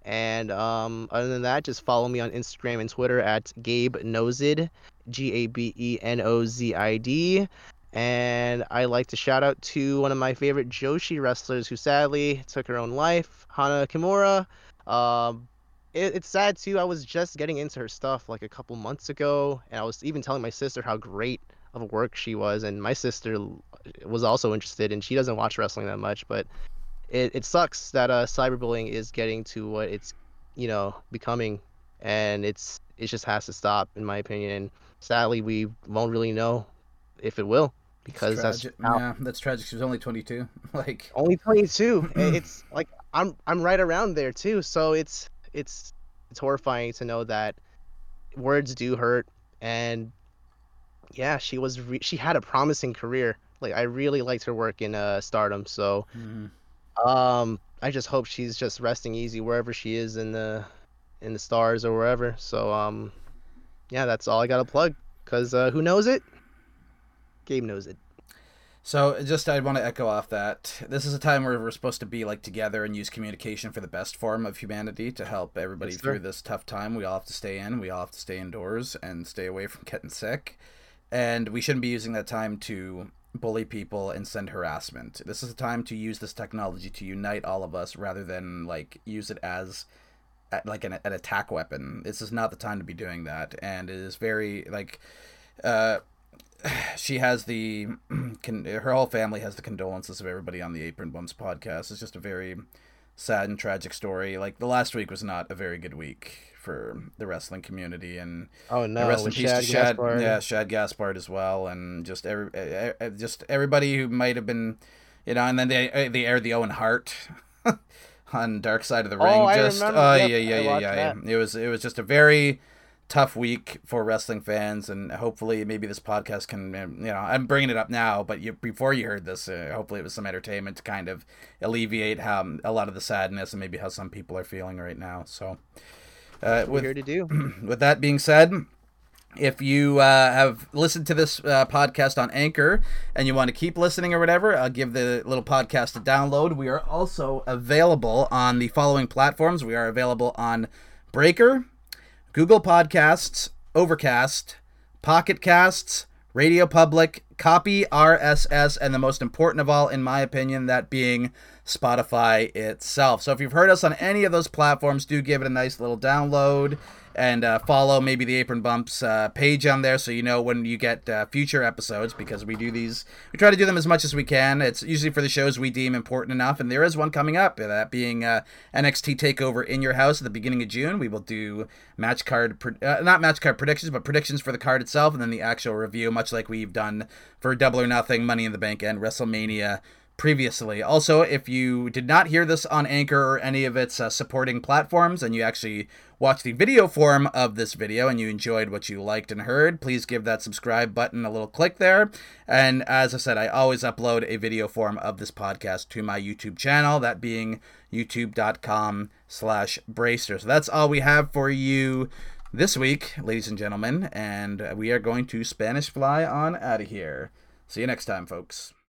And um, other than that, just follow me on Instagram and Twitter at Gabe Nozid, G A B E N O Z I D. And I like to shout out to one of my favorite Joshi wrestlers who sadly took her own life, Hana Kimura. Um, it, it's sad too. I was just getting into her stuff like a couple months ago, and I was even telling my sister how great of a work she was, and my sister was also interested, and she doesn't watch wrestling that much, but it, it sucks that uh cyberbullying is getting to what it's you know becoming, and it's it just has to stop in my opinion. And sadly, we won't really know if it will because that's how... yeah, that's tragic. She was only 22, <laughs> like only 22. <clears throat> it's like I'm I'm right around there too, so it's it's it's horrifying to know that words do hurt and yeah, she was re- she had a promising career. Like I really liked her work in uh Stardom, so mm-hmm. Um I just hope she's just resting easy wherever she is in the in the stars or wherever. So um yeah, that's all I got to plug cuz uh who knows it? Gabe knows it. So just I want to echo off that this is a time where we're supposed to be like together and use communication for the best form of humanity to help everybody That's through this tough time. We all have to stay in, we all have to stay indoors and stay away from getting sick. And we shouldn't be using that time to bully people and send harassment. This is a time to use this technology to unite all of us rather than like use it as like an, an attack weapon. This is not the time to be doing that and it is very like uh <sighs> she has the <clears throat> her whole family has the condolences of everybody on the Apron Bumps podcast. It's just a very sad and tragic story. Like the last week was not a very good week for the wrestling community, and oh no, rest in peace Shad to Shad, Gaspard. yeah, Shad Gaspard as well, and just every just everybody who might have been, you know, and then they they aired the Owen Hart. <laughs> on Dark Side of the Ring, oh, just oh uh, yep, yeah yeah yeah yeah. That. It was it was just a very tough week for wrestling fans, and hopefully maybe this podcast can, um, you know, I'm bringing it up now, but you, before you heard this, uh, hopefully it was some entertainment to kind of alleviate how um, a lot of the sadness and maybe how some people are feeling right now. So, uh, with, here to do. <clears throat> with that being said. If you uh, have listened to this uh, podcast on Anchor and you want to keep listening or whatever, I'll give the little podcast a download. We are also available on the following platforms. We are available on Breaker, Google Podcasts, Overcast, Pocket Casts, Radio Public, Copy RSS, and the most important of all, in my opinion, that being Spotify itself. So if you've heard us on any of those platforms, do give it a nice little download and uh, follow maybe the Apron Bumps uh, page on there so you know when you get uh, future episodes because we do these, we try to do them as much as we can. It's usually for the shows we deem important enough, and there is one coming up, that being uh, NXT Takeover in Your House at the beginning of June. We will do match card, uh, not match card predictions, but predictions for the card itself, and then the actual review, much like we've done for Double or Nothing, Money in the Bank, and WrestleMania previously. Also, if you did not hear this on Anchor or any of its uh, supporting platforms and you actually watched the video form of this video and you enjoyed what you liked and heard, please give that subscribe button a little click there. And as I said, I always upload a video form of this podcast to my YouTube channel, that being youtube.com slash bracer. So that's all we have for you this week, ladies and gentlemen, and we are going to Spanish fly on out of here. See you next time, folks.